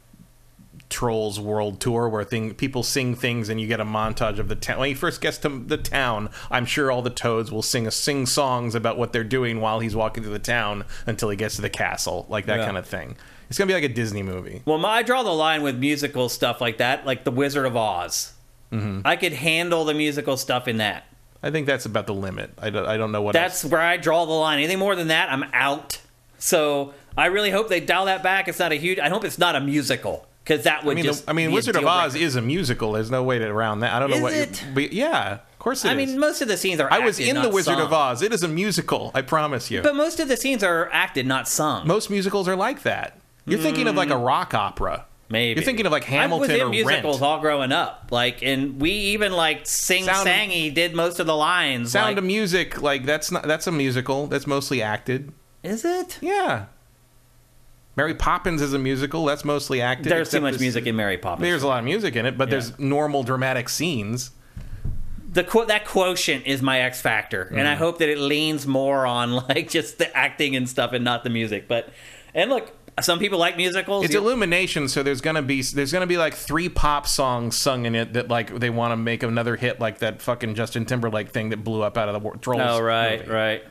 Trolls World Tour, where thing people sing things and you get a montage of the town. When he first gets to the town, I'm sure all the Toads will sing a sing songs about what they're doing while he's walking through the town until he gets to the castle, like that Yeah. kind of thing. It's going to be like a Disney movie. well my, i draw the line with musical stuff like that like the wizard of oz Mm-hmm. i could handle the musical stuff in that I think that's about the limit. I don't, I don't know what. That's else. where I draw the line. Anything more than that, I'm out. So I really hope they dial that back. It's not a huge. I hope it's not a musical because that would I mean, just. the, I mean, Wizard of Oz is a musical. There's no way to around that. I don't know Is what. it? But yeah, of course it I is. mean, most of the scenes are. I was in the Wizard sung. of Oz. It is a musical. I promise you. But most of the scenes are acted, not sung. Most musicals are like that. You're thinking of like a rock opera. Maybe You're thinking of like Hamilton I was in or musicals Rent. all growing up, like, and we even like sing Sound- sangy did most of the lines. Sound like, of Music, like that's not that's a musical. That's mostly acted. is it? Yeah. Mary Poppins is a musical. That's mostly acted. There's too much this- music in Mary Poppins. There's a lot of music in it, but there's normal dramatic scenes. the quote that quotient is my X factor, and Mm-hmm. I hope that it leans more on like just the acting and stuff and not the music. But and look, some people like musicals. It's You- Illumination, so there's gonna be there's gonna be like three pop songs sung in it that like they want to make another hit like that fucking Justin Timberlake thing that blew up out of the Trolls. oh right, movie. right.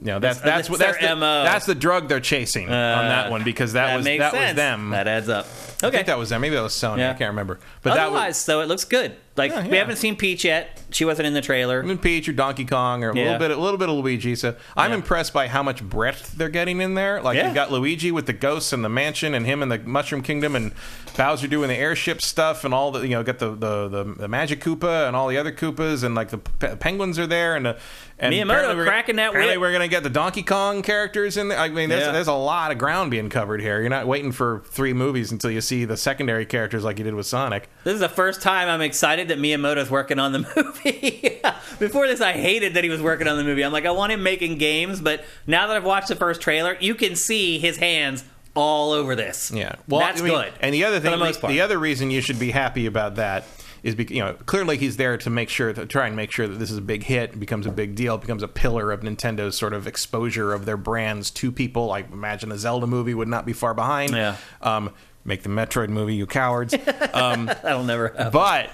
You know, that's That's- uh, that's what that's the, MO. that's the drug they're chasing on uh, that one because that, was that sense. was them. That adds up. Okay, I think that was them. Maybe that was Sony. Yeah. I can't remember. But that was Otherwise, though, it looks good. Like Yeah, we haven't seen Peach yet. She wasn't in the trailer. even Peach or Donkey Kong or a Yeah. little bit a little bit of Luigi. So I'm Yeah. impressed by how much breadth they're getting in there. Like Yeah. you got Luigi with the ghosts and the mansion, and him in the Mushroom Kingdom, and Bowser doing the airship stuff, and all the you know got the the, the, the Magic Koopa and all the other Koopas, and like the pe- penguins are there, and the and Miyamoto we're- cracking that Apparently, whip. we're gonna get the Donkey Kong characters in there. I mean, there's, Yeah. there's a lot of ground being covered here. You're not waiting for three movies until you see the secondary characters like you did with Sonic. This is the first time I'm excited that Miyamoto's working on the movie. Before this, I hated that he was working on the movie. I'm like, I want him making games, but now that I've watched the first trailer, you can see his hands all over this. Yeah, well, that's I mean, good. And the other thing, the the other reason you should be happy about that is because you know clearly he's there to make sure to try and make sure that this is a big hit, becomes a big deal, becomes a pillar of Nintendo's sort of exposure of their brands to people. Like imagine a Zelda movie would not be far behind. Yeah. Um, make the Metroid movie, you cowards. That'll never happen. But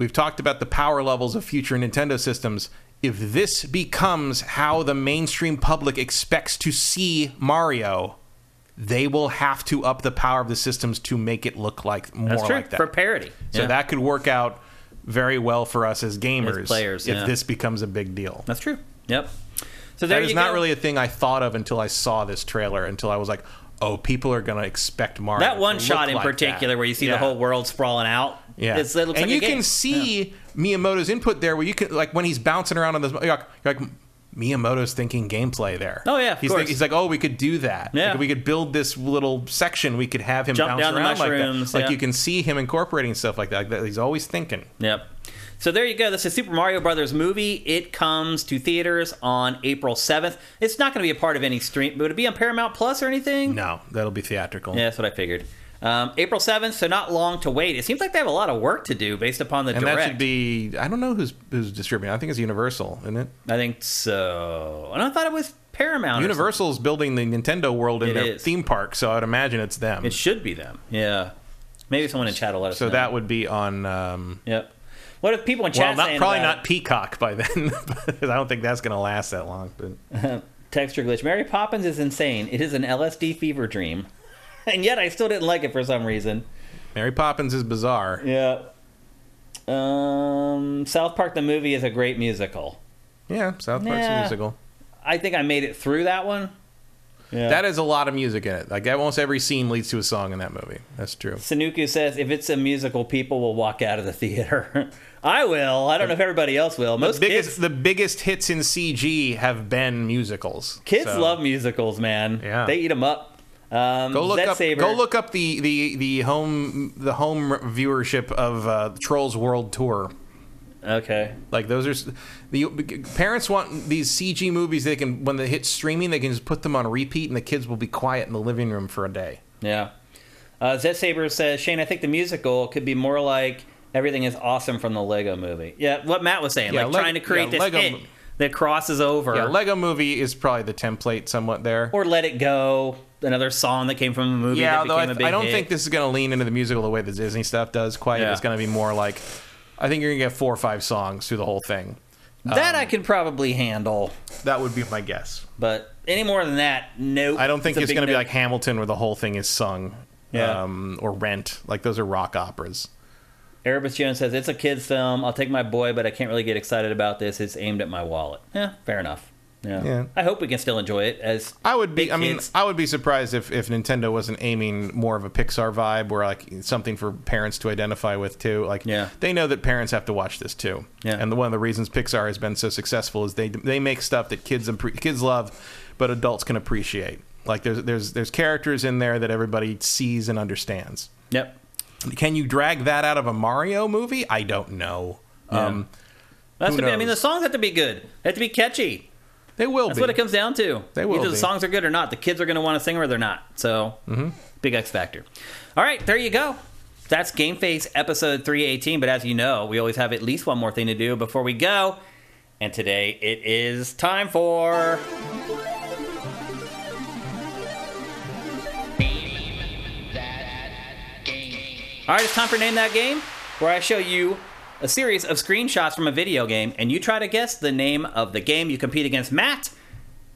we've talked about the power levels of future Nintendo systems. If this becomes how the mainstream public expects to see Mario, they will have to up the power of the systems to make it look like more That's true like that. for parody. so Yeah. that could work out very well for us as gamers, As players, if yeah. this becomes a big deal. that's true. Yep. So there That is not go. really a thing I thought of until I saw this trailer. Until I was like, "Oh, people are going to expect Mario." that one shot in like that. particular where you see Yeah. the whole world sprawling out. Yeah, It's, it looks and like you can see Miyamoto's input there, where you can like when he's bouncing around on this. You're like, you're like Miyamoto's thinking gameplay there. Oh, yeah, of he's course. he's like, oh, we could do that. Yeah. Like, we could build this little section. We could have him Jump bounce around like that. Like yeah. you can see him incorporating stuff like that. Like that. He's always thinking. Yep. So there you go. This is Super Mario Brothers movie. It comes to theaters on April 7th. It's not going to be a part of any stream. Would it be on Paramount Plus or anything? No, that'll be theatrical. Yeah, that's what I figured. Um, April 7th, so not long to wait. It seems like they have a lot of work to do based upon the and direct. that should be. I don't know who's who's distributing. I think it's Universal, isn't it? I think so. And I thought it was Paramount. Universal's building the Nintendo world in It their is. theme park, so I'd imagine it's them. It should be them. Yeah. Maybe someone in chat will let us so know. that would be on. Um, Yep. What if people in Well, chat not, saying probably not Peacock by then. because I don't think that's going to last that long. But? Texture glitch. Mary Poppins is insane. It is an LSD fever dream. And yet I still didn't like it for some reason. Mary Poppins is bizarre. Yeah. Um, South Park the movie is a great musical. Yeah, South Park's Yeah. a musical. I think I made it through that one. Yeah. That is a lot of music in it. Like almost every scene leads to a song in that movie. That's true. Sanuku says if it's a musical, people will walk out of the theater. I will. I don't know if everybody else will. The Most biggest, kids, the biggest hits in CG have been musicals. kids So, love musicals, man. Yeah. They eat them up. Um, Go look Zed up. Saber, Go look up the the the home the home viewership of uh, Trolls World Tour. Okay. Like those are the parents want these CG movies. They can when they hit streaming, they can just put them on repeat, and the kids will be quiet in the living room for a day. Yeah. Uh, Zed Saber says, Shane, I think the musical could be more like everything is awesome from the Lego movie. Yeah, what Matt was saying, Yeah, like Leg- trying to create yeah, this Lego hit mo- that crosses over. Yeah, Lego Movie is probably the template somewhat there. or Let It Go, another song that came from a movie yeah, that although became I, a big I don't hit. think this is going to lean into the musical the way the Disney stuff does. Quite, Yeah. it's going to be more like I think you're going to get four or five songs through the whole thing. that um, I could probably handle. That would be my guess. But any more than that, nope. I don't think a it's going to be like Hamilton, where the whole thing is sung, Yeah. um, or Rent. Like those are rock operas. Erebus Jones says it's a kids film. I'll take my boy, but I can't really get excited about this. It's aimed at my wallet. Yeah, fair enough. Yeah. Yeah. I hope we can still enjoy it as I would be. big I mean, kids. I would be surprised if, if Nintendo wasn't aiming more of a Pixar vibe, where like something for parents to identify with too. Like, Yeah. they know that parents have to watch this too. Yeah. And the, one of the reasons Pixar has been so successful is they they make stuff that kids appre- kids love, but adults can appreciate. Like there's there's there's characters in there that everybody sees and understands. Yep. Can you drag that out of a Mario movie? I don't know. Yeah. Um, That's to be, I mean, the songs have to be good. They have to be catchy. They will That's be. what it comes down to. They will Either the be. songs are good or not. The kids are going to want to sing or they're not. So, Mm-hmm. big X factor. All right, there you go. That's Game Face episode 318. But as you know, we always have at least one more thing to do before we go. And today it is time for. All right, it's time for Name That Game, where I show you a series of screenshots from a video game, and you try to guess the name of the game. You compete against Matt.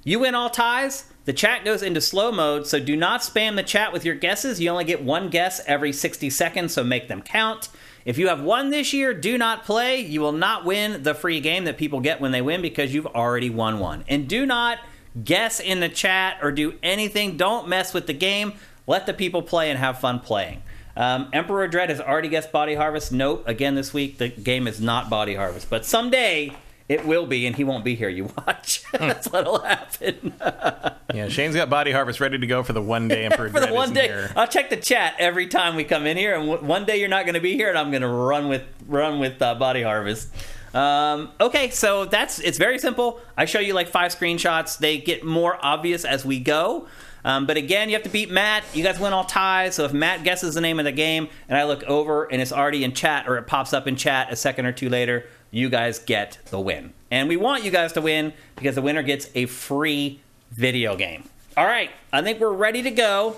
You win all ties. The chat goes into slow mode, so do not spam the chat with your guesses. You only get one guess every 60 seconds, so make them count. If you have won this year, do not play. You will not win the free game that people get when they win because you've already won one. And do not guess in the chat or do anything. Don't mess with the game. Let the people play and have fun playing. Um, Emperor Dread has already guessed Body Harvest. Nope. Again, this week the game is not Body Harvest, but someday it will be, and he won't be here. You watch. That's what'll happen. yeah, Shane's got Body Harvest ready to go for the one day Emperor For the one day, here. I'll check the chat every time we come in here, and w- one day you're not going to be here, and I'm going to run with run with uh, Body Harvest. Um, okay, so that's it's very simple. I show you like five screenshots. They get more obvious as we go. Um, but again, you have to beat Matt. You guys win all ties. So if Matt guesses the name of the game, and I look over and it's already in chat, or it pops up in chat a second or two later, you guys get the win. And we want you guys to win because the winner gets a free video game. All right, I think we're ready to go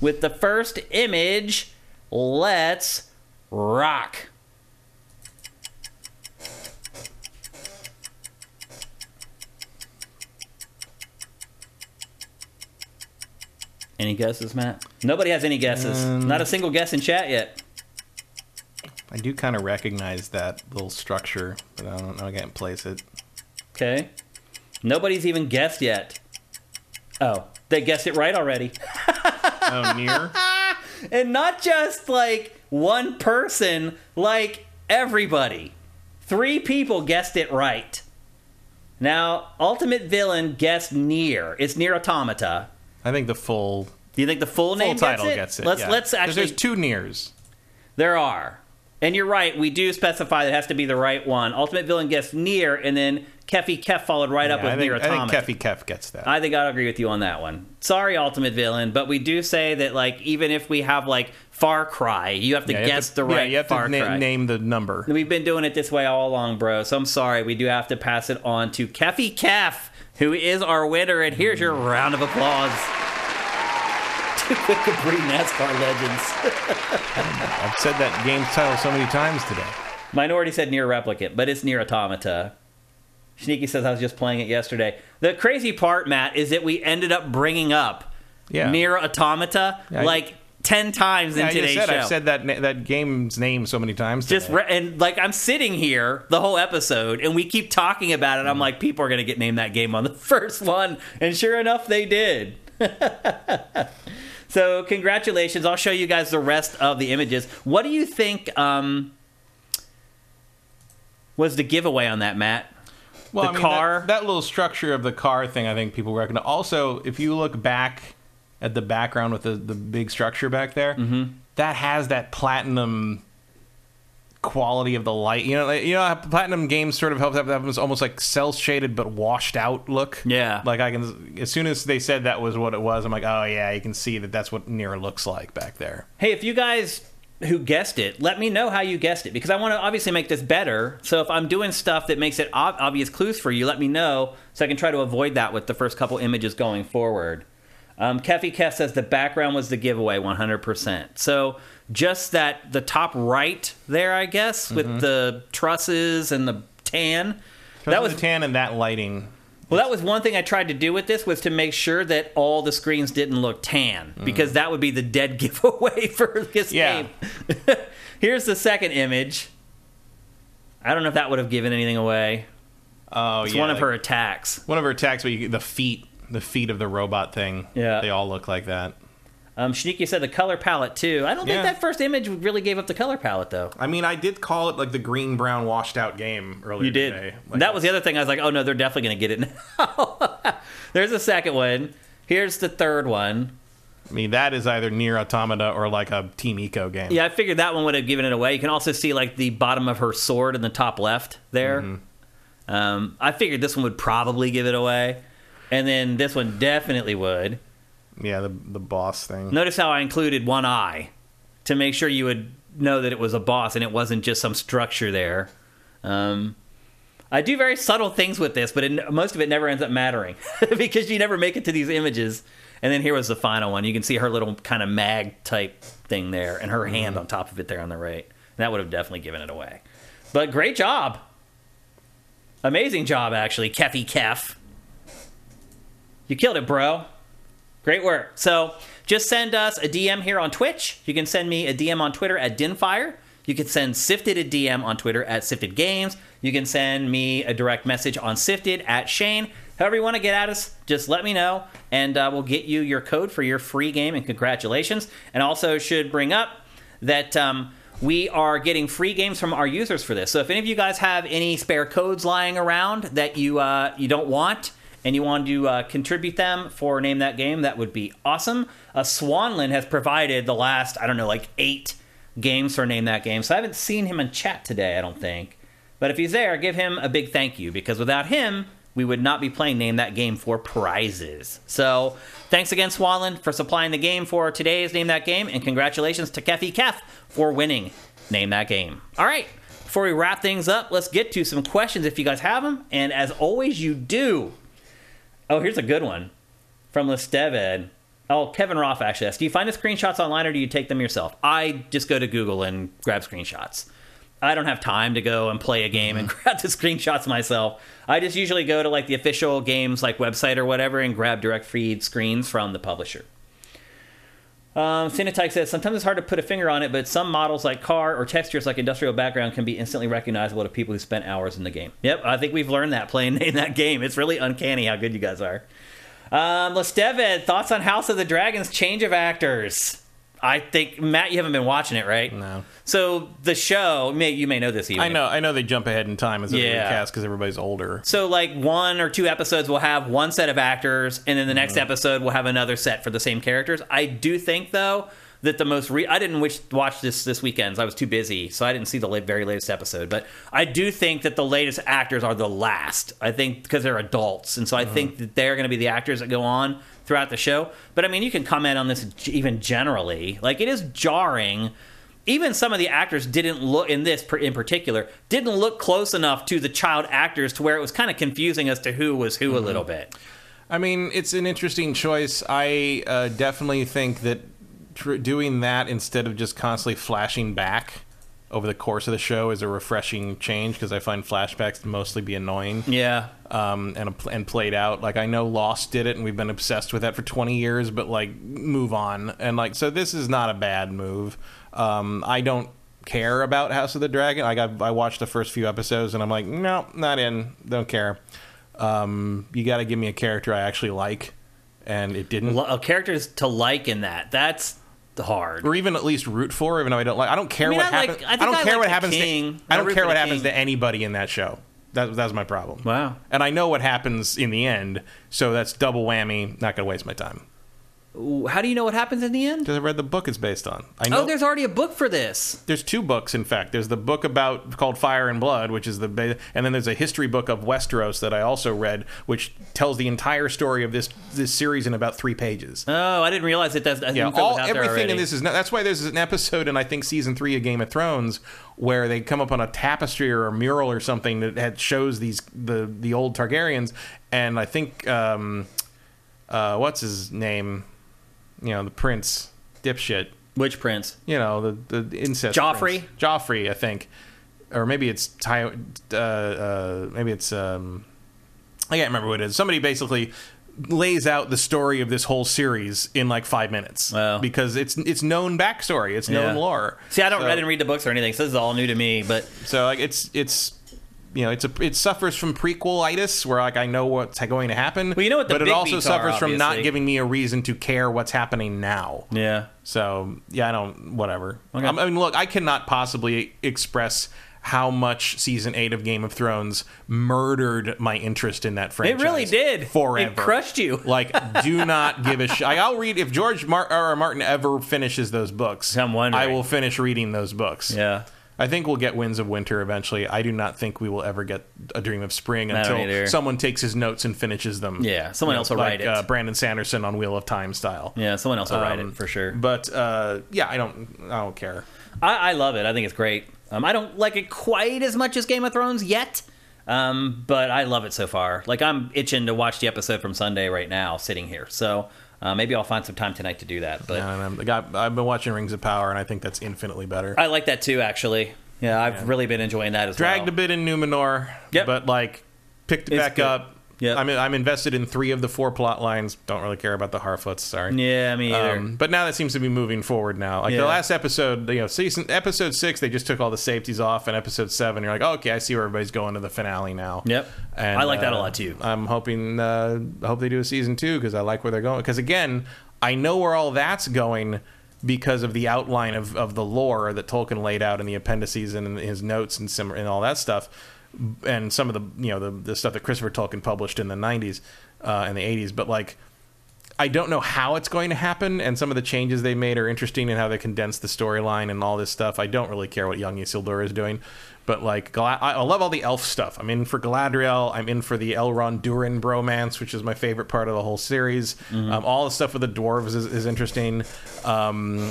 with the first image. Let's rock. Any guesses, Matt? Nobody has any guesses. Um, Not a single guess in chat yet. I do kind of recognize that little structure, but I don't know. I can't place it. Okay. Nobody's even guessed yet. Oh, they guessed it right already. Oh, Nier. And not just like one person, like everybody. Three people guessed it right. Now, Ultimate Villain guessed Nier. It's Nier Automata. I think the full Do you think the full, full name title gets it? gets it. Let's yeah. let's actually. There's two Niers. There are. And you're right, we do specify that it has to be the right one. Ultimate Villain gets Nier, and then Keffy Kef followed right up with I, think, near I think. Keffy Keff gets that. I think I'll agree with you on that one. Sorry, Ultimate Villain, but we do say that like even if we have like Far Cry, you have to Yeah, you have guess to- the right Yeah, you have Far to na- name the number. We've been doing it this way all along, bro. So I'm sorry. We do have to pass it on to Keffy Kef, who is our winner. And here's your round of applause. Two quick Capri NASCAR legends. I've said that game's title so many times today. Minority said Nier Replicant, but it's Nier Automata. Sneaky says I was just playing it yesterday. The crazy part, Matt, is that we ended up bringing up Yeah. Nier Automata Yeah, I- like ten times in today's said show. I've said that that game's name so many times. just re- and like I'm sitting here the whole episode, and we keep talking about it. I'm like, people are gonna get named that game on the first one, and sure enough, they did. so congratulations! I'll show you guys the rest of the images. What do you think? Um, was the giveaway on that, Matt? well, the I mean, car- That, that little structure of the car thing, I think people recognize. Also, if you look back at the background with the, the big structure back there, Mm-hmm. that has that platinum quality of the light. You know, like, you know, platinum games sort of help have that almost like cel shaded but washed out look. Yeah. like I can. As soon as they said that was what it was, I'm like, oh yeah, you can see that that's what Nier looks like back there. Hey, if you guys who guessed it, let me know how you guessed it because I want to obviously make this better. So if I'm doing stuff that makes it ob- obvious clues for you, let me know so I can try to avoid that with the first couple images going forward. Um, Keffy Kef says the background was the giveaway 100%. So just that the top right there, I guess, with the trusses and the tan. That that was tan and that lighting. Well, that was one thing I tried to do with this was to make sure that all the screens didn't look tan because that would be the dead giveaway for this Yeah. game. Here's the second image. I don't know if that would have given anything away. Oh, It's yeah, one of like- her attacks. One of her attacks, but you, the feet, the feet of the robot thing. Yeah. they all look like that. Um, Shniki said the color palette too. I don't Yeah. think that first image really gave up the color palette though. I mean, I did call it like the green brown washed out game earlier. You did. Today. Like, that was the other thing. I was like, oh no, they're definitely going to get it now. There's a second one. Here's the third one. I mean, that is either Nier Automata or like a Team Ico game. Yeah, I figured that one would have given it away. You can also see like the bottom of her sword in the top left there. Mm-hmm. Um, I figured this one would probably give it away, and then this one definitely would. yeah, the the boss thing. Notice how I included one eye to make sure you would know that it was a boss and it wasn't just some structure there. Um, I do very subtle things with this, but it, most of it never ends up mattering because you never make it to these images. And then here was the final one. You can see her little kind of mag type thing there and her hand on top of it there on the right. That would have definitely given it away. But great job. Amazing job, actually, Keffy Keff. You killed it, bro. Great work. So just send us a DM here on Twitch. You can send me a DM on Twitter at Dinfire. You can send Sifted a DM on Twitter at Sifted Games. You can send me a direct message on Sifted at Shane. However you want to get at us, just let me know, and uh, we'll get you your code for your free game. And congratulations! And also should bring up that um, we are getting free games from our users for this. So if any of you guys have any spare codes lying around that you uh, you don't want and you want to uh, contribute them for name that game, that would be awesome. Uh, Swanland has provided the last I don't know like eight games for name that game, so I haven't seen him in chat today. I don't think, but if he's there, give him a big thank you because without him. We would not be playing Name That Game for prizes. So, thanks again, Swanland, for supplying the game for today's Name That Game, and congratulations to Keffy Keff for winning Name That Game. All right, before we wrap things up, let's get to some questions if you guys have them. And as always, you do. Oh, here's a good one from Listeved. Oh, Kevin Roth actually asked, do you find the screenshots online or do you take them yourself? I just go to Google and grab screenshots. I don't have time to go and play a game and grab the screenshots myself. I just usually go to like the official games like website or whatever and grab direct feed screens from the publisher. Um, Cinetyke says sometimes it's hard to put a finger on it, but some models like car or textures like industrial background can be instantly recognizable to people who spent hours in the game. Yep, I think we've learned that playing in that game. It's really uncanny how good you guys are. Um, Lesteved, thoughts on House of the Dragons change of actors? I think Matt, you haven't been watching it, right? No. So the show, may, you may know this. Even I know, I know they jump ahead in time as they Yeah. recast because everybody's older. So like one or two episodes will have one set of actors, and then the next mm-hmm. episode will have another set for the same characters. I do think though that the most re- I didn't wish, watch this this weekend. so I was too busy, so I didn't see the la- very latest episode. But I do think that the latest actors are the last. I think because they're adults, and so I mm-hmm. think that they're going to be the actors that go on throughout the show. But I mean, you can comment on this even generally. Like it is jarring even some of the actors didn't look in this in particular didn't look close enough to the child actors to where it was kind of confusing as to who was who a little bit. I mean, it's an interesting choice. I uh, definitely think that tr- doing that instead of just constantly flashing back over the course of the show is a refreshing change because I find flashbacks to mostly be annoying Yeah, um, and and played out. Like I know Lost did it, and we've been obsessed with that for twenty years. But like, move on. And like, so this is not a bad move. Um, I don't care about House of the Dragon. Like I, I watched the first few episodes, and I'm like, no, not in. Don't care. Um, you got to give me a character I actually like, and it didn't. Uh, characters to like in that that's hard. or even at least root for, even though I don't like. I don't care I mean, what I like- happens. I don't I care like what happens. king. To, I I don't root care what happens king. to anybody in that show. That, that's my problem. Wow. And I know what happens in the end, so that's double whammy. Not going to waste my time Ooh, How do you know what happens in the end? because I read the book it's based on. I know Oh, there's already a book for this. there's two books in fact there's the book about called fire and blood which is the ba- and then there's a history book of westeros that i also read which tells the entire story of this this series in about three pages Oh, I didn't realize it. Does yeah, info was all everything in this is not, that's why there's an episode in I think season three of Game of Thrones where they come up on a tapestry or a mural or something that shows these the the old Targaryens, and I think um, uh, what's his name, you know, the prince dipshit, Which prince? you know, the the incest Joffrey? prince. Joffrey, I think, or maybe it's Ty, uh, uh, maybe it's um, I can't remember what it is. Somebody basically lays out the story of this whole series in like five minutes Wow. because it's it's known backstory, it's known Yeah. lore. See, I don't. So- I didn't read the books or anything, so this is all new to me. But So like it's it's you know it's a it suffers from prequelitis where like I know what's going to happen. Well, you know what the but it also beats are, suffers from not giving me a reason to care what's happening now. yeah, So yeah, I don't. Whatever. Okay. I mean, look, I cannot possibly express how much season eight of Game of Thrones murdered my interest in that franchise. it really did. forever. It crushed you. Like, do not give a shit. I'll read if George Mar- R. R. Martin ever finishes those books. I'm wondering. I will finish reading those books. Yeah. I think we'll get Winds of Winter eventually. I do not think we will ever get A Dream of Spring don't until either. someone takes his notes and finishes them. Yeah, someone else will like, write it. Uh, Brandon Sanderson on Wheel of Time style. Yeah, someone else will write Um, it for sure. But uh, yeah, I don't. I don't care. I, I love it. I think it's great. Um, I don't like it quite as much as Game of Thrones yet, um, but I love it so far. Like I'm itching to watch the episode from Sunday right now, sitting here. So uh, maybe I'll find some time tonight to do that. But And I'm, I've been watching Rings of Power, and I think that's infinitely better. I like that too, actually. Yeah, I've Yeah. really been enjoying that as well. Dragged a bit in Numenor, Yep. but like picked it It's back good. up. Yep. I'm I'm invested in three of the four plot lines. Don't really care about the Harfoots. Sorry. Yeah, me either. Um, but now that seems to be moving forward now. Like Yeah. the last episode, you know, season episode six, they just took all the safeties off, and episode seven, you're like, oh, okay, I see where everybody's going to the finale now. Yep. And, I like that a uh, lot, too. I'm hoping, uh, I hope they do a season two because I like where they're going. Because again, I know where all that's going because of the outline of, of the lore that Tolkien laid out in the appendices and in his notes and some and all that stuff, and some of the you know the, the stuff that Christopher Tolkien published in the 90s uh, and the 80s. But like, I don't know how it's going to happen, and some of the changes they made are interesting in how they condensed the storyline and all this stuff. I don't really care what young Isildur is doing, but like, Gala- I I love all the elf stuff. I'm in for Galadriel. I'm in for the Elrond Durin bromance, which is my favorite part of the whole series. Um, all the stuff with the dwarves is, is interesting. Um,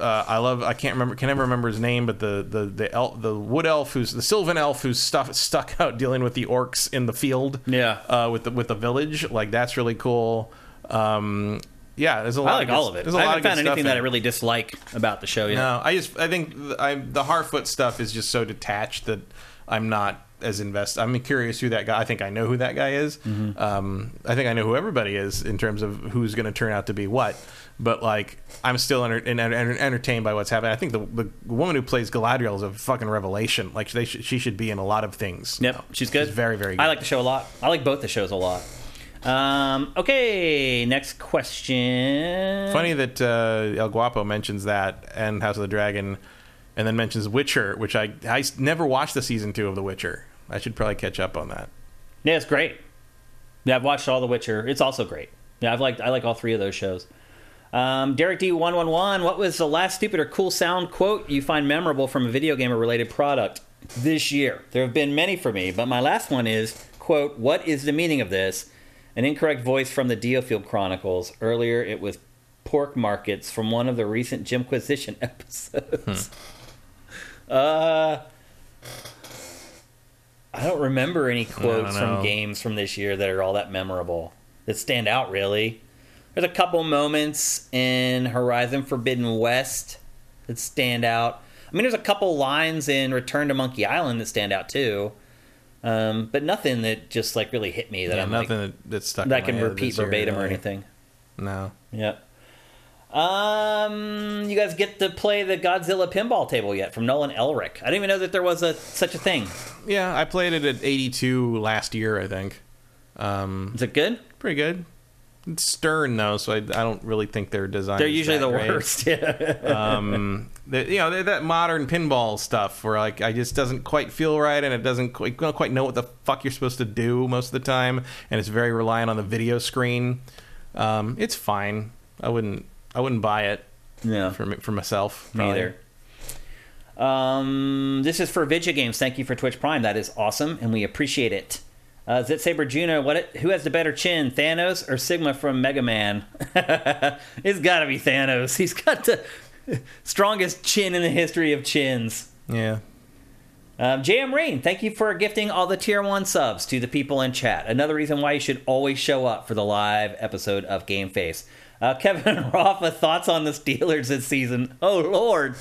uh, I love. I can't remember. Can never remember his name, but the the the elf, the wood elf who's the Sylvan elf who's stuff stuck out dealing with the orcs in the field. Yeah. Uh, with the with the village, like that's really cool. Um, yeah, there's a lot. I like of all of it. There's a I lot haven't of found anything that I really dislike about the show yet. No, I just I think th- I, the Harfoot stuff is just so detached that I'm not as invested. I'm curious who that guy. I think I know who that guy is. Mm-hmm. Um, I think I know who everybody is in terms of who's going to turn out to be what. But like, I'm still enter- en- en- entertained by what's happening. I think the, the woman who plays Galadriel is a fucking revelation. Like, they sh- she should be in a lot of things. Yep, she's good. She's very, very good. I like the show a lot. I like both the shows a lot. Um, okay, next question. Funny that uh, El Guapo mentions that and House of the Dragon, and then mentions Witcher, which I I never watched the season two of The Witcher. I should probably catch up on that. Yeah, it's great. Yeah, I've watched all The Witcher. It's also great. Yeah, I've liked I like all three of those shows. Um, Derek D one one one. What was the last stupid or cool sound quote you find memorable from a video game or related product this year? There have been many for me, but my last one is quote What is the meaning of this? An incorrect voice from the Diofield Chronicles. Earlier, it was pork markets from one of the recent Jimquisition episodes. uh. I don't remember any quotes know. from games from this year that are all that memorable that stand out. Really, there's a couple moments in Horizon Forbidden West that stand out. I mean, there's a couple lines in Return to Monkey Island that stand out too, um, but nothing that just like really hit me that Yeah, I'm nothing like, that, that's stuck. that I can repeat year, verbatim or anything. No. Yep. Um, you guys get to play the Godzilla pinball table yet from Nolan Elric? I didn't even know that there was a such a thing. Yeah, I played it at 82 last year, I think. Um, Is it good? pretty good. It's stern though, so I, I don't really think their design. They're usually the great. worst. Yeah. um, you know, that modern pinball stuff where like I just doesn't quite feel right, and it doesn't quite, don't quite know what the fuck you're supposed to do most of the time, and it's very reliant on the video screen. Um, it's fine. I wouldn't. I wouldn't buy it yeah. for me, for myself. Neither. Um, this is for Vidya Games. Thank you for Twitch Prime. That is awesome, and we appreciate it. Uh, Zit Saber Juno, what? It, who has the better chin, Thanos or Sigma from Mega Man? it's got to be Thanos. He's got the strongest chin in the history of chins. Yeah. Um, JM Rain, thank you for gifting all the tier one subs to the people in chat. Another reason why you should always show up for the live episode of Game Face. Uh, Kevin Rafa, thoughts on the Steelers this season? Oh Lord,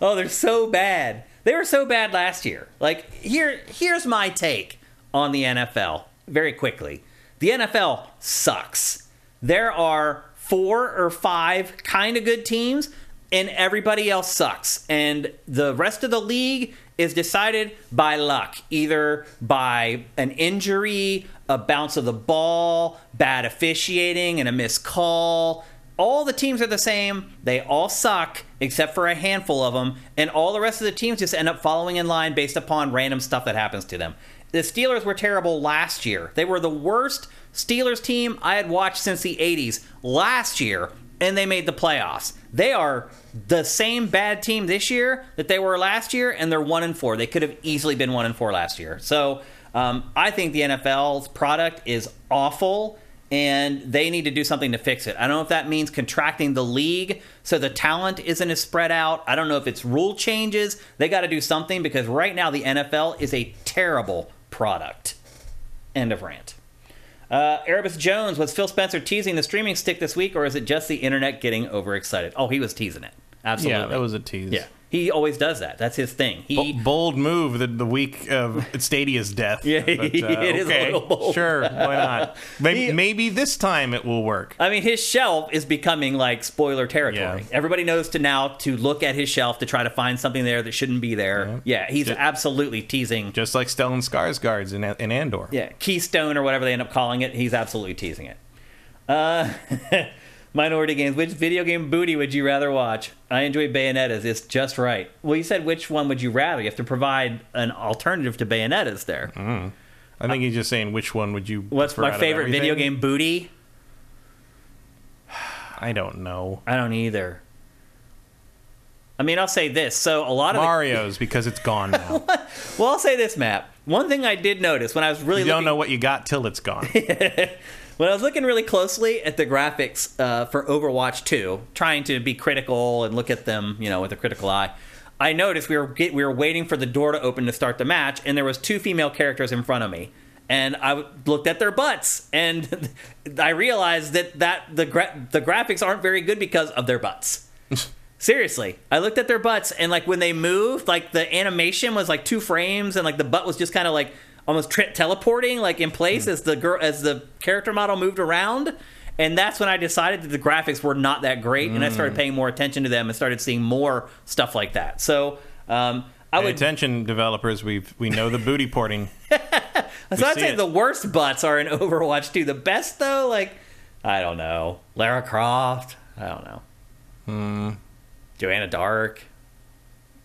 oh they're so bad. They were so bad last year. Like here, here's my take on the NFL. very quickly. The NFL sucks. There are four or five kind of good teams, and everybody else sucks. And the rest of the league is decided by luck, either by an injury, a bounce of the ball, bad officiating, and a missed call. All the teams are the same. They all suck, except for a handful of them. And all the rest of the teams just end up following in line based upon random stuff that happens to them. The Steelers were terrible last year. They were the worst Steelers team I had watched since the 80s last year, and they made the playoffs. They are the same bad team this year that they were last year, and they're one and four. They could have easily been one and four last year. So um, I think the NFL's product is awful, and they need to do something to fix it. I don't know if that means contracting the league so the talent isn't as spread out. I don't know if it's rule changes. They got to do something because right now the NFL is a terrible product. End of rant. Uh, Erebus Jones, was Phil Spencer teasing the streaming stick this week, or is it just the internet getting overexcited? Oh, he was teasing it. Absolutely. Yeah, that was a tease. Yeah. He always does that. That's his thing. He Bo- bold move the, the week of Stadia's death. Yeah, it is a okay, little bold. Sure, why not? Maybe, He- maybe this time it will work. I mean, his shelf is becoming like spoiler territory. Yeah. Everybody knows to now to look at his shelf to try to find something there that shouldn't be there. Yeah, he's Ju- absolutely teasing. Just like Stellan Skarsgård's in, in Andor. Yeah, Keystone or whatever they end up calling it. He's absolutely teasing it. Uh, minority games. Which video game booty would you rather watch? I enjoy Bayonetta's. It's just right. Well, you said which one would you rather? You have to provide an alternative to Bayonetta's there. Mm. I think he's just saying which one would you What's my favorite video game booty? I don't know. I don't either. I mean, I'll say this. So a lot of the- Mario's because it's gone now. well, I'll say this, Matt. One thing I did notice when I was really you don't looking, know what you got till it's gone. when I was looking really closely at the graphics uh, for Overwatch 2, trying to be critical and look at them, you know, with a critical eye, I noticed we were get, we were waiting for the door to open to start the match, and there was two female characters in front of me, and I w- looked at their butts, and I realized that that the gra- the graphics aren't very good because of their butts. Seriously, I looked at their butts and like when they moved, like the animation was like two frames, and like the butt was just kind of like almost tra- teleporting like in place as the girl as the character model moved around. And that's when I decided that the graphics were not that great, and I started paying more attention to them and started seeing more stuff like that. So um, I would, attention, developers. We we know the booty porting. so I'd say it. the worst butts are in Overwatch 2. The best though, like I don't know, Lara Croft. I don't know. Hmm. Joanna Dark.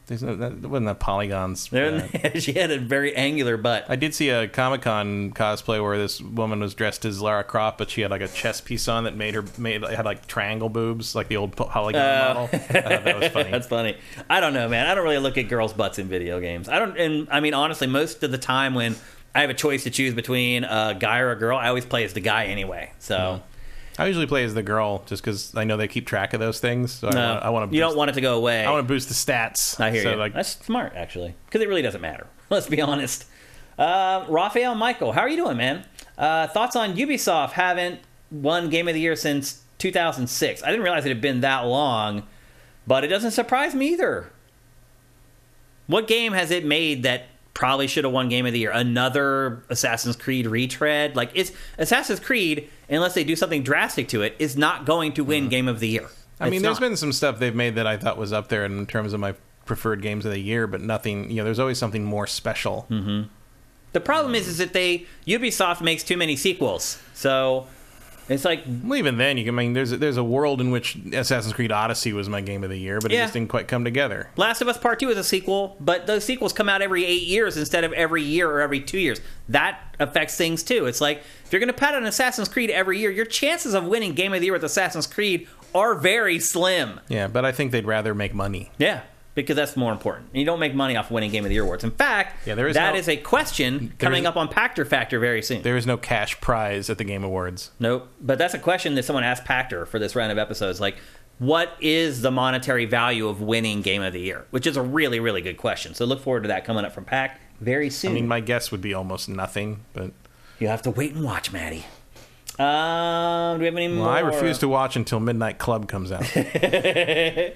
There's no, that wasn't the polygons. She had a very angular butt. I did see a Comic Con cosplay where this woman was dressed as Lara Croft, but she had like a chest piece on that made her made had like triangle boobs, like the old po- polygon Uh, model. I thought that was funny. That's funny. I don't know, man. I don't really look at girls' butts in video games. I don't, and I mean, honestly, most of the time when I have a choice to choose between a guy or a girl, I always play as the guy anyway. So I usually play as the girl just because I know they keep track of those things. So no, I want, I want to. you don't want it to go away. I want to boost the stats. I hear so you. Like, That's smart, actually, because it really doesn't matter. Let's be honest. Uh, Raphael Michael, how are you doing, man? Uh, thoughts on Ubisoft haven't won Game of the Year since 2006? I didn't realize it had been that long, but it doesn't surprise me either. What game has it made that probably should have won Game of the Year? Another Assassin's Creed retread? Like, it's Assassin's Creed, unless they do something drastic to it, is not going to win Game of the Year. Mm-hmm. I mean, It's there's not. been some stuff they've made that I thought was up there in terms of my preferred games of the year, but nothing. You know, there's always something more special. Hmm. The problem is, is that they Ubisoft makes too many sequels. So it's like, Well, even then, you can. I mean, there's a, there's a world in which Assassin's Creed Odyssey was my game of the year, but it just didn't quite come together. Last of Us Part Two is a sequel, but those sequels come out every eight years instead of every year or every two years. That affects things too. It's like if you're going to pat an Assassin's Creed every year, your chances of winning Game of the Year with Assassin's Creed are very slim. Yeah, but I think they'd rather make money. Yeah. Because that's more important. And You don't make money off winning Game of the Year awards. In fact, Yeah, there is that no- is a question coming up on Pachter Factor very soon. There is no cash prize at the Game Awards. Nope. But that's a question that someone asked Pactor for this round of episodes. Like, what is the monetary value of winning Game of the Year? Which is a really, really good question. So look forward to that coming up from Pac very soon. I mean, my guess would be almost nothing, but you have to wait and watch, Maddie. Um, do we have any well, more? I refuse to watch until Midnight Club comes out.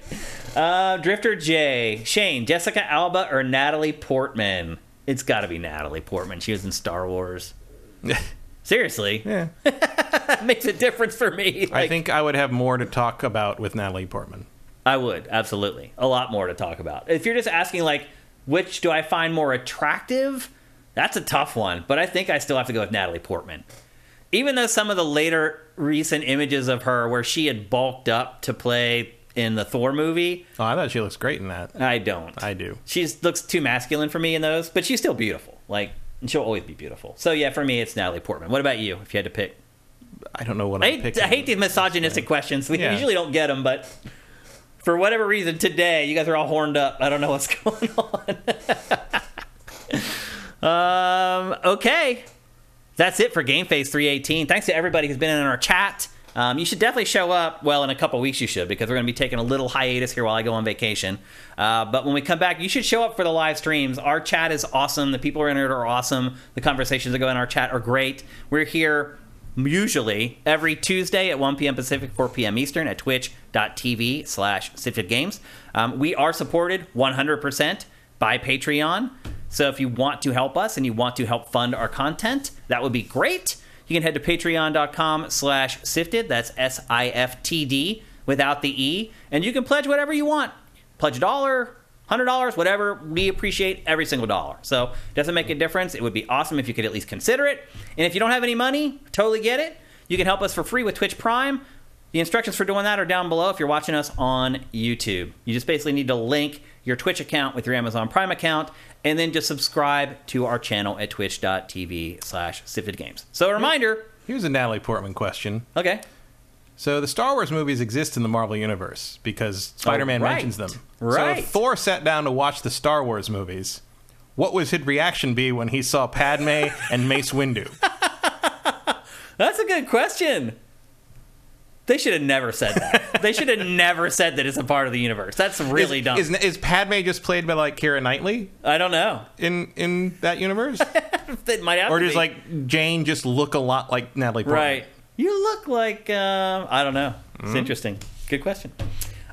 Uh, Drifter J, Shane, Jessica Alba, or Natalie Portman? It's got to be Natalie Portman. She was in Star Wars. Seriously, Yeah. makes a difference for me. I think I would have more to talk about with Natalie Portman. I would absolutely a lot more to talk about. If you're just asking like which do I find more attractive, that's a tough one. But I think I still have to go with Natalie Portman. Even though some of the later recent images of her where she had bulked up to play in the Thor movie, Oh, I thought she looks great in that. I don't. I do. She looks too masculine for me in those, but she's still beautiful. Like and she'll always be beautiful. So yeah, for me it's Natalie Portman. What about you? If you had to pick, I don't know what I I'm hate, picking. I hate these misogynistic questions. We Yeah. usually don't get them, but for whatever reason today, you guys are all horned up. I don't know what's going on. um, okay, that's it for Game Face 318. Thanks to everybody who's been in our chat. Um, you should definitely show up. Well, in a couple weeks, you should because we're going to be taking a little hiatus here while I go on vacation. Uh, but when we come back, you should show up for the live streams. Our chat is awesome. The people who are in it are awesome. The conversations that go in our chat are great. We're here usually every Tuesday at 1 p.m. Pacific, 4 p.m. Eastern at twitch.tv slash Sifted Games. Um, we are supported 100% by Patreon. So if you want to help us and you want to help fund our content, that would be great. You can head to patreon.com slash sifted. That's S-I-F-T-D without the E. And you can pledge whatever you want. Pledge a dollar, hundred dollars, whatever. We appreciate every single dollar. So it doesn't make a difference. It would be awesome if you could at least consider it. And if you don't have any money, totally get it. You can help us for free with Twitch Prime. The instructions for doing that are down below if you're watching us on YouTube. You just basically need to link your Twitch account with your Amazon Prime account and then just subscribe to our channel at twitch.tv slash Sifted Games. So a reminder, Here's a Natalie Portman question. okay, So the Star Wars movies exist in the Marvel universe because oh, Spider-Man Oh, right. mentions them. Right. So if Thor sat down to watch the Star Wars movies, what would his reaction be when he saw Padme and Mace Windu? That's a good question. They should have never said that. they should have never said that it's a part of the universe. That's really is, dumb. Is, is Padme just played by like Keira Knightley I don't know. in in that universe, It might have or does be. like Jane just look a lot like Natalie Portman? right? You look like uh, I don't know. It's interesting. Good question.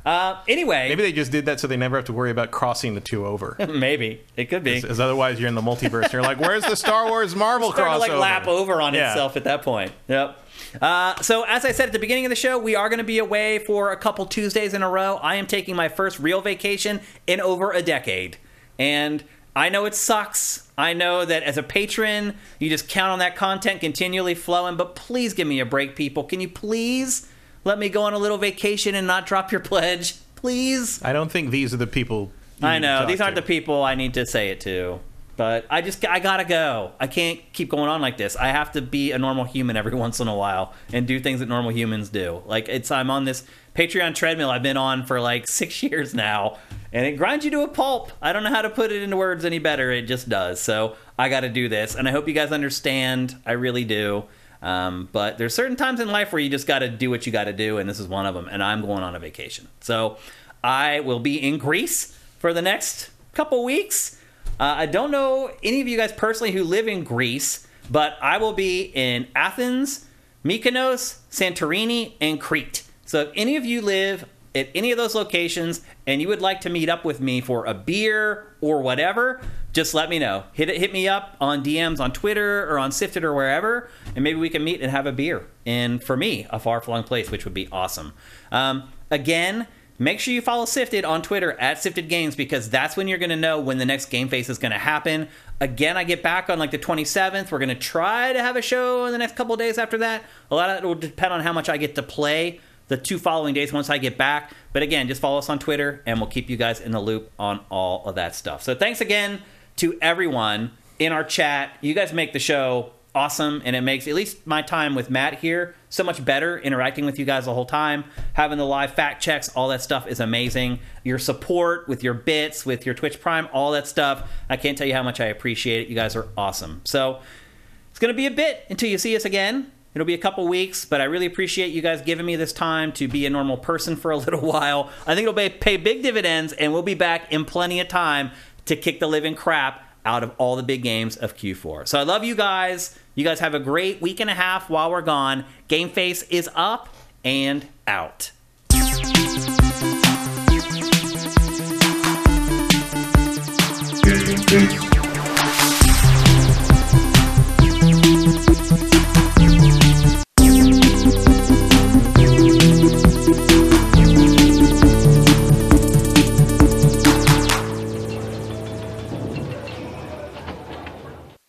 Uh, anyway, Maybe they just did that so they never have to worry about crossing the two over. maybe it could be. Because otherwise, you're in the multiverse. And you're like, "Where's the Star Wars Marvel crossover?" to like lap over on Yeah. itself at that point. Yep. Uh, so as I said at the beginning of the show, we are going to be away for a couple Tuesdays in a row. I am taking my first real vacation in over a decade, and I know it sucks. I know that as a patron, you just count on that content continually flowing. But please give me a break, people. Can you please let me go on a little vacation and not drop your pledge, please? I don't think these are the people. I know these aren't to. the people I need to say it to, but I just I gotta go. I can't keep going on like this. I have to be a normal human every once in a while and do things that normal humans do. Like it's I'm on this Patreon treadmill I've been on for like six years now, and it grinds you to a pulp. I don't know how to put it into words any better. It just does. So I got to do this, and I hope you guys understand. I really do. Um, but there's certain times in life where you just got to do what you got to do, and this is one of them. And I'm going on a vacation, so I will be in Greece for the next couple weeks. Uh, I don't know any of you guys personally who live in Greece, but I will be in Athens, Mykonos, Santorini, and Crete. So if any of you live at any of those locations and you would like to meet up with me for a beer or whatever, just let me know. Hit it, hit me up on DMs on Twitter or on Sifted or wherever, and maybe we can meet and have a beer. And for me, a far flung place, which would be awesome. Um, again, make sure you follow Sifted on Twitter at Sifted Games because that's when you're going to know when the next game face is going to happen. Again, I get back on like the 27th. We're going to try to have a show in the next couple days after that. A lot of it will depend on how much I get to play the two following days once I get back. But again, just follow us on Twitter and we'll keep you guys in the loop on all of that stuff. So thanks again to everyone in our chat. You guys make the show awesome and it makes at least my time with Matt here so much better interacting with you guys the whole time. Having the live fact checks, all that stuff is amazing. Your support with your bits, with your Twitch Prime, all that stuff. I can't tell you how much I appreciate it. You guys are awesome. So it's going to be a bit until you see us again. It'll be a couple weeks, but I really appreciate you guys giving me this time to be a normal person for a little while. I think it'll pay, big dividends, and we'll be back in plenty of time to kick the living crap out of all the big games of Q4. So I love you guys. You guys have a great week and a half while we're gone. Game Face is up and out.